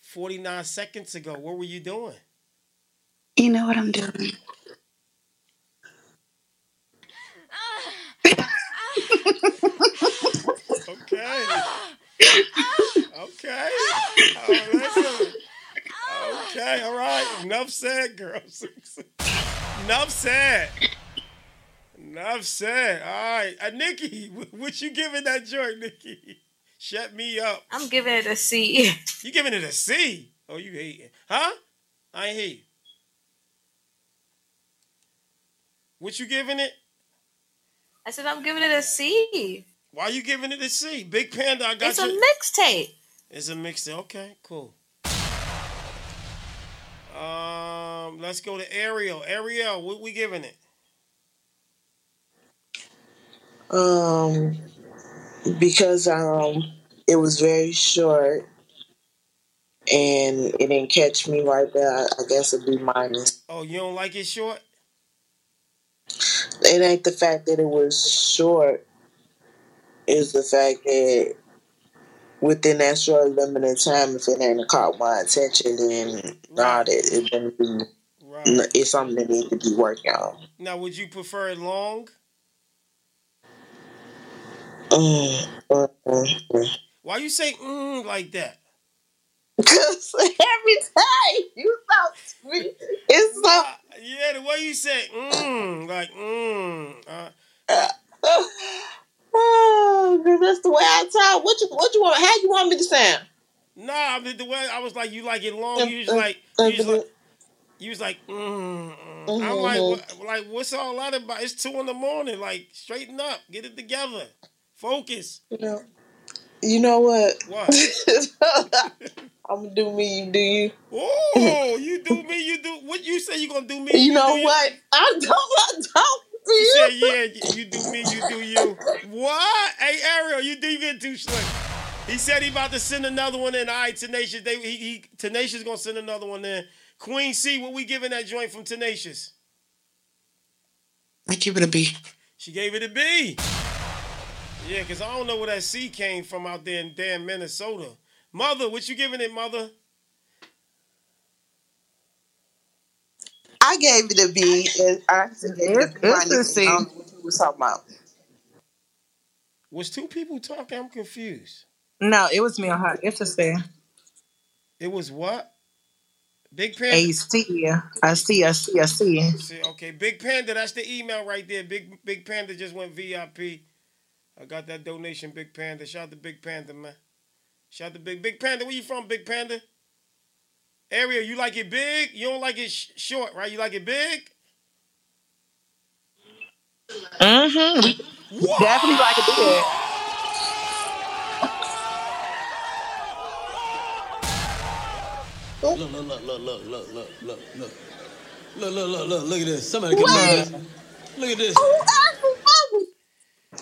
49 seconds ago. What were you doing? You know what I'm doing. Okay. Okay. Oh. Okay, all right. Enough said, girls. Enough said. Enough said. All right. Uh, Nikki, what you giving that joint, Nikki? Shut me up. I'm giving it a C. <laughs> You giving it a C? Oh, you hating. Huh? I ain't you. What you giving it? I said I'm giving it a C. Why are you giving it a C? Big Panda, I got you. It's you. a mixtape. It's a mixtape. Okay, cool. Um, let's go to Ariel. Ariel, what we giving it? Um, because um, it was very short and it didn't catch me right there. I guess a B minus. Oh, you don't like it short? It ain't the fact that it was short. It's the fact that within that short limited time, if it ain't caught my attention, then that it didn't be. It's something that needs to be worked on. Now, would you prefer it long? Mm, mm, mm, mm. Why you say mm like that? <laughs> Cause every time you talk to me, it's so. Yeah, the way you say mm, like mm. Uh, Oh, that's the way I talk. What you what you want? How you want me to sound? nah, I mean the way I was like, you like it long. You was like, you was like, you was like, mm, mm. I'm like, what, like, what's all that about? It's two in the morning. Like, straighten up, get it together, focus. You know, you know what? What? <laughs> <laughs> I'm gonna do me. You do you? Oh, you do me, you do. What you say you gonna do me? <laughs> You know do what? I don't. I don't. She said, "Yeah, you do me, you do you." What? Hey, Ariel, you do you get too slick? He said he about to send another one in. All right, Tenacious. They he, he Tenacious gonna send another one in. Queen C, what we giving that joint from Tenacious? I give it a B. She gave it a B. Yeah, cause I don't know where that C came from out there in damn Minnesota. Mother, what you giving it, mother? I gave it a B, and I actually gave it a B It's- it's minus. a and don't know what you was talking about. Was two people talking? I'm confused. No, it was me on her. It's a C. It was what? Big Panda. A C, a C, a C, a C. See, I see. I see. I see. okay, Big Panda. That's the email right there. Big Big Panda just went VIP. I got that donation, Big Panda. Shout out to Big Panda, man. Shout out to Big Big Panda. Where you from, Big Panda? Area, you like it big? You don't like it sh- short, right? You like it big? Mm-hmm. We definitely like a big. Look, look, look, look, look, look, look, look, look. Look, look, look, look, look at this. Somebody come look at this. Look at this.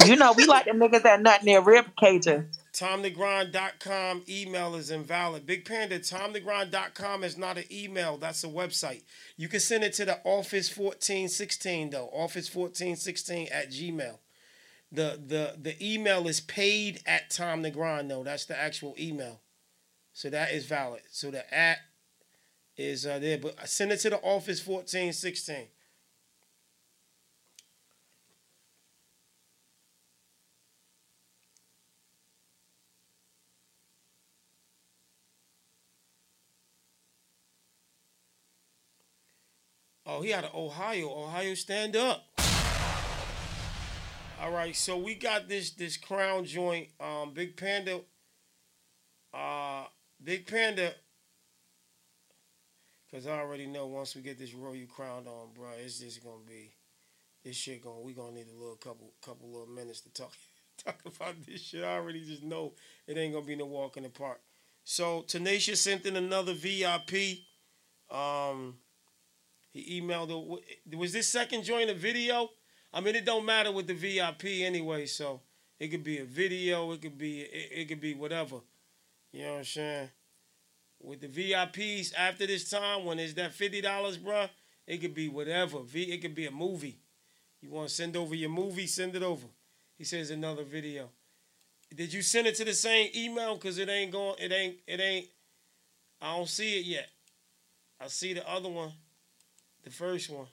You know, we like the niggas that nut near rib cages. TimeToGrind.com email is invalid. Big Panda, TimeToGrind.com is not an email. That's a website. You can send it to the Office 1416 though. Office 1416 at Gmail. The the the email is paid at Time to Grind though. That's the actual email. So that is valid. So the at is uh, there, but send it to the Office 1416. Oh, he out of Ohio. Ohio, stand up. All right, so we got this this crown joint. Um, Big Panda. Uh, Big Panda. Cause I already know once we get this royal crown on, bro, it's just gonna be this shit. gonna we gonna need a little couple couple little minutes to talk <laughs> talk about this shit. I already just know it ain't gonna be no walk in the park. So Tenacious sent in another VIP. Um, he emailed. Was this second joint a video? I mean, it don't matter with the VIP anyway. So it could be a video. It could be. It, it could be whatever. You know what I'm saying? With the VIPs after this time, when it's that fifty dollars, bruh, it could be whatever. V. It could be a movie. You want to send over your movie? Send it over. He says another video. Did you send it to the same email? Cause it ain't going. It ain't. It ain't. I don't see it yet. I see the other one, the first one.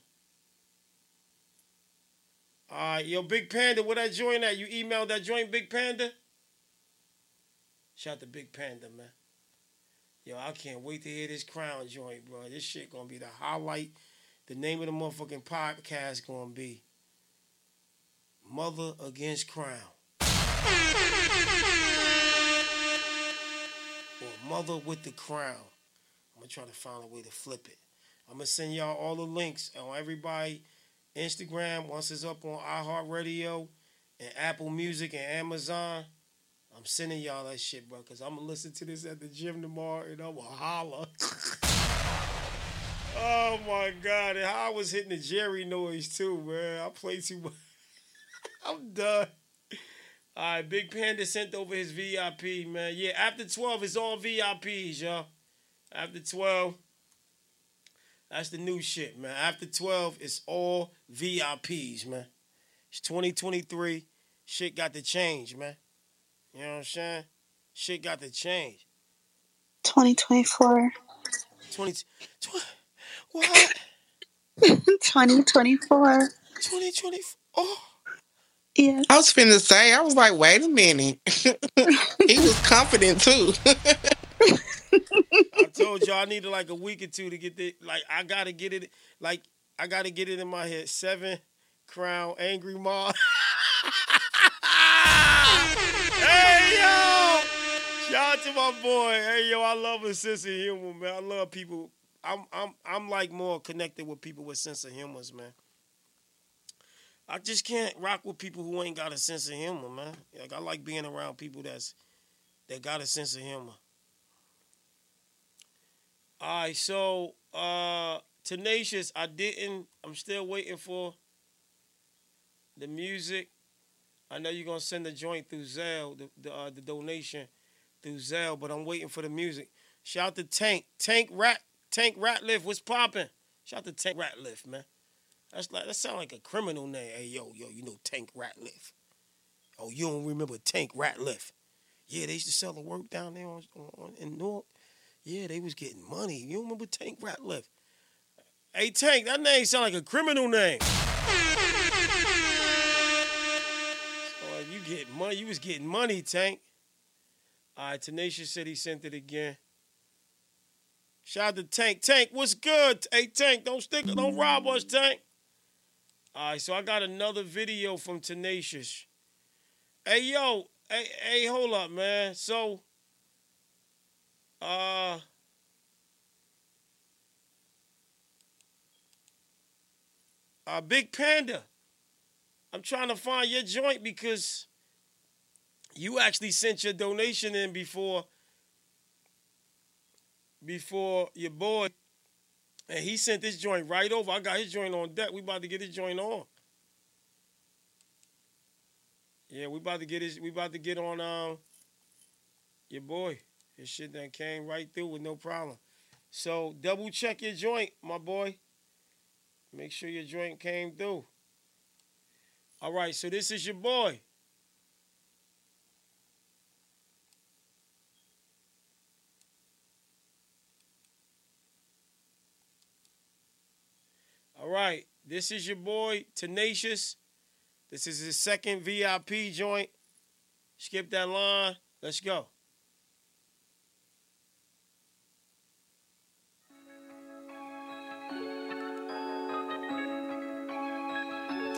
All right, yo, Big Panda, where that joint at? You emailed that joint, Big Panda? Shout out to Big Panda, man. Yo, I can't wait to hear this crown joint, bro. This shit gonna be the highlight. The name of the motherfucking podcast gonna be Mother Against Crown. Or Mother with the Crown. I'm gonna try to find a way to flip it. I'm gonna send y'all all the links on everybody Instagram once it's up on iHeartRadio and Apple Music and Amazon. I'm sending y'all that shit, bro, because I'm gonna listen to this at the gym tomorrow and I'm gonna holler. <laughs> oh my god, and I was hitting the Jerry noise too, man. I play too much. <laughs> I'm done. All right, Big Panda sent over his VIP, man. Yeah, after 12, it's all VIPs, y'all. After 12, that's the new shit, man. After 12, it's all VIPs, man. It's 2023. Shit got to change, man. You know what I'm saying? Shit got to change. 2024. 20, tw- what? <laughs> 2024. 2020. Oh. Yeah. I was finna say, I was like, wait a minute. <laughs> he was confident too. <laughs> Told y'all I needed like a week or two to get the like I gotta get it like I gotta get it in my head. Seven crown angry mom. <laughs> hey yo! Shout out to my boy. Hey yo, I love a sense of humor, man. I love people. I'm I'm I'm like more connected with people with sense of humors, man. I just can't rock with people who ain't got a sense of humor, man. Like I like being around people that's that got a sense of humor. All right, so uh Tenacious, I didn't. I'm still waiting for the music. I know you're gonna send the joint through Zelle, the the, uh, the donation through Zelle, but I'm waiting for the music. Shout out to Tank, Tank Rat, Tank Ratliff, what's popping? Shout out to Tank Ratliff, man. That's like that sound like a criminal name. Hey yo, yo, you know Tank Ratliff. Oh, you don't remember Tank Ratliff? Yeah, they used to sell the work down there on, on, in Newark. Yeah, they was getting money. You remember Tank Ratliff? Hey Tank, that name sound like a criminal name. So uh, you get money, you was getting money, Tank. All right, Tenacious said he sent it again. Shout out to Tank. Tank, what's good? Hey, Tank, don't stick, don't rob us, Tank. All right, so I got another video from Tenacious. Hey, yo, hey, hey, hold up, man. So, uh, uh, Big Panda, I'm trying to find your joint because you actually sent your donation in before before your boy and he sent this joint right over. I got his joint on deck. We about to get his joint on. Yeah, we about to get his we about to get on um your boy. His shit that came right through with no problem. So double check your joint, my boy. Make sure your joint came through. All right, so this is your boy. All right, this is your boy Tenacious. This is his second VIP joint. Skip that line. Let's go.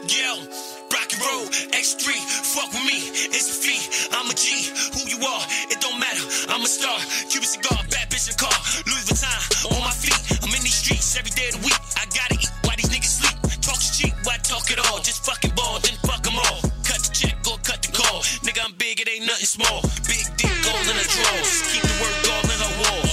Yo, rock and roll, X3, fuck with me, it's a fee. I'm a G, who you are, it don't matter. I'm a star, Cuban cigar, bad bitch in car, Louis Vuitton on my feet. I'm in these streets every day of the week. I gotta eat while these niggas sleep. Talk's cheap, why talk it all? Just fucking ball, then fuck them all. Cut the check or cut the call. Nigga, I'm big, it ain't nothing small. Big dick, all in the drawers. Keep the work all in her wall.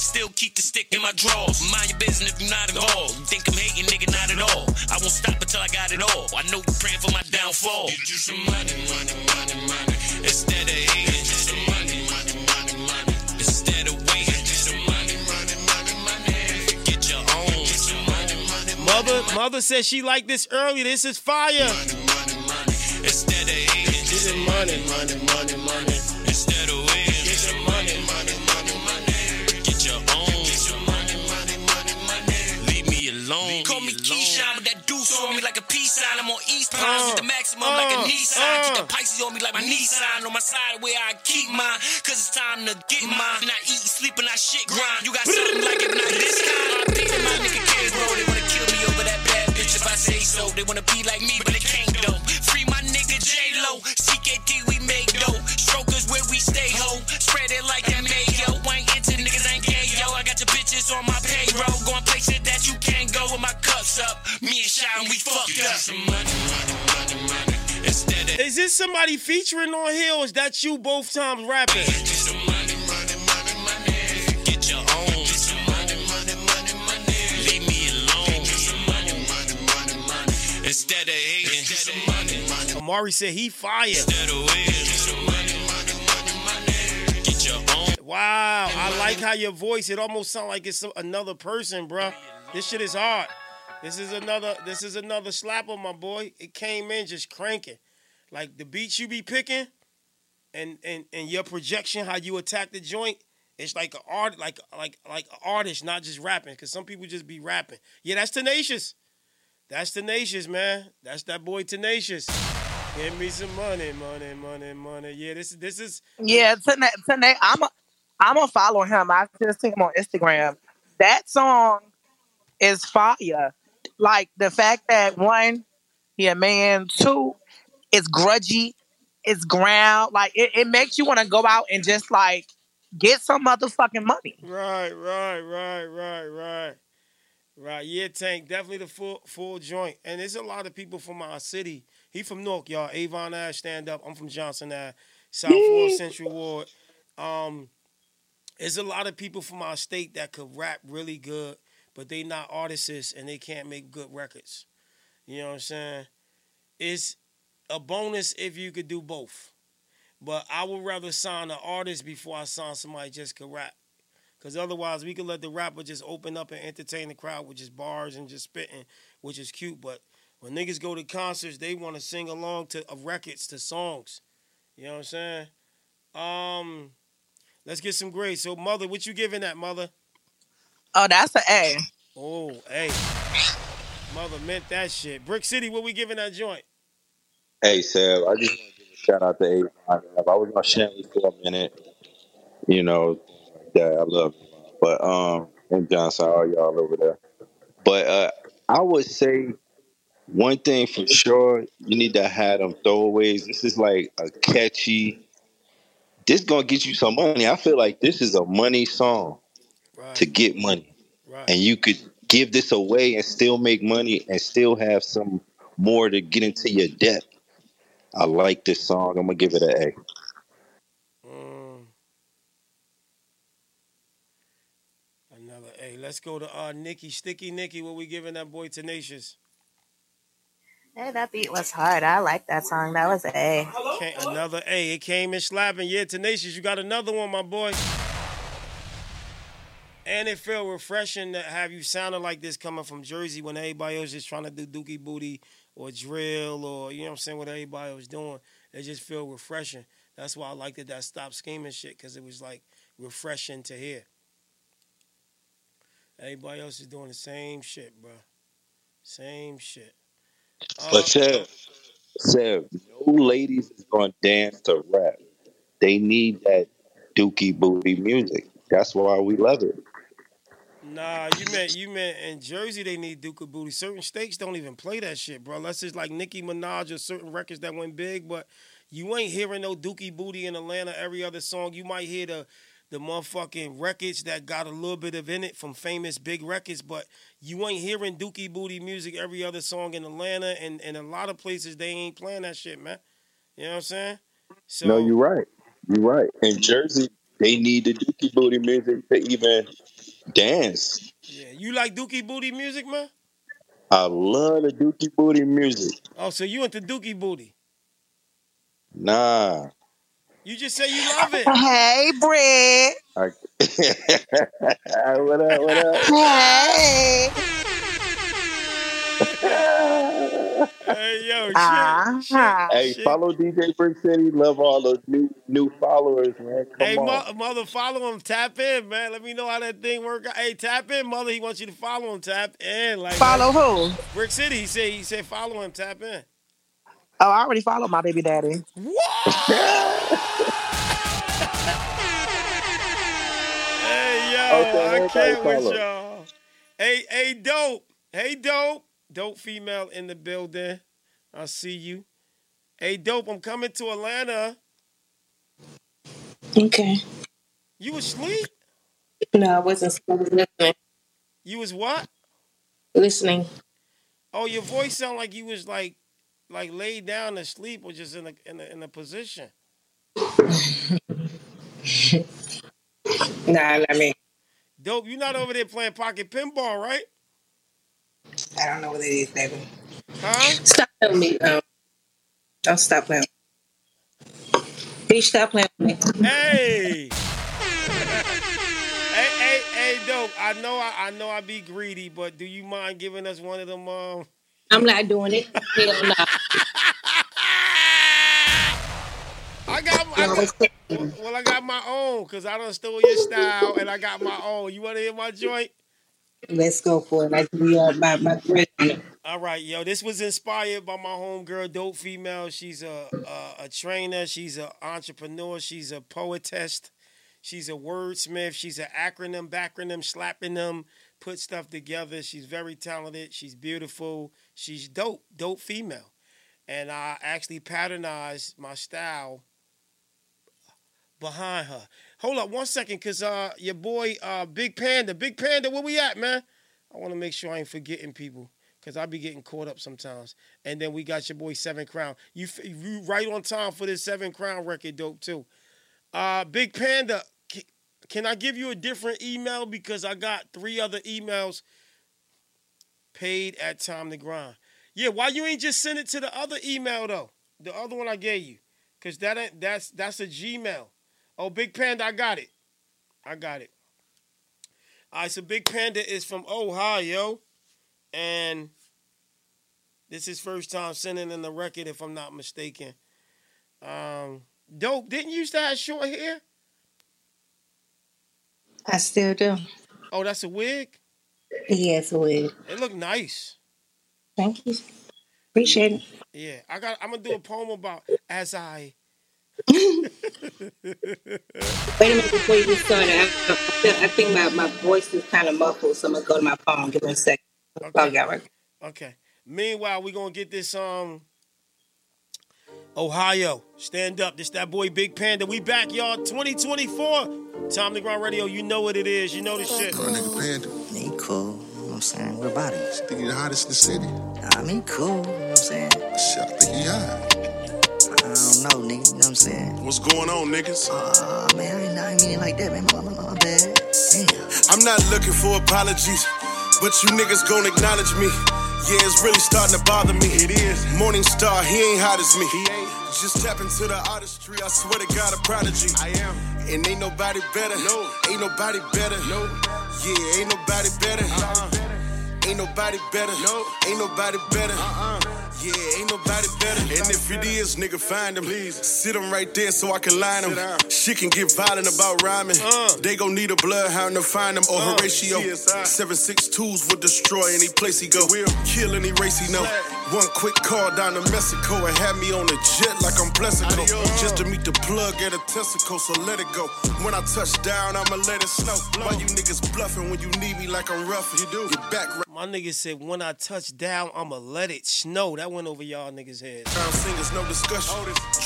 Still keep the stick in my drawers. Mind your business if you're not involved. You think I'm hating, nigga, not at all. I won't stop until I got it all. I know you praying for my downfall. Get you some money, money, money, money. Instead of hating, get some money, money, money, money. Instead of waiting, get some money, money, money, money. Get your own. Get some money, money, Mother, mother said she liked this early. This is fire. Instead of hating, get some money, money, money, money. On me like a peace sign. I'm on East Pines with the maximum like a uh, Nissan. uh. Keep the Pisces on me like my Nissan. On my side where I keep mine. Cause it's time to get mine. And I eat, sleep, and I shit grind. You got something like it, not this kind. I pay my nigga kids, bro. They wanna kill me over that bad bitch if I say so. They wanna be like me, but they can't Me and Shine, we fucked up. Some money, money, money, money. Instead of Is this somebody featuring on here or is that you both times rapping? some money, money, money, money. Get your own. Get some money, money, money, money. Leave me alone. Get some money, money, money, money. Instead of hating, get some money, money. Amari said he fired. Instead of waiting, get some money, money, money, money. Get your own. Wow, I like how your voice. It almost sounds like it's another person, bruh. This shit is hard. This is another. This is another slapper, my boy. It came in just cranking, like the beats you be picking, and and and your projection, how you attack the joint. It's like an art, like like like an artist, not just rapping. Cause some people just be rapping. Yeah, that's tenacious. That's tenacious, man. That's that boy tenacious. Give me some money, money, money, money. Yeah, this is this is Yeah, tonight, tonight I'm a, I'm gonna follow him. I just see him on Instagram. That song is fire. Like the fact that one, he a man. Two, it's grudgy. It's ground. Like it, it makes you want to go out and just like get some motherfucking money. Right, right, right, right, right. Right. Yeah, Tank. Definitely the full full joint. And there's a lot of people from our city. He from Newark, y'all. Avon Ave, stand up. I'm from Johnson Ave, South Ward, Central Ward. Um, there's a lot of people from our state that could rap really good, but they not artists and they can't make good records. You know what I'm saying? It's a bonus if you could do both. But I would rather sign an artist before I sign somebody just could rap. Because otherwise, we could let the rapper just open up and entertain the crowd with just bars and just spitting, which is cute. But when niggas go to concerts, they want to sing along to uh, records, to songs. You know what I'm saying? Um, let's get some grades. So, mother, what you giving that, mother? Oh, that's an A. Oh, A. Mother meant that shit. Brick City, what we giving that joint? Hey, Seb, I just want to give a shout out to Avon. I was on Shanley for a minute. You know, things like that. I love Avon. But um, and Johnson, all y'all over there. But uh, I would say one thing for sure, you need to have them throwaways. This is like a catchy. This gonna get you some money. I feel like this is a money song to get money, and you could give this away and still make money and still have some more to get into your debt. I like this song. I'm gonna give it an A. Mm. Another A. Let's go to uh Nikki, Sticky Nikki. What we giving that boy Tenacious? Hey, that beat was hard. I like that song. That was A. Came, another A. It came in slapping. Yeah, Tenacious, you got another one, my boy. And it felt refreshing to have you sounding like this coming from Jersey when everybody else is trying to do dookie booty or drill or you know what I'm saying what everybody was doing. It just felt refreshing. That's why I liked it that stop scheming shit because it was like refreshing to hear. Everybody else is doing the same shit, bro. Same shit. But um, Sev, Sev, no ladies is gonna dance to rap. They need that dookie booty music. That's why we love it. Nah, you meant you meant in Jersey they need Dookie Booty. Certain states don't even play that shit, bro. Unless it's like Nicki Minaj or certain records that went big, but you ain't hearing no Dookie Booty in Atlanta every other song. You might hear the the motherfucking records that got a little bit of in it from famous big records, but you ain't hearing Dookie Booty music every other song in Atlanta and, and a lot of places they ain't playing that shit, man. You know what I'm saying? So no, you're right. You're right. In Jersey, they need the dookie booty music to even dance. yeah, you like Dookie Booty music, man? I love the dookie booty music. Oh, so you into Dookie Booty? Nah. You just say you love it. Hey, Britt. I, <laughs> what up? What up? Hey. Hey, yo, shit, Uh-huh. shit, Hey, shit. follow DJ Brick City. Love all those new new followers, man. Come Hey, on. mo- mother, follow him. Tap in, man. Let me know how that thing work. out. Hey, tap in, mother. He wants you to follow him. Tap in, like Follow who? Brick City. He said he said follow him. Tap in. Oh, I already followed my baby daddy. <laughs> Hey, yo, <laughs> Okay, I can't with y'all. Hey, hey, dope. Hey, dope. Dope female in the building. I see you. Hey, dope. I'm coming to Atlanta. Okay. You asleep? No, I wasn't. I was listening. You was what? Listening. Oh, your voice sound like you was like, like laid down to sleep or just in a in a, in a position. <laughs> Nah, I mean, Dope, you're not over there playing pocket pinball, right? I don't know what it is, baby. Huh? Stop playing with me. Um, don't stop playing. Bitch, stop playing with me. Hey. hey, hey, hey, dope. I know I, I know I be greedy, but do you mind giving us one of them um I'm not doing it. Hell no. I got, I got well, well, I got my own because I don't steal your style and I got my own. You want to hear my joint? Let's go for it. Like we are my my grandson. All right, yo, this was inspired by my homegirl, dope female. She's a a, a trainer. She's an entrepreneur. She's a poetess. She's a wordsmith. She's an acronym, backronym, slapping them, put stuff together. She's very talented. She's beautiful. She's dope, dope female. And I actually patternized my style behind her. Hold up one second, cause uh your boy uh Big Panda, Big Panda, where we at, man? I want to make sure I ain't forgetting people, cause I be getting caught up sometimes. And then we got your boy Seven Crown. You you right on time for this Seven Crown record, dope too. Uh, Big Panda, can, can I give you a different email because I got three other emails paid at time to grind. Yeah, why you ain't just send it to the other email though? The other one I gave you, cause that ain't that's that's a Gmail. Oh, Big Panda, I got it. I got it. All right, so Big Panda is from Ohio, and this is first time sending in the record, if I'm not mistaken. Um, dope. Didn't you used to have short hair? I still do. Oh, that's a wig. Yes, wig. It look nice. Thank you. Appreciate it. Yeah, I got. I'm gonna do a poem about as I Wait a minute before you get started. I, I, feel- I think my, my voice is kind of muffled, so I'm gonna go to my phone. Give me a second. Okay. Okay. right. Okay. Meanwhile, we're gonna get this um Ohio. Stand up. This that boy Big Panda. We back, y'all. 2024. Time to Grind Radio. You know what it is. You know the shit. Girl, nigga Panda. He cool. You know what I'm saying? What about him? Think he the hottest in the city. I mean, cool. You know what I'm saying? Shit, I think he hot. I know, nigga. You know what I'm saying? What's going on, niggas? Uh, man, I ain't, I ain't mean it like that, man. My, my, my, my bad. Damn. I'm not looking for apologies, but you niggas gon' acknowledge me. Yeah, it's really starting to bother me. It is. Morning Star, he ain't hot as me. He ain't. Just tap into the artistry. I swear to God, a prodigy. I am. And ain't nobody better. No. Ain't nobody better. No. Yeah, ain't nobody better. Uh-uh. Ain't nobody better. No. Ain't nobody better. Uh-uh. Yeah, ain't nobody better. And if it is, nigga, find him. Please. Sit him right there so I can line him. Shit can get violent about rhyming. Uh. They gon' need a bloodhound to find him or uh. Horatio. Seven six twos would destroy any place he go. Will. Kill any race he know. One quick call down to Mexico and had me on a jet like I'm Plexico. Just to meet the plug at a testicle, so let it go. When I touch down, I'ma let it snow. Why you niggas bluffing when you need me like I'm rough? You do. Your back My nigga said when I touch down, I'ma let it snow. That went over y'all niggas' heads. Round singers, no discussion.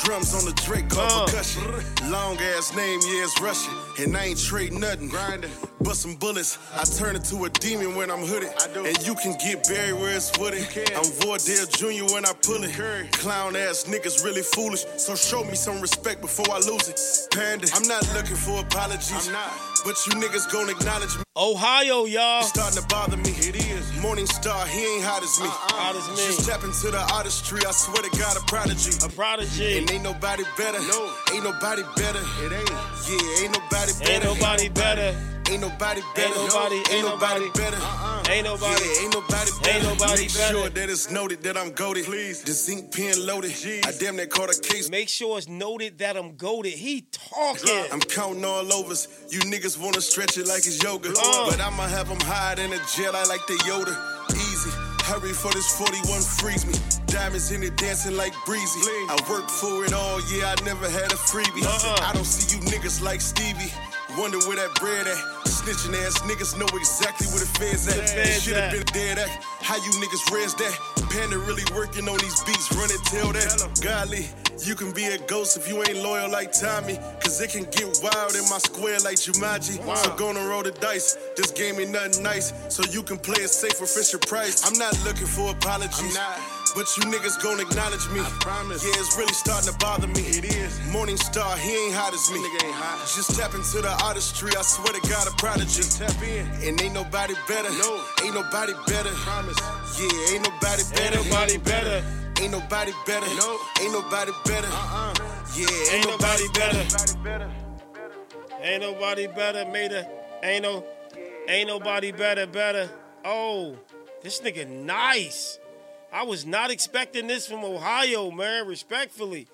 Drums on the Drake called Uh. percussion. Long ass name, yeah, it's Russian. And I ain't trade nothing. Grinding. Busting bullets. I turn into a demon when I'm hooded. I do. And you can get buried where it's footed. I'm Vordale Jr. when I pull it. Clown ass niggas really foolish. So show me some respect before I lose it. Panda, I'm not looking for apologies. I'm not. But you niggas gon' acknowledge me. Ohio, y'all. Starting to bother me. It is. Morning Star, he ain't hot as me. Uh-uh. Hot as me. Just tap into the artistry. I swear to God, a prodigy. A prodigy. And ain't nobody better. No. Ain't nobody better. It ain't. Yeah, ain't nobody better. Ain't nobody better. Ain't nobody better. Ain't nobody, No, ain't nobody better. Ain't nobody. Yeah, ain't nobody better. Ain't nobody Make better. sure that it's noted that I'm goaded. Please. The zinc pen loaded. I damn near caught a case. Make sure it's noted that I'm goaded. He talking. I'm counting all overs. You niggas wanna stretch it like it's yoga. Uh. But I'ma have them hide in a jet. I like the Yoda. Easy. Hurry for this 41 freeze me. Diamonds in it dancing like breezy. I worked for it all, yeah, I never had a freebie. Uh-uh. I don't see you niggas like Stevie. Wonder where that bread at. Snitching ass niggas know exactly where the feds at. Where the It feds should have been dead at. How you niggas raised that? Panda really working on these beats. Run it, tell that. Golly, you can be a ghost if you ain't loyal like Tommy. Cause it can get wild in my square like Jumanji. So gonna roll the dice. This game ain't nothing nice. So you can play it safe for Fisher Price. I'm not looking for apologies. But you niggas gon' acknowledge me. I promise. Yeah, it's really starting to bother me. It is. Morning Star, he ain't hot as me. Nigga ain't hot. Just tap into the artistry. I swear to God, a prodigy. tap in. And ain't nobody better. No. Ain't nobody better. Promise. Yeah, ain't nobody better. Ain't nobody better. Ain't nobody better. No. Ain't nobody better. Uh-uh. Yeah, Ain't nobody better. Ain't nobody better. Made a. Ain't no. Ain't nobody better. Better. Oh, this nigga nice. I was not expecting this from Ohio, man. Respectfully.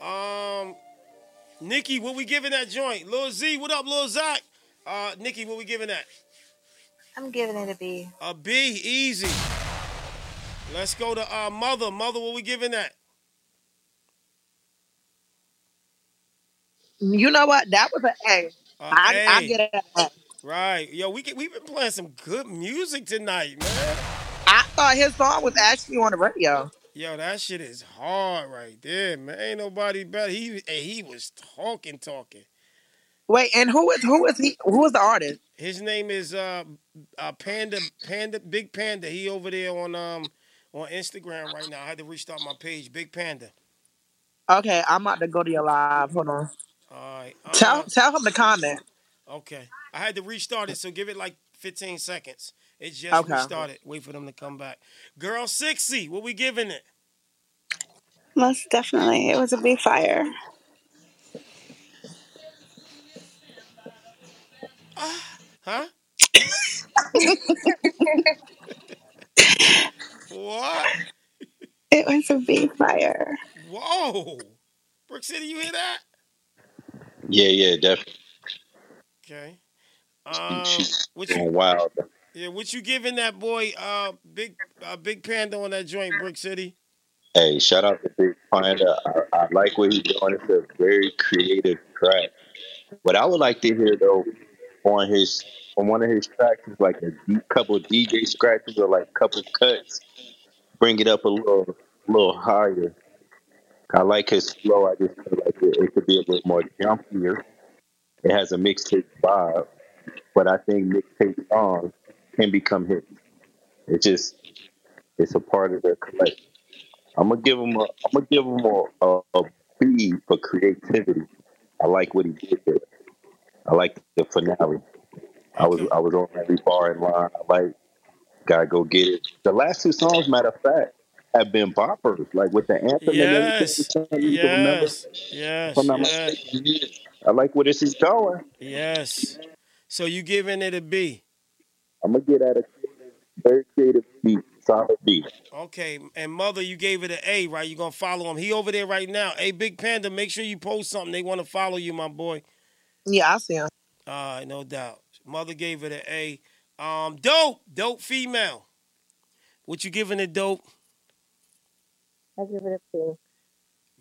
Um, Nikki, what we giving that joint? Lil Z, what up, Lil Zach? Uh, Nikki, what we giving that? I'm giving it a B. A B, easy. Let's go to uh, Mother. Mother, what we giving that? You know what? That was an A. A I, I A. get an A. Right. Yo, we get, we've been playing some good music tonight, man. His song was actually on the radio. Yo, that shit is hard right there, man. Ain't nobody better. He he was talking, talking. Wait, and who is who is he? Who is the artist? His name is uh, uh Panda Panda Big Panda. He over there on um on Instagram right now. I had to restart my page. Big Panda. Okay, I'm about to go to your live. Hold on. All right. uh, Tell tell him to comment. Okay. I had to restart it, so give it like 15 seconds. It just Okay. restarted. Wait for them to come back. Girl 60, what we giving it? Most definitely. It was a B fire. Huh? what? It was a B fire. Whoa. Brick City, you hear that? Yeah, yeah, definitely. Okay. Um, She's going wild. Yeah, what you giving that boy uh big uh, big panda on that joint, Brick City? Hey, shout out to Big Panda. I, I like what he's doing. It's a very creative track. What I would like to hear though on his on one of his tracks is like a deep couple DJ scratches or like couple cuts. Bring it up a little little higher. I like his flow. I just feel like it, it could be a little more jumpier. It has a mixtape vibe, but I think mixtape songs can become hits. It just it's a part of their collection. I'm gonna give him a I'm gonna give him a, a, a B for creativity. I like what he did there. I like the finale. I was I was on every bar in line. I like gotta go get it. The last two songs, matter of fact, have been boppers, like with the anthem and everything. Yes. for some reason, remember? Yes. Yes. Yes. I like where this is going. Yes. So you giving it a B? I'm gonna get at a very creative beat, solid beat. Okay. And mother, you gave it an A, right? You gonna follow him? He over there right now. Hey, Big Panda, make sure you post something. They want to follow you, my boy. Yeah, I see him. All right, no doubt. Mother gave it an A. Um, dope, dope female. What you giving it, dope? I give it a two.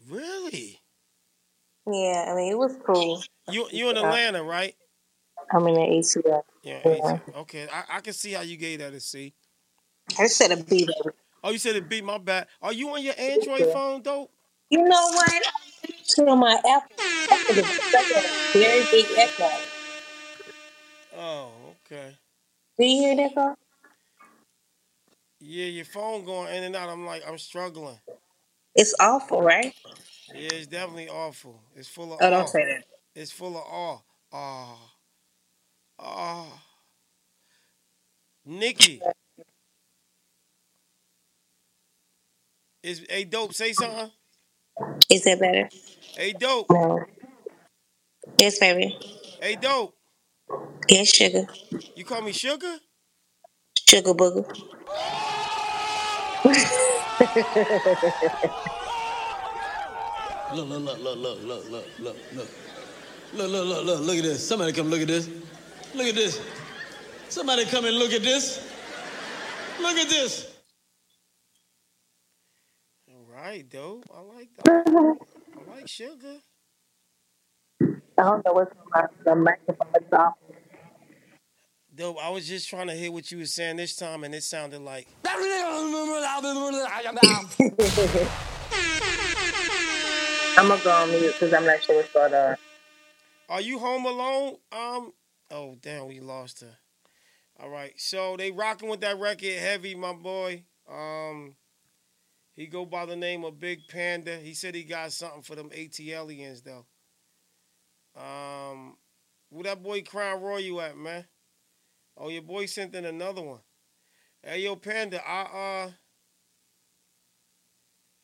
Really? Yeah, I mean it was cool. You you in Atlanta, right? I'm in the ATL. Yeah. Yeah. Okay, I, I can see how you gave that a C. I just said a B, baby. Oh, you said it beat my bad. Are you on your Android phone, dope? You know what? I put on my Apple. Apple device. I got a very big echo. Oh, okay. Do you hear that, girl? Yeah, your phone going in and out. I'm like, I'm struggling. It's awful, right? Yeah, it's definitely awful. It's full of Oh, awe. don't say that. It's full of awe. Ah. Ah. Nikki. Is hey dope, say something. Is that better? Hey dope. No. Yes, baby. Hey dope. Yes, sugar. You call me sugar? Sugar booger. Look, <laughs> look, look, look, look, look, look, look, look. Look, look, look, look, look at this. Somebody come look at this. Look at this. Somebody come and look at this. Look at this. All right, dope. I like that. <laughs> I like sugar. I don't know what's on my the microphone. It's off. Dope, I was just trying to hear what you were saying this time and it sounded like <laughs> <laughs> I'm gonna go on mute because I'm not sure what's going on. Are you home alone? Um. Oh damn, we lost her. All right, so they rocking with that record heavy, my boy. Um, he go by the name of Big Panda. He said he got something for them ATLians though. Um, where that boy Crown Royal at, man? Oh, your boy sent in another one. Hey yo, Panda, I uh.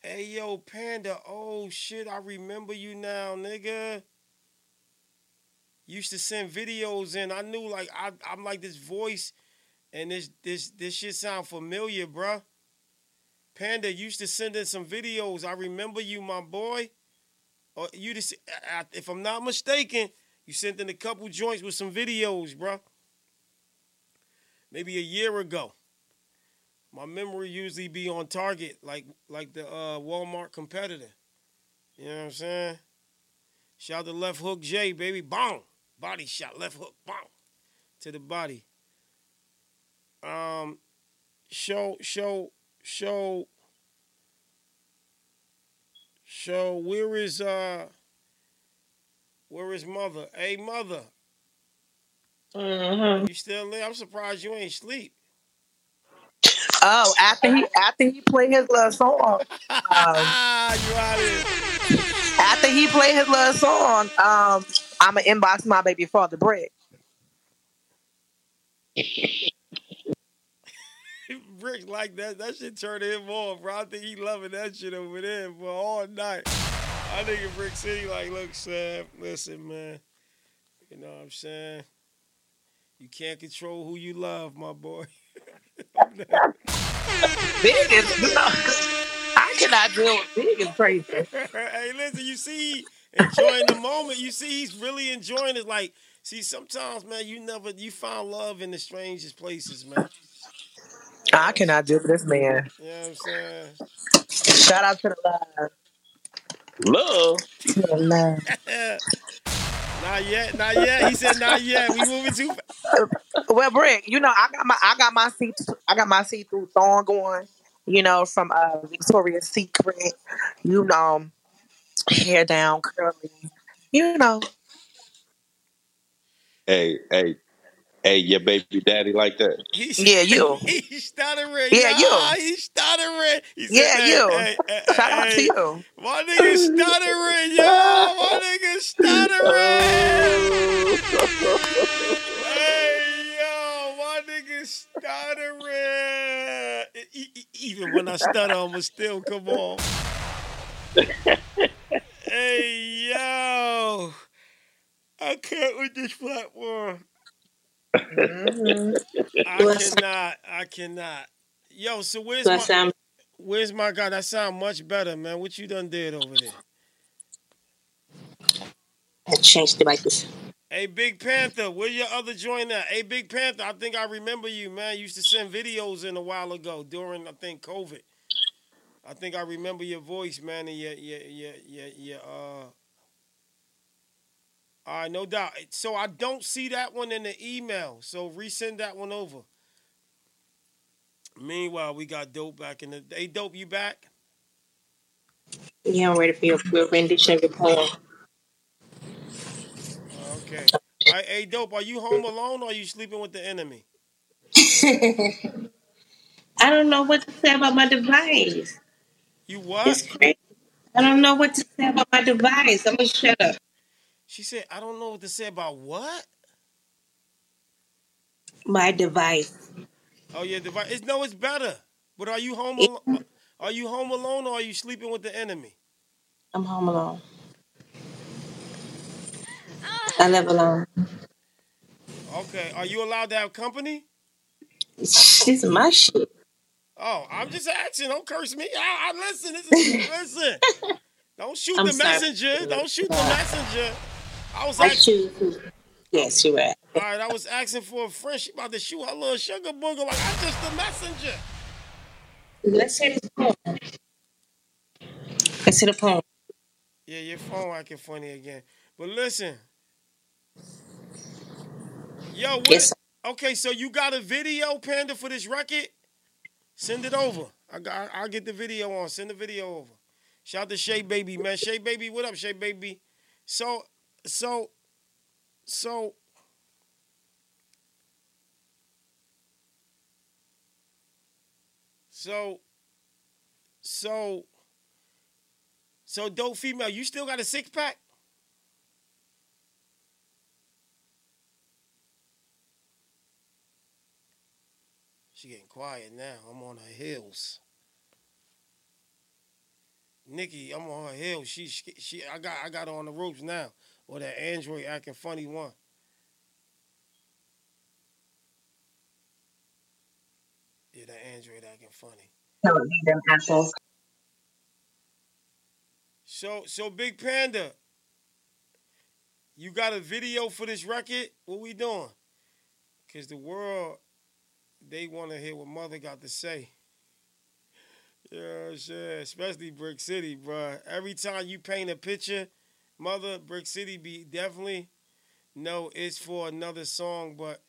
Hey yo, Panda. Oh shit, I remember you now, nigga. Used to send videos in. I knew like I I'm like this voice and this this this shit sound familiar, bruh. Panda used to send in some videos. I remember you, my boy. Or you just if I'm not mistaken, you sent in a couple joints with some videos, bruh. Maybe a year ago. My memory usually be on target, like like the uh, Walmart competitor. You know what I'm saying? Shout out to Left Hook J, baby. Boom. Body shot. Left hook. Boom. To the body. Um show show show show where is uh where is mother? Hey mother. Mhm. You still there? I'm surprised you ain't sleep. Oh, after he <laughs> after he played his little song, um, <laughs> you out here. after he played his little song, um, I'ma inbox my baby father Brett. <laughs> Rick like that. That shit turned him on, bro. I think he loving that shit over there for all night. I think if Brick City like, look, Sam, listen, man. You know what I'm saying? You can't control who you love, my boy. <laughs> Big is no, <laughs> I cannot deal with big is crazy. hey, listen, you see, enjoying the moment. You see, he's really enjoying it. Like, see, sometimes, man, you never you find love in the strangest places, man. I cannot deal with this man. You know what I'm saying? Shout out to the love. Love. To the love. <laughs> not yet, not yet. He said not yet. We moving too fast. <laughs> Well, Brick, you know, I got my I got my see I got my see through thong going. You know, from uh Victoria's Secret. You know, hair down, curly. You know, Hey, hey, hey, your baby daddy like that? <laughs> He's, Yeah, you. <laughs> He's stuttering. Yeah, you. y'all. He's stuttering. He said, Yeah, hey, you. Hey, <laughs> hey, Shout out to you. My nigga stuttering, yo. My nigga stuttering. hey, yo. My nigga stuttering. Even when I stutter, I'ma still come on. <laughs> hey, yo. I can't with this platform. Mm-hmm. I cannot. I cannot. Yo, so where's my where's my guy? That sound much better, man. What you done did over there? I changed the like. Hey, Big Panther, where your other joint at? Hey, Big Panther, I think I remember you, man. You used to send videos in a while ago during, I think, COVID. I think I remember your voice, man, and your, your, your, your, your uh. All right, no doubt. So I don't see that one in the email. So resend that one over. Meanwhile, we got Dope back in the. Hey, Dope, you back? Yeah, I'm ready for your, your rendition of your poem. Okay. Hey, hey, Dope, are you home alone or are you sleeping with the enemy? <laughs> I don't know what to say about my device. You what? It's crazy. I don't know what to say about my device. I'm gonna shut up. She said, I don't know what to say about what? My device. Oh yeah, device. It's, no, it's better. But are you home? Al- are you home alone or are you sleeping with the enemy? I'm home alone. I live alone. Okay. Are you allowed to have company? This is my shit. Oh, I'm mm-hmm. just asking. Don't curse me. I, I listen. This is, <laughs> listen. Don't shoot I'm the sorry. messenger. Don't shoot the messenger. I was asking. Yes, you're. All right, I was asking for a friend. She about to shoot her little sugar booger like I'm just the messenger. Let's hear this poem. Let's hear the poem. Yeah, your phone acting funny again. But listen. Yo, what? Yes. Okay, so you got a video, Panda, for this record? Send it over. I got, I'll get the video on. Send the video over. Shout out to Shay Baby, man. Shay Baby, what up, Shay Baby? So, so, so. So, so, so, dope female, you still got a six pack? She getting quiet now. I'm on her heels. Nikki, I'm on her heels. She, she, she I got, I got her on the ropes now. Or that Android acting funny one. Yeah, that Android acting funny. Don't need them assholes. So, so Big Panda, you got a video for this record? What we doing? Cause the world, they want to hear what Mother got to say. Yeah, sure. Especially Brick City, bruh. Every time you paint a picture, Mother, Brick City be definitely. No, it's for another song, but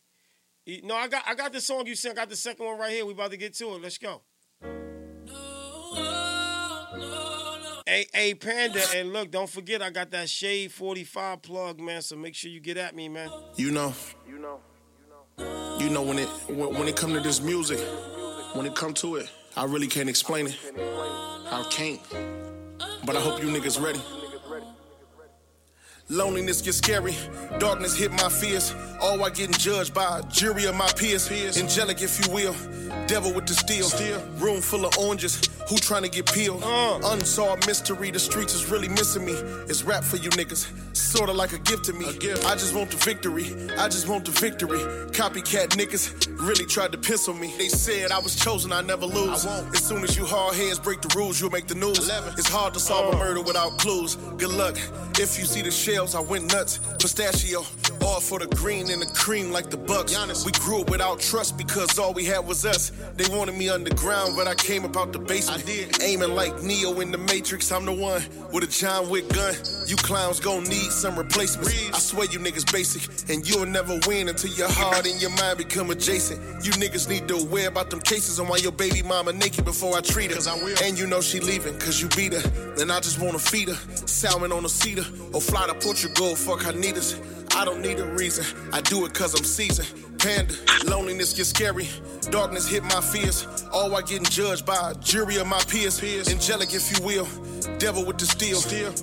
no, I got I got the song you sent. I got the second one right here. We about to get to it. Let's go. Hey, hey, Panda, and look, don't forget I got that Shade 45 plug, man. So make sure you get at me, man. You know. You know. You know when it when, it come to this music, when it come to it, I really can't explain it. I can't. But I hope you niggas ready. Loneliness gets scary, darkness hit my fears. All while getting judged by a jury of my peers. Angelic, if you will, devil with the steel. Room full of oranges, who trying to get peeled? Unsolved mystery, the streets is really missing me. It's rap for you niggas, sorta like a gift to me. Gift. I just want the victory, I just want the victory. Copycat niggas really tried to piss on me. They said I was chosen, I never lose. As soon as you hard heads break the rules, you'll make the news. It's hard to solve a murder without clues. Good luck. If you see the shells, I went nuts. Pistachio, all for the green and the cream like the Bucks. We grew up without trust because all we had was us. They wanted me underground, but I came about the basement. Did. Aiming like Neo in the Matrix, I'm the one with a John Wick gun. You clowns gon' need some replacements. I swear you niggas basic, and you'll never win until your heart and your mind become adjacent. You niggas need to aware about them cases and why your baby mama naked before I treat her. Cause I will. And you know she leaving, cause you beat her. Then I just wanna feed her. Salmon on a cedar, or fly to Portugal, fuck Carnitas. I don't need a reason, I do it cause I'm seasoned. Panda, loneliness gets scary. Darkness hit my fears. All while getting judged by a jury of my peers. Angelic, if you will. Devil with the steel.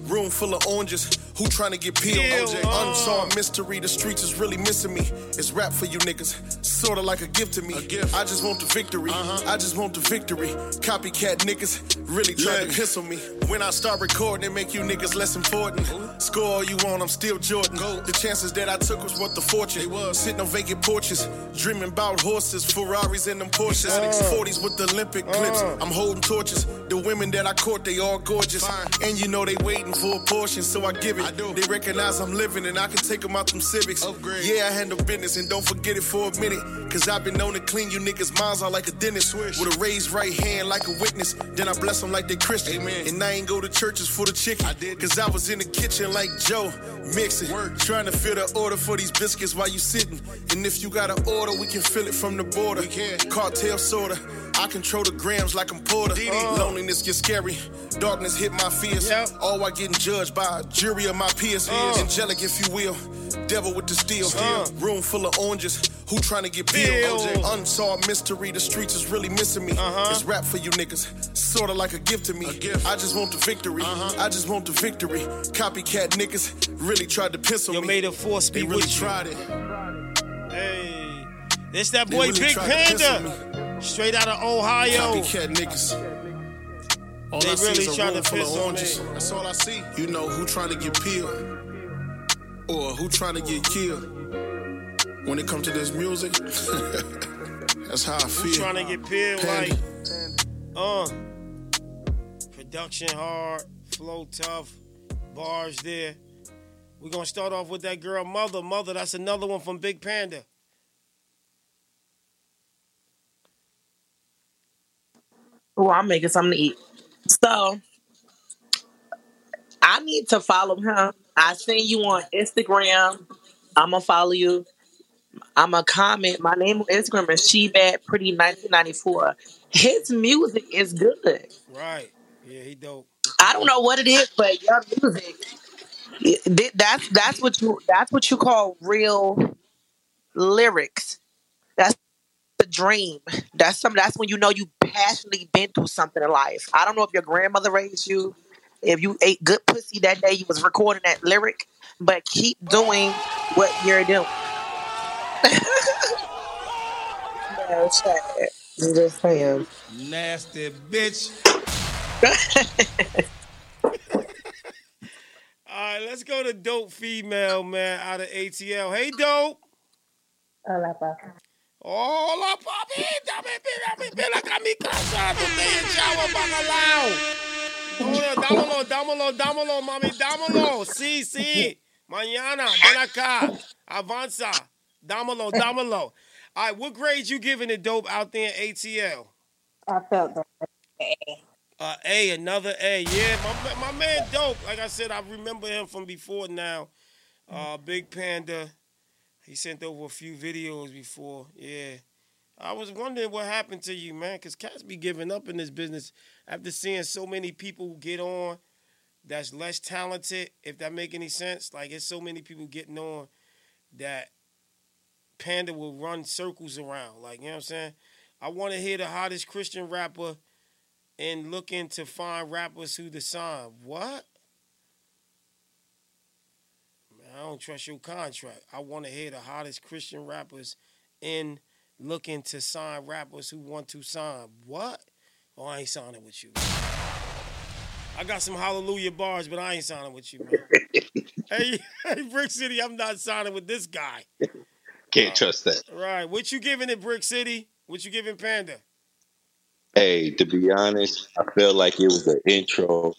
Room full of oranges. Who trying to get peeled? Peeled, uh. Unsolved mystery. The streets is really missing me. It's rap for you niggas. Sorta like a gift to me. I just want the victory. I just want the victory. Copycat niggas really try to piss on me. When I start recording, it make you niggas less important. Score all you want, I'm still Jordan. Go. The chances that I took was worth the fortune. Sitting on vacant porches, dreaming about horses, Ferraris, and them Porsches. 40s with the Olympic clips. I'm holding torches. The women that I court, they all gorgeous. And you know they waiting for a portion, so I give it. I do. They recognize I'm living and I can take them out them civics. Yeah, I handle business and don't forget it for a minute. Cause I've been known to clean you niggas' minds out like a dentist. With a raised right hand like a witness. Then I bless them like they Christian. And I ain't go to churches for the chicken. Cause I was in the kitchen like Joe, mixing. Trying to fill the order for these biscuits while you sitting. And if you got an order, we can fill it from the border. Cartel sorta. I control the grams like I'm Porter. Uh. Loneliness gets scary. Darkness hit my fears. All while getting judged by a jury of my peers. Uh. Angelic, if you will. Devil with the steel. Room full of oranges. Who trying to get peeled? Unsolved mystery. The streets is really missing me. Uh-huh. It's rap for you niggas. Sorta like a gift to me. I just want the victory. Uh-huh. I just want the victory. Copycat niggas really tried to piss on Yo, me. may the force they be really with you. tried it. Hey, it's that boy really Big tried to piss on Panda, straight out of Ohio. Copycat niggas. All They I see really is a trying room to full of oranges. me. That's all I see. You know who trying to get peeled or who trying to get killed. When it comes to this music, <laughs> that's how I Who feel. trying to get peeled like, uh, production hard, flow tough, bars there. We're gonna start off with that girl Mother. Mother, that's another one from Big Panda. Oh, I'm making something to eat. So I need to follow him. I seen you on Instagram. I'm gonna follow you. I'm gonna comment. My name on Instagram is She Bad Pretty 1994. His music is good. Right. Yeah, he dope. I don't know what it is, but your music that's that's what you that's what you call real lyrics. That's the dream. That's some. That's when you know you passionately been through something in life. I don't know if your grandmother raised you, if you ate good pussy that day you was recording that lyric, but keep doing what you're doing. <laughs> no. I'm just saying. Nasty bitch. <laughs> All right, let's go to dope female man out of ATL. Hey, dope. Hola, pa. Hola, papi. Dame, dame, ven acá a mi casa. Tú te echado bacalao. Dámelo, dámelo, dámelo, dámelo, mami, dámelo. Sí, sí. Mañana, ven acá. Avanza. Dámelo, dámelo. All right, what grade you giving it, dope, out there in ATL? I felt that. Uh, A, another A. Yeah, my, my man dope. Like I said, I remember him from before now. Uh, Big Panda. He sent over a few videos before. Yeah. I was wondering what happened to you, man, because cats be giving up in this business after seeing so many people get on that's less talented, if that make any sense. Like, it's so many people getting on that Panda will run circles around. Like, you know what I'm saying? I want to hear the hottest Christian rapper and looking to find rappers who to sign. What? Man, I don't trust your contract. I want to hear the hottest Christian rappers in looking to sign rappers who want to sign. What? Oh, I ain't signing with you. I got some hallelujah bars, but I ain't signing with you, man. <laughs> hey, hey, Brick City, I'm not signing with this guy. Can't trust that. Right. What you giving it, Brick City? What you giving Panda? Hey, to be honest, I feel like it was an intro.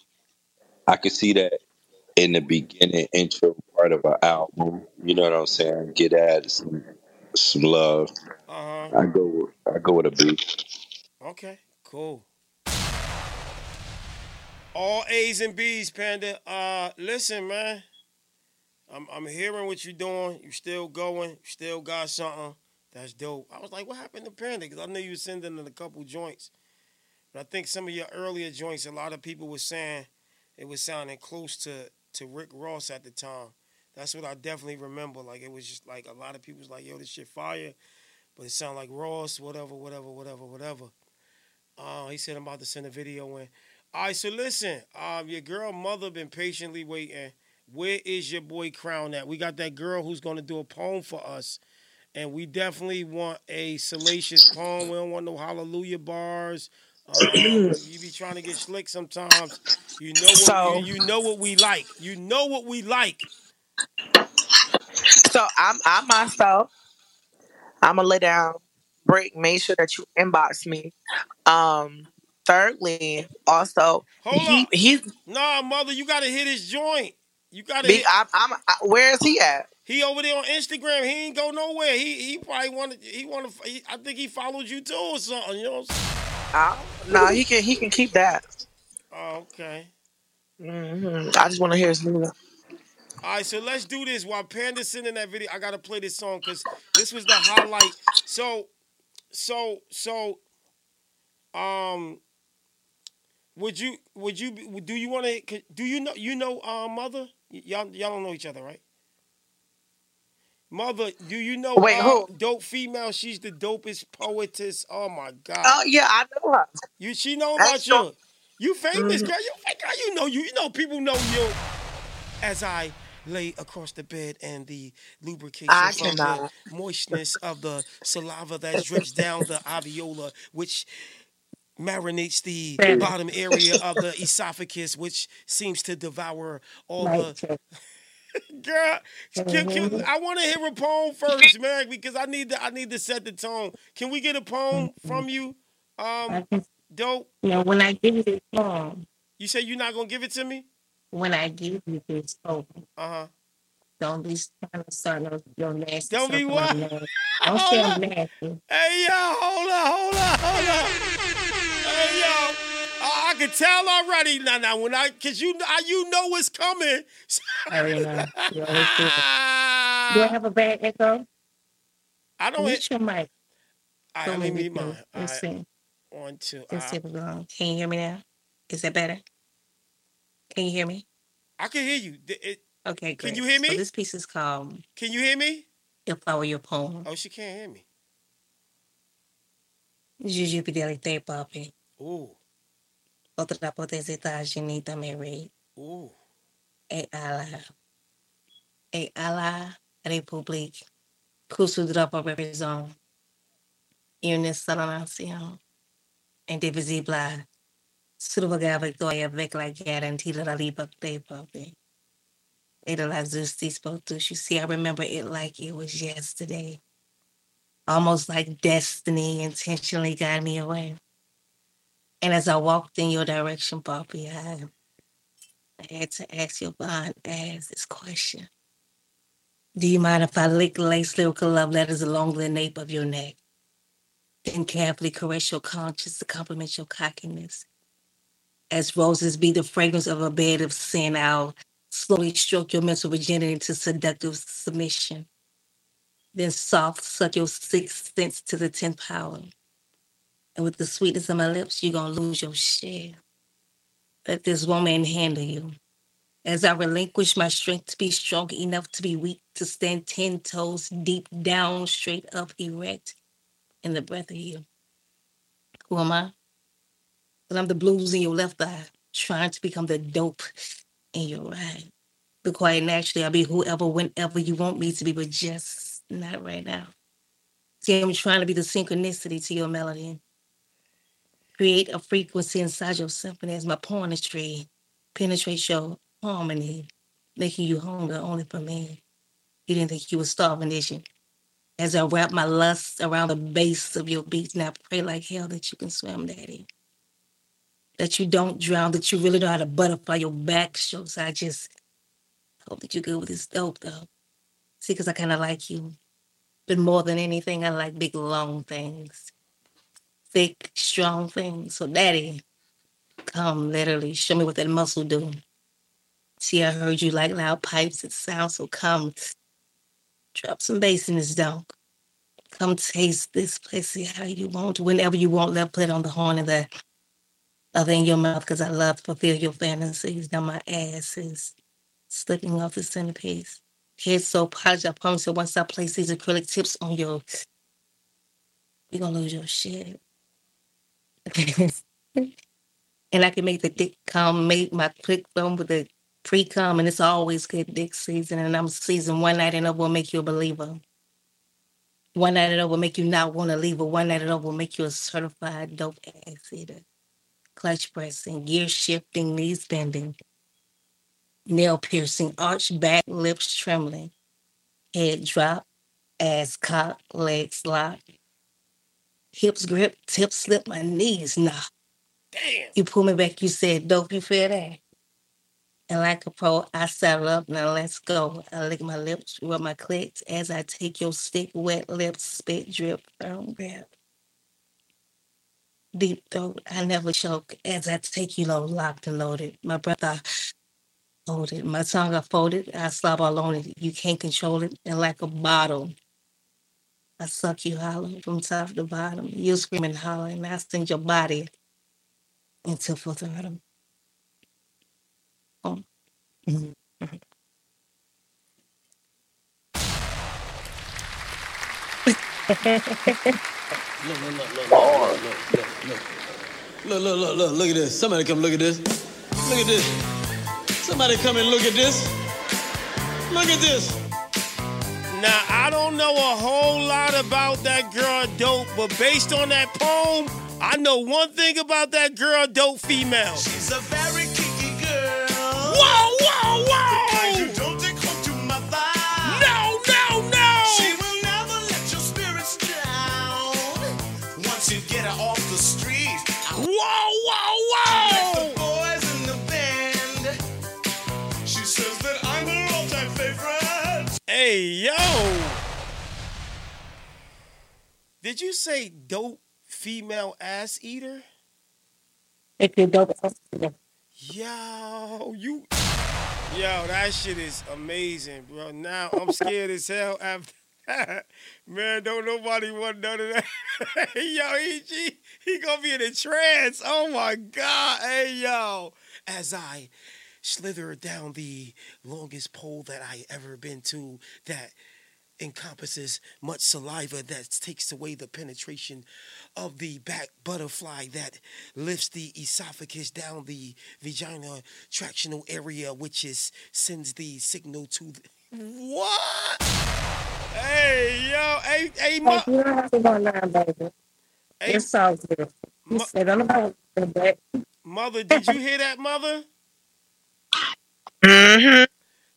I could see that in the beginning intro part of an album. You know what I'm saying? Get at some some love. Uh-huh. I go I go with a B. Okay, cool. All A's and B's, Panda. Uh, listen, man. I'm I'm hearing what you're doing. You still going. You still got something. That's dope. I was like, what happened to Panda? Because I knew you were sending in a couple joints. But I think some of your earlier joints, a lot of people were saying it was sounding close to to Rick Ross at the time. That's what I definitely remember. Like it was just like a lot of people was like, yo, this shit fire. But it sounded like Ross, whatever, whatever, whatever, whatever. Uh, he said I'm about to send a video in. All right, so listen, um, your girl mother been patiently waiting. Where is your boy Crown at? We got that girl who's gonna do a poem for us, and we definitely want a salacious poem. We don't want no hallelujah bars. You be trying to get slick sometimes. You know what So- you, you know what we like. You know what we like. So I'm I myself, I'm gonna lay down, break, make sure that you inbox me. Um, thirdly, also Hold he up. he's Nah, mother, you gotta hit his joint. You gotta big. hit. I'm, I'm I, where is he at? He over there on Instagram. He ain't go nowhere. He he probably wanted. He wanted. He, I think he followed you too or something. You know. I'm? No, he can he can keep that. Oh, okay. hmm I just want to hear his music. All right, so let's do this. While Panda's sending that video, I gotta play this song because this was the highlight. So, so, so, um, would you, would you, do you want to, do you know, you know, uh, mother? Y- y'all, y'all don't know each other, right? Mother, do you know? Wait, who? Dope female. She's the dopest poetess. Oh my god. Oh yeah, I know her. You, she know That's about you. You famous, Mhm. girl. You, girl, you know you. You know people know you. As I lay across the bed and the lubrication I from cannot. the moistness of the saliva that <laughs> drips down the alveola, which marinates the bottom area of the esophagus, which seems to devour all Mic the. <laughs> Girl, can- can- Mhm. I want to hear a poem first, <laughs> man, because I need to. I need to set the tone. Can we get a poem from you? Um, dope. you know, when I give you this song, You say you're not gonna give it to me? when I give you this song, Uh huh. don't be trying to start no, your nasty Don't be stuff what? on my name. <laughs> Don't say I'm nasty. Hey yo, hold up, hold up, hold up. Hey yo, I, I can tell already. Now, now, when I, cause you, I, you know what's coming. <laughs> I already know. You do I have a bad echo? I don't. Mute your mic. I right, let me mine. Let's see. one, two. Let's Uh, see on. Can you hear me now? Is that better? Can you hear me? I can hear you. Th- it- Okay, great. Can you hear me? So this piece is called can you hear me? If I Were Your Poem. Oh, she can't hear me. Juju Fidelity Papi. Ooh, Otra potestad Janita Mary. ooh. E ala. E ala Republic. Kusudra por représent. Une seule nation. Indivisible. Survaga victoria avec la garantie de la liberté, papi. Et de la justice pour tous. You see, I remember it like it was yesterday. Almost like destiny intentionally got me away. And as I walked in your direction, Papi, I, had to ask your bond ass this question. Do you mind if I lick lace lyrical love letters along the nape of your neck? Then carefully caress your conscience to compliment your cockiness. As roses be the fragrance of a bed of sin, I'll slowly stroke your mental virginity into seductive submission. Then soft suck your sixth sense to the tenth power. And with the sweetness of my lips, you're gonna lose your share. Let this woman handle you. As I relinquish my strength to be strong enough to be weak, to stand ten toes deep down, straight up, erect, in the breath of you. Who am I? But I'm the blues in your left eye, trying to become the dope in your right. But quiet naturally, I'll be whoever, whenever you want me to be, but just not right now. See, I'm trying to be the synchronicity to your melody. Create a frequency inside your symphony as my poetry penetrates your harmony, making you hunger only for me. You didn't think you were starving, did you? As I wrap my lust around the base of your beats, and I pray like hell that you can swim, Daddy. That you don't drown, that you really know how to butterfly your back strokes. I just hope that you're good with this dope, though. See, because I kind of like you. But more than anything, I like big, long things, thick, strong things. So, Daddy, Come, literally, show me what that muscle do. See, I heard you like loud pipes. It sounds so come. Drop some bass in this dog. Come taste this pussy how you want. Whenever you want, let put it on the horn of the other in your mouth because I love to fulfill your fantasies. Now my ass is slipping off the centerpiece. Head so polished, I promise you, once I place these acrylic tips on your, you're gonna lose your shit. <laughs> and I can make the dick come, make my click from with the pre cum, and it's always good dick season. And I'm season one night and up will make you a believer. One night and up will make you not want to leave, but one night and up will make you a certified dope ass eater. Clutch pressing, gear shifting, knees bending, nail piercing, arch back, lips trembling, head drop, ass cock, legs lock, hips grip, tips slip, my knees knock. Damn. You pull me back, you said, dope, you feel that? And like a pro, I saddle up, now let's go. I lick my lips, rub my clicks as I take your stick, wet lips, spit, drip, firm grip. Deep throat, I never choke as I take you low, locked and loaded. My breath, I hold it. My tongue, I fold it. I slob all on it. You can't control it. And like a bottle, I suck you hollow from top to bottom. You scream and holler, and I send your body into fulton. Oh. Mhm. Look, look, look, look, look, look, look, look, look. Look, look, look, look, look at this. Somebody come look at this. Look at this. Somebody come and look at this. Look at this. Now, I don't know a whole lot about that girl dope, but based on that poem, I know one thing about that girl dope female. She's a very kinky girl. Whoa, whoa! Hey, yo! Did you say dope female ass eater? If you're dope, Yo, you. Yo, that shit is amazing, bro. Now I'm scared as hell after that. Man, don't nobody want none of that. <laughs> yo, he, he, he gonna be in a trance. Oh my God. Hey, yo. As I slither down the longest pole that I ever been to that encompasses much saliva that takes away the penetration of the back butterfly that lifts the esophagus down the vagina tractional area which is sends the signal to the what hey yo hey hey Hey, ma- you don't have to go nine, baby. It's all good. You said on about the back. mother did you hear that mother hmm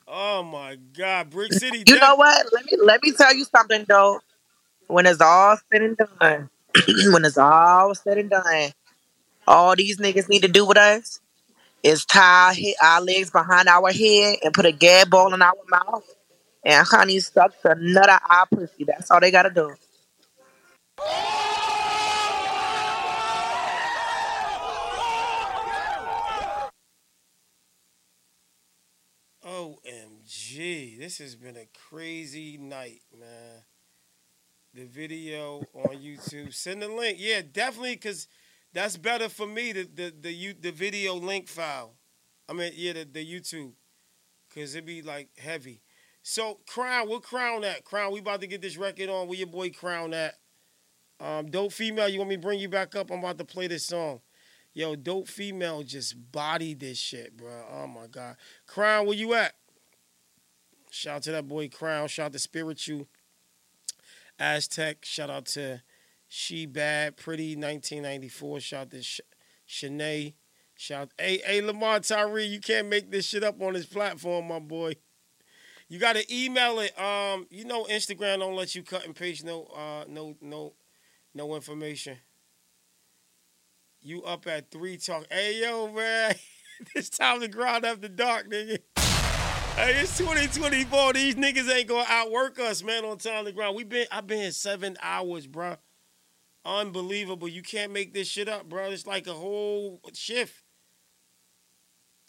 oh my god brick city You Def- know what? Let me let me tell you something though. When it's all said and done, <clears throat> when it's all said and done, all these niggas need to do with us is tie our, our legs behind our head and put a gag ball in our mouth and honey suck the nut out our pussy. That's all they gotta do. OMG, this has been a crazy night, man. The video on YouTube. Send the link. Yeah, definitely, because that's better for me, the the the, you, the video link file. I mean, yeah, the, the YouTube. Because it'd be like heavy. So, Crown, what Crown at? Crown, we about to get this record on. Where your boy Crown at? Um, Dope Female, you want me to bring you back up? I'm about to play this song. Yo, Dope Female just bodied this shit, bro. Oh my God. Crown, where you at? Shout out to that boy Crown. Shout out to Spiritual Aztec. Shout out to She Bad Pretty 1994. Shout out to Sh- Shanae. Shout hey hey Lamar Tyree. You can't make this shit up on this platform, my boy. You gotta email it. Um, you know Instagram don't let you cut and paste no uh no no no information. You up at three talk. Hey yo, man. <laughs> it's time to grind up the dark, nigga. Hey, it's 2024. These niggas ain't gonna outwork us, man, on time to grind. We been I've been seven hours, bro. Unbelievable. You can't make this shit up, bro. It's like a whole shift.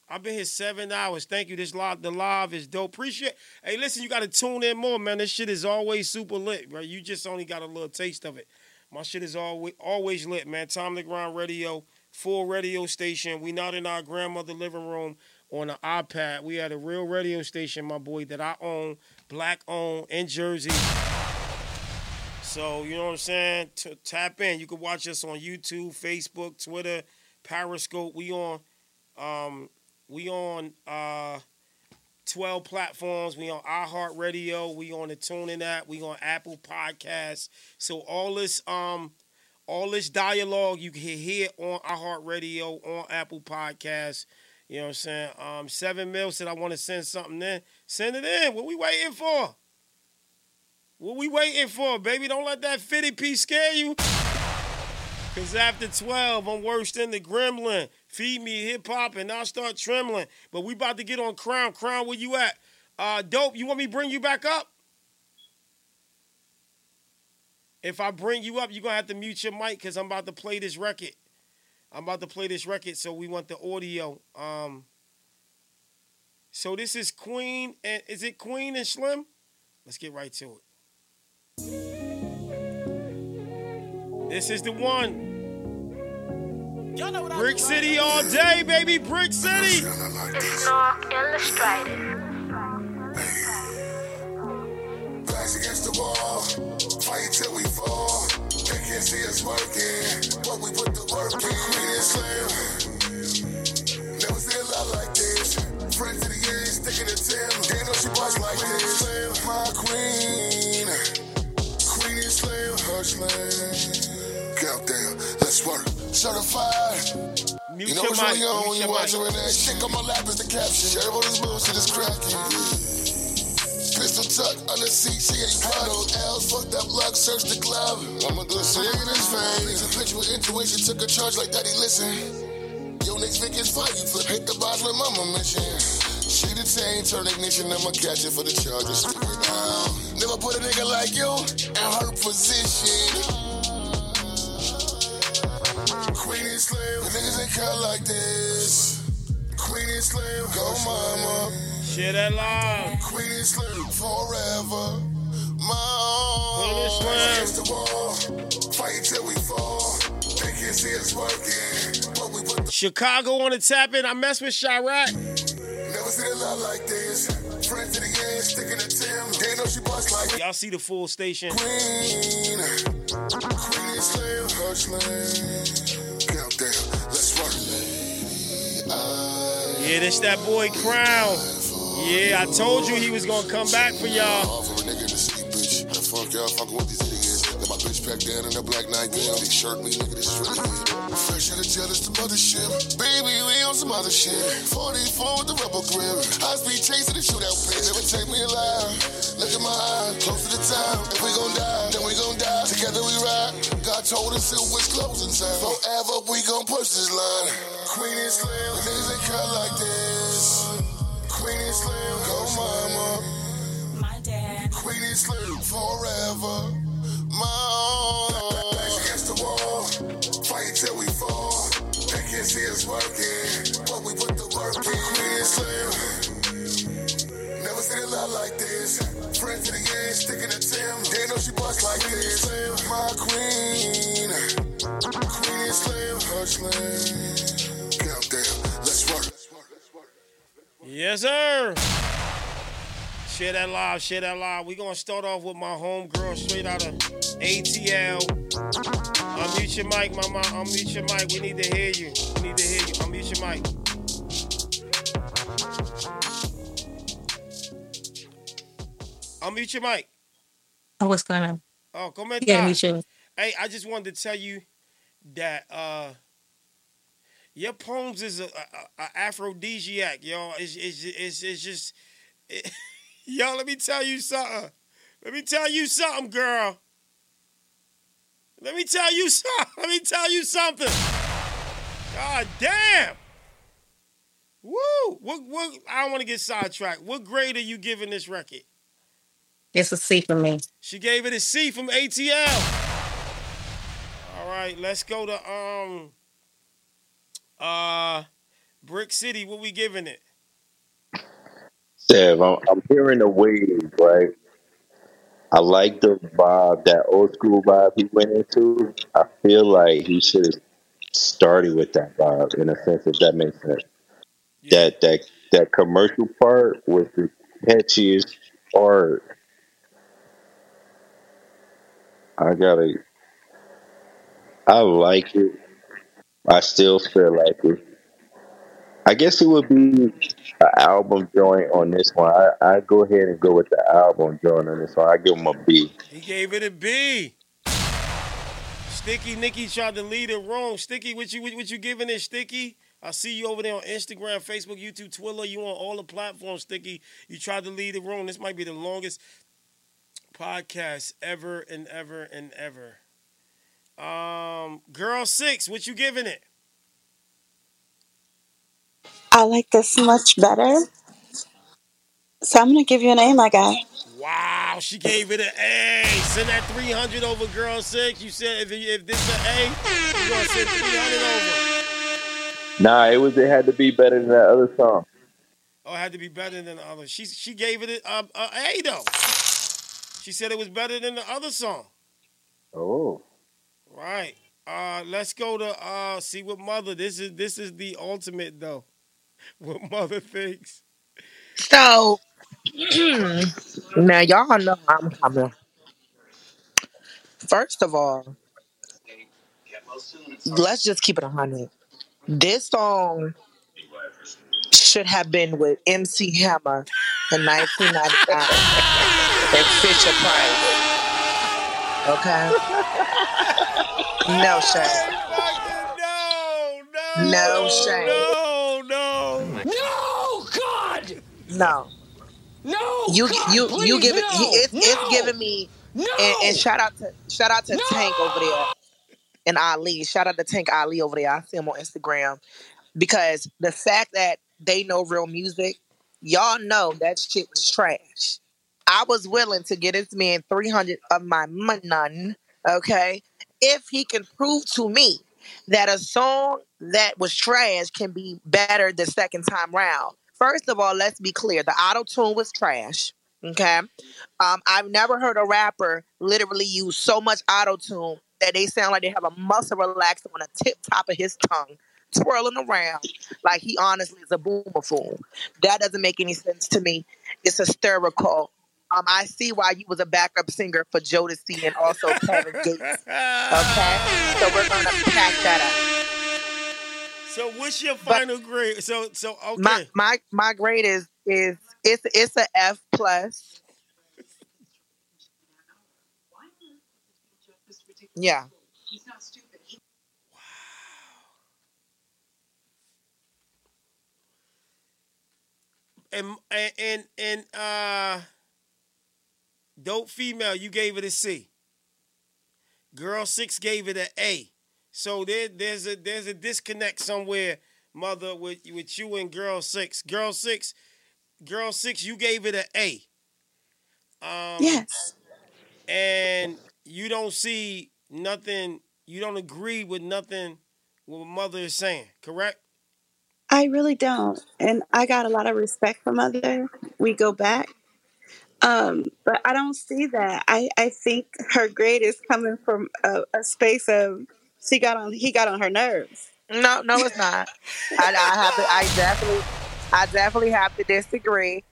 I've been here seven hours. Thank you. This live, the live is dope. Appreciate. Hey, listen, you got to tune in more, man. This shit is always super lit, bro. You just only got a little taste of it. My shit is always always lit, man. Time to Grind Radio, full radio station. We not in our grandmother living room on an iPad. We had a real radio station, my boy, that I own, black owned in Jersey. So you know what I'm saying? T- tap in. You can watch us on YouTube, Facebook, Twitter, Periscope. We on, um, we on uh, 12 platforms. We on iHeartRadio. We on the TuneIn app. We on Apple Podcasts. So all this, um, all this dialogue you can hear on iHeartRadio, on Apple Podcasts. You know what I'm saying? Um, Seven Mil said I want to send something in. Send it in. What we waiting for? What we waiting for, baby? Don't let that 50 piece scare you. Cause after 12, I'm worse than the gremlin. Feed me hip hop and I'll start trembling. But we about to get on Crown. Crown, where you at? Uh, dope, you want me bring you back up? If I bring you up, you're gonna have to mute your mic because I'm about to play this record. I'm about to play this record, so we want the audio. Um, so this is Queen and is it Queen and Slim? Let's get right to it. This is the one. Brick City all day, baby. Brick City. It's not illustrated. Backs against the wall, fight till we fall. They can't see us working, but we put the work in. Queen and Slim, never seen a lot like this. Friends to the end, sticking to Tim. They know she boss like this. Slim, my queen, Queen and Slim, her slim. Countdown, let's work. Certified. Mute you know what's mic, really on when you your watch mic. her in that shit on my lap is the caption. Sheriff on this bullshit is cracking. Pistol tuck under seat, she ain't proud. Those L's fucked up luck, search the glove. I'ma do a cig in his veins. A picture with intuition, took a charge like daddy, listen. Yo, next Vic is fight, you flip, hit the boss with mama mission. She the detained, turn ignition, I'ma catch it for the charges. Stick it down. Never put a nigga like you in her position. Queen and Slim, niggas ain't cut like this. Queen and Slim, go mama. Share that live. Queen and forever. My Queen and Against the wall, fight till we fall. They can't see us working, but we put the Chicago on the tap in. I mess with Chiraq. Never seen a lot like this. Friends to the end, sticking to Tim. They know she bust like Y'all see the full station. Queen. Queen and Slim, her slim. Countdown, let's work. Yeah, this that boy Crown. Yeah, I told you he was gonna come back for y'all. Fuck y'all with these idiots. Got my bitch packed down in a black nightgown. Big shirt, me, nigga, this is. Fresh out of jail, it's the mothership. Baby, we on some other shit. 44 with the rubber grip. Speed chasing the shootout. Never take me alive. Look my close to the time. If we gon' die, then we gon' die. Together we ride. God told us it was closing time. Forever we gon' push this line. Queen and Slim, niggas ain't cut like this. Queen and Slim, go mama. My dad. Queen and Slim, forever. My Backs against the wall, fight till we fall. They can't see us working, but we put the work in. Queen and Slim, never seen a lot like this. Friends to the end, sticking to Tim. They know she bust like this. Slim, My queen, Queen and Slim, her slim. Yes, sir. Share that live, share that live. we gonna start off with my homegirl straight out of ATL. Unmute your mic, mama. Unmute your mic. We need to hear you. We need to hear you. Unmute your mic. Unmute your mic. Oh, what's going on? Oh, come in. Yeah, me too. Hey, I just wanted to tell you that uh your poems is a, a, a aphrodisiac, y'all. It's, it's, it's, it's just, it, <laughs> y'all. Let me tell you something. Let me tell you something, girl. Let me tell you <laughs> something. Let me tell you something. God damn. Woo! What? What? I don't want to get sidetracked. What grade are you giving this record? It's a C for me. She gave it a C from ATL. All right, let's go to um uh Brick City, what we giving it? Sev, I'm, I'm hearing the wave, right? I like the vibe, that old school vibe he went into. I feel like he should have started with that vibe in a sense, if that makes sense. That that that commercial part was the catchiest part. I gotta. I like it. I still feel like it. I guess it would be an album joint on this one. I I go ahead and go with the album joint on this one. I give him a B. He gave it a B. Sticky Nicky tried to lead it wrong. Sticky, what you what, you giving it, Sticky? I see you over there on Instagram, Facebook, YouTube, Twitter. You on all the platforms, Sticky. You tried to lead it wrong. This might be the longest podcast ever and ever and ever. Um, Girl Six, what you giving it? I like this much better. So I'm gonna give you an A, my guy. Wow, she gave it an A. Send that 300 over, Girl Six. You said if, if this is an A, you're gonna send 300 over. Nah, it was. It had to be better than that other song. Oh, it had to be better than the other. She she gave it a, a A though. She said it was better than the other song. Oh. Right. Uh, let's go to uh see what mother. This is this is the ultimate though. <laughs> What mother thinks. So <clears throat> now y'all know I'm coming. First of all, let's just keep it a hundred. This song should have been with MC Hammer in 1999 and Fisher Price. Okay. <laughs> No shame. No shame. No, no. No, God! No. No! You God, you you give it. no! It's, no! it's giving me. No! And, and shout out to shout out to Tank over there and Ali. Shout out to Tank Ali over there. I see him on Instagram because the fact that they know real music, y'all know that shit was trash. I was willing to get this man three hundred of my money, okay, if he can prove to me that a song that was trash can be better the second time round. First of all, let's be clear: the auto tune was trash. Okay, um, I've never heard a rapper literally use so much auto tune that they sound like they have a muscle relaxer on the tip top of his tongue, twirling around like he honestly is a boomer fool. That doesn't make any sense to me. It's hysterical. Um, I see why you was a backup singer for Jodeci and also Kevin Gates. Okay, so we're gonna pack that up. So what's your final grade? So so okay. My my my grade is is it's it's a F plus. Yeah. and and and, and uh dope female, you gave it a C. Girl six gave it an A. So there there's a there's a disconnect somewhere, mother, with with you and girl six. Girl six, girl six, you gave it an A. Um, Yes. and you don't see nothing. You don't agree with nothing what mother is saying, correct? I really don't. And I got a lot of respect for mother. We go back. Um, but I don't see that. I, I think her grade is coming from a, a space of she got on he got on her nerves. No, no, it's not. I, I have to. I definitely, I definitely have to disagree.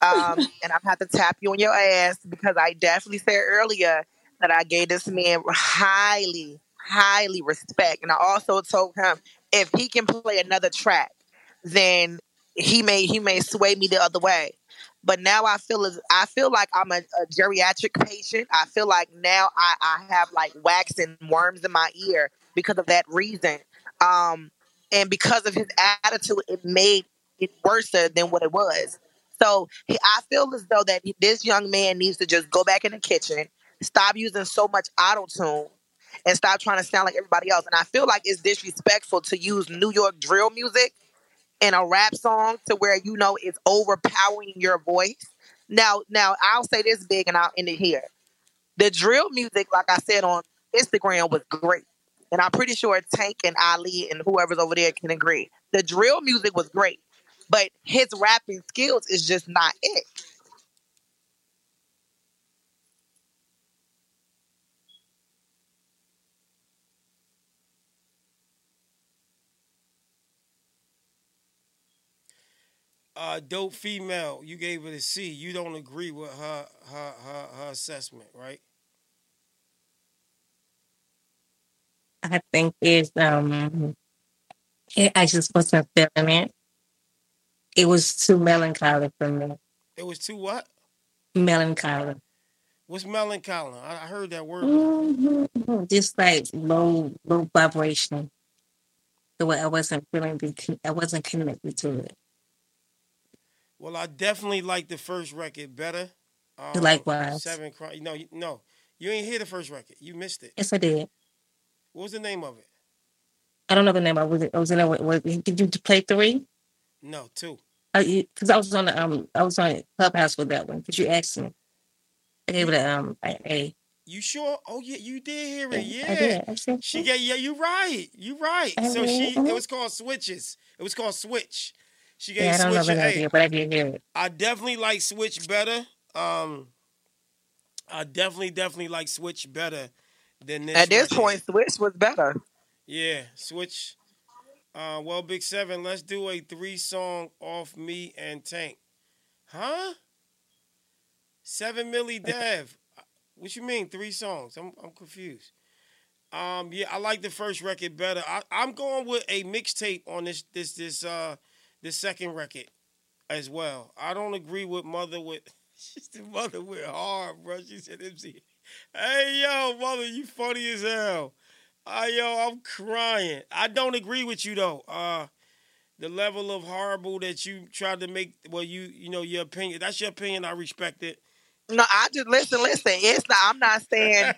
Um, <laughs> and I'm have to tap you on your ass because I definitely said earlier that I gave this man highly, highly respect, and I also told him if he can play another track, then he may he may sway me the other way. But now I feel as I feel like I'm a, a geriatric patient. I feel like now I, I have like wax and worms in my ear because of that reason. Um, and because of his attitude, it made it worse than what it was. So I feel as though that this young man needs to just go back in the kitchen, stop using so much auto tune, and stop trying to sound like everybody else. And I feel like it's disrespectful to use New York drill music in a rap song to where you know it's overpowering your voice. Now, now I'll say this big, and I'll end it here. The drill music, like I said on Instagram, was great, and I'm pretty sure Tank and Ali and whoever's over there can agree. The drill music was great, but his rapping skills is just not it. Uh, dope female, you gave it a C. You don't agree with her her her, her assessment, right? I think it's um it, I just wasn't feeling it. It was too melancholy for me. It was too what? Melancholy. What's melancholy? I, I heard that word. Mhm. Just like low low vibration. The way I wasn't feeling I wasn't connected to it. Well, I definitely like the first record better. Um, Likewise. Seven Crime. No, you- no, you ain't hear the first record. You missed it. Yes I did. What was the name of it? I don't know the name. I was I was in there with, with did you play three? No, two. Because I was on the um I was on Clubhouse with that one. Because you asked me. I gave it a um a, a You sure? Oh yeah, you did hear it. Yeah, Yeah, I did. I said, she got. Yeah, you right. You right. I So she. It was called Switches. It was called Switch. She gave yeah, I don't know Switch the an A. idea, but I did hear it. I definitely like Switch better. Um, I definitely, definitely like Switch better than this. At this record. point, Switch was better. yeah, Switch. Uh, well, Big Seven, let's do a three song off me and Tank. Huh? Seven Millie Dev. What you mean three songs? I'm I'm confused. Um, yeah, I like the first record better. I, I'm going with a mixtape on this this this uh this second record as well. I don't agree with Mother with <laughs> she's the Mother with hard, bro. She said MC. Hey yo, Mother, you funny as hell. Uh, yo, I'm crying. I don't agree with you though. Uh the level of horrible that you tried to make well you you know your opinion that's your opinion i respect it No, I just listen, listen. It's not. I'm not saying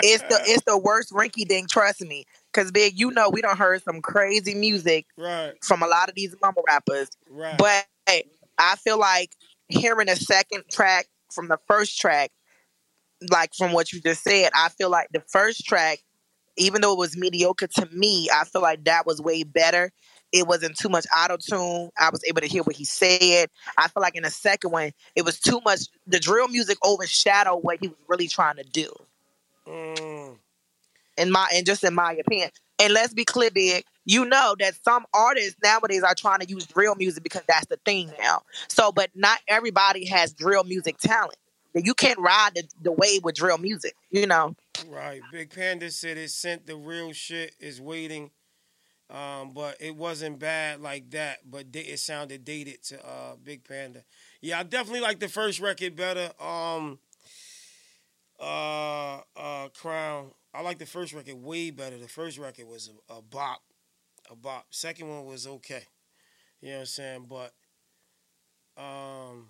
it's the <laughs> it's the worst rinky dink. Trust me, because big, you know, we don't heard some crazy music right from a lot of these mumble rappers. right But I feel like hearing a second track from the first track, like from what you just said, I feel like the first track, even though it was mediocre to me, I feel like that was way better. It wasn't too much auto tune. I was able to hear what he said. I feel like in the second one, it was too much. The drill music overshadowed what he was really trying to do. Mm, In my and just in my opinion. And let's be clear, big. You know that some artists nowadays are trying to use drill music because that's the thing now. So, but not everybody has drill music talent. You can't ride the, the wave with drill music. You know. right big panda said it sent the real shit is waiting um but it wasn't bad like that but it sounded dated to uh big panda yeah i definitely like the first record better um uh uh crown i like the first record way better the first record was a, a bop a bop second one was okay you know what i'm saying but um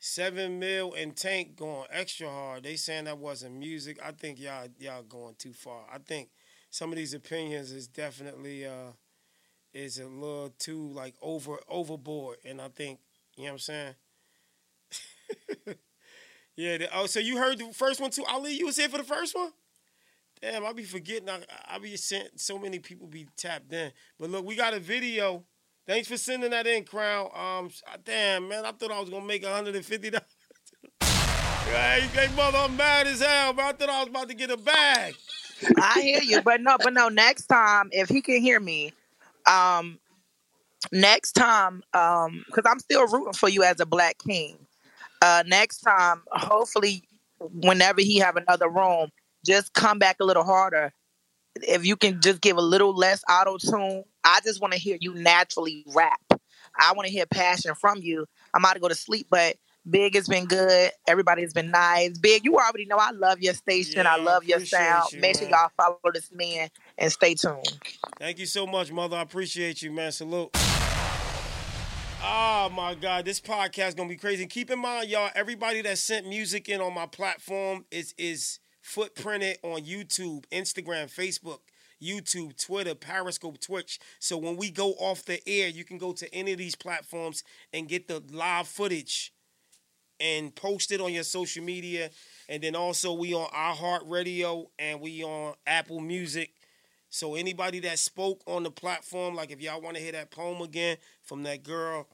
Seven mil and Tank going extra hard. They saying that wasn't music. I think y'all y'all going too far. I think some of these opinions is definitely uh is a little too like over overboard. And I think you know what I'm saying. <laughs> yeah. The, oh, so you heard the first one too? Ali, you was here for the first one. Damn, I be forgetting. I, I be sent so many people be tapped in. But look, we got a video. Thanks for sending that in, Crown. Um, damn man, I thought I was gonna make 150 dollars. <laughs> hey, hey, mother, I'm mad as hell, bro. I thought I was about to get a bag. I hear you, but no, but no. Next time, if he can hear me, um, next time, um, because I'm still rooting for you as a black king. Uh, next time, hopefully, whenever he have another room, just come back a little harder. If you can just give a little less auto tune, I just want to hear you naturally rap. I want to hear passion from you. I'm about to go to sleep, but Big has been good. Everybody's been nice. Big, you already know I love your station. I love your sound. you, Make sure man. y'all follow this man and stay tuned. Thank you so much, mother. I appreciate you, man. Salute. Oh my God, this podcast gonna be crazy. Keep in mind, y'all, everybody that sent music in on my platform is is footprinted on YouTube, Instagram, Facebook, YouTube, Twitter, Periscope, Twitch. So when we go off the air, you can go to any of these platforms and get the live footage and post it on your social media. And then also we on iHeartRadio and we on Apple Music So anybody that spoke on the platform, like if y'all want to hear that poem again from that girl,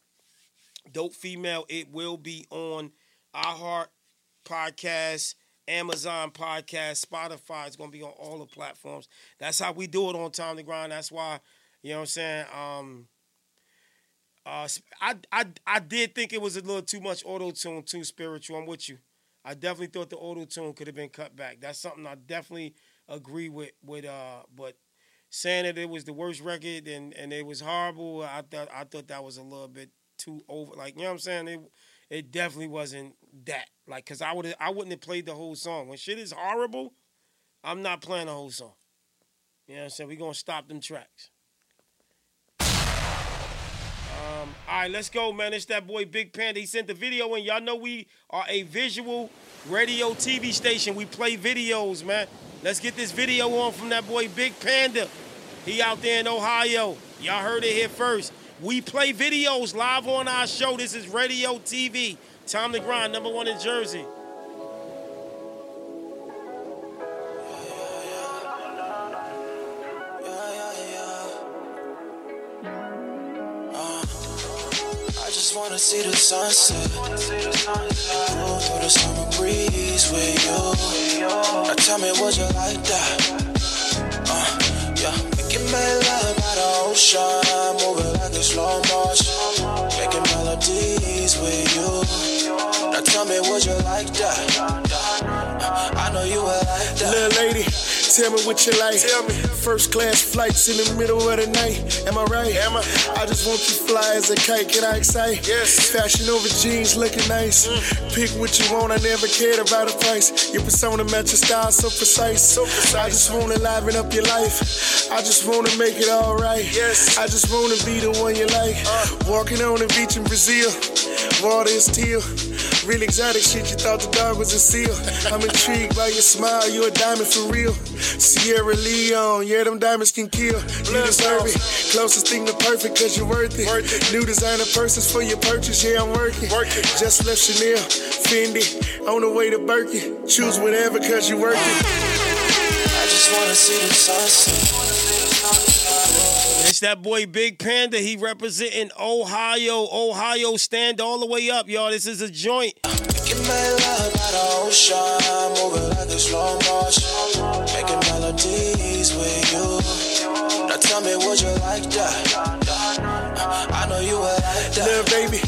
dope female, it will be on iHeart podcast, Amazon podcast, Spotify. It's gonna be on all the platforms. That's how we do it on Time to Grind. That's why, you know what I'm saying. Um, uh, I I I did think it was a little too much auto tune, too spiritual. I'm with you. I definitely thought the auto tune could have been cut back. That's something I definitely agree with. With uh, but saying that it was the worst record and and it was horrible, I thought I thought that was a little bit too over. Like you know what I'm saying? It it definitely wasn't that. Like, cause I would I wouldn't have played the whole song. When shit is horrible, I'm not playing the whole song. You know what I'm saying? We gonna stop them tracks. Um, all right, let's go, man. It's that boy Big Panda. He sent the video in. Y'all know we are a visual radio TV station. We play videos, man. Let's get this video on from that boy Big Panda. He out there in Ohio. Y'all heard it here first. We play videos live on our show. This is Radio TV. Time to grind, number one in Jersey. I just wanna see the sunset. Through the summer breeze with you. Now tell me, would you like that? Love by the ocean, moving like a slow motion, making melodies with you. Now tell me, would you like that? I know you would like that. Little lady, tell me what you like. Tell me. First class flights in the middle of the night. Am I right? Am I? I just want you fly as a kite. Can I excite? Yes. Fashion over jeans, looking nice. Mm. Pick what you want. I never cared about a price. Your persona match your style, so precise. So precise. I just wanna liven up your life. I just wanna make it alright. Yes. I just wanna be the one you like. Uh. Walking on the beach in Brazil. Water is teal. Real exotic shit, you thought the dog was a seal. I'm intrigued by your smile, you a diamond for real. Sierra Leone, yeah, them diamonds can kill. You deserve it. Closest thing to perfect, cause you're worth it. New designer purses for your purchase, yeah, I'm working. Just left Chanel, Fendi, on the way to Birkin. Choose whatever, cause you worth it. I just wanna see the sunset. It's that boy Big Panda. He representing Ohio. Ohio stand all the way up, y'all. This is a joint. Making my love by the ocean, moving like a slow motion, making melodies with you. Now tell me, would you like that? I know you would like that. Little baby,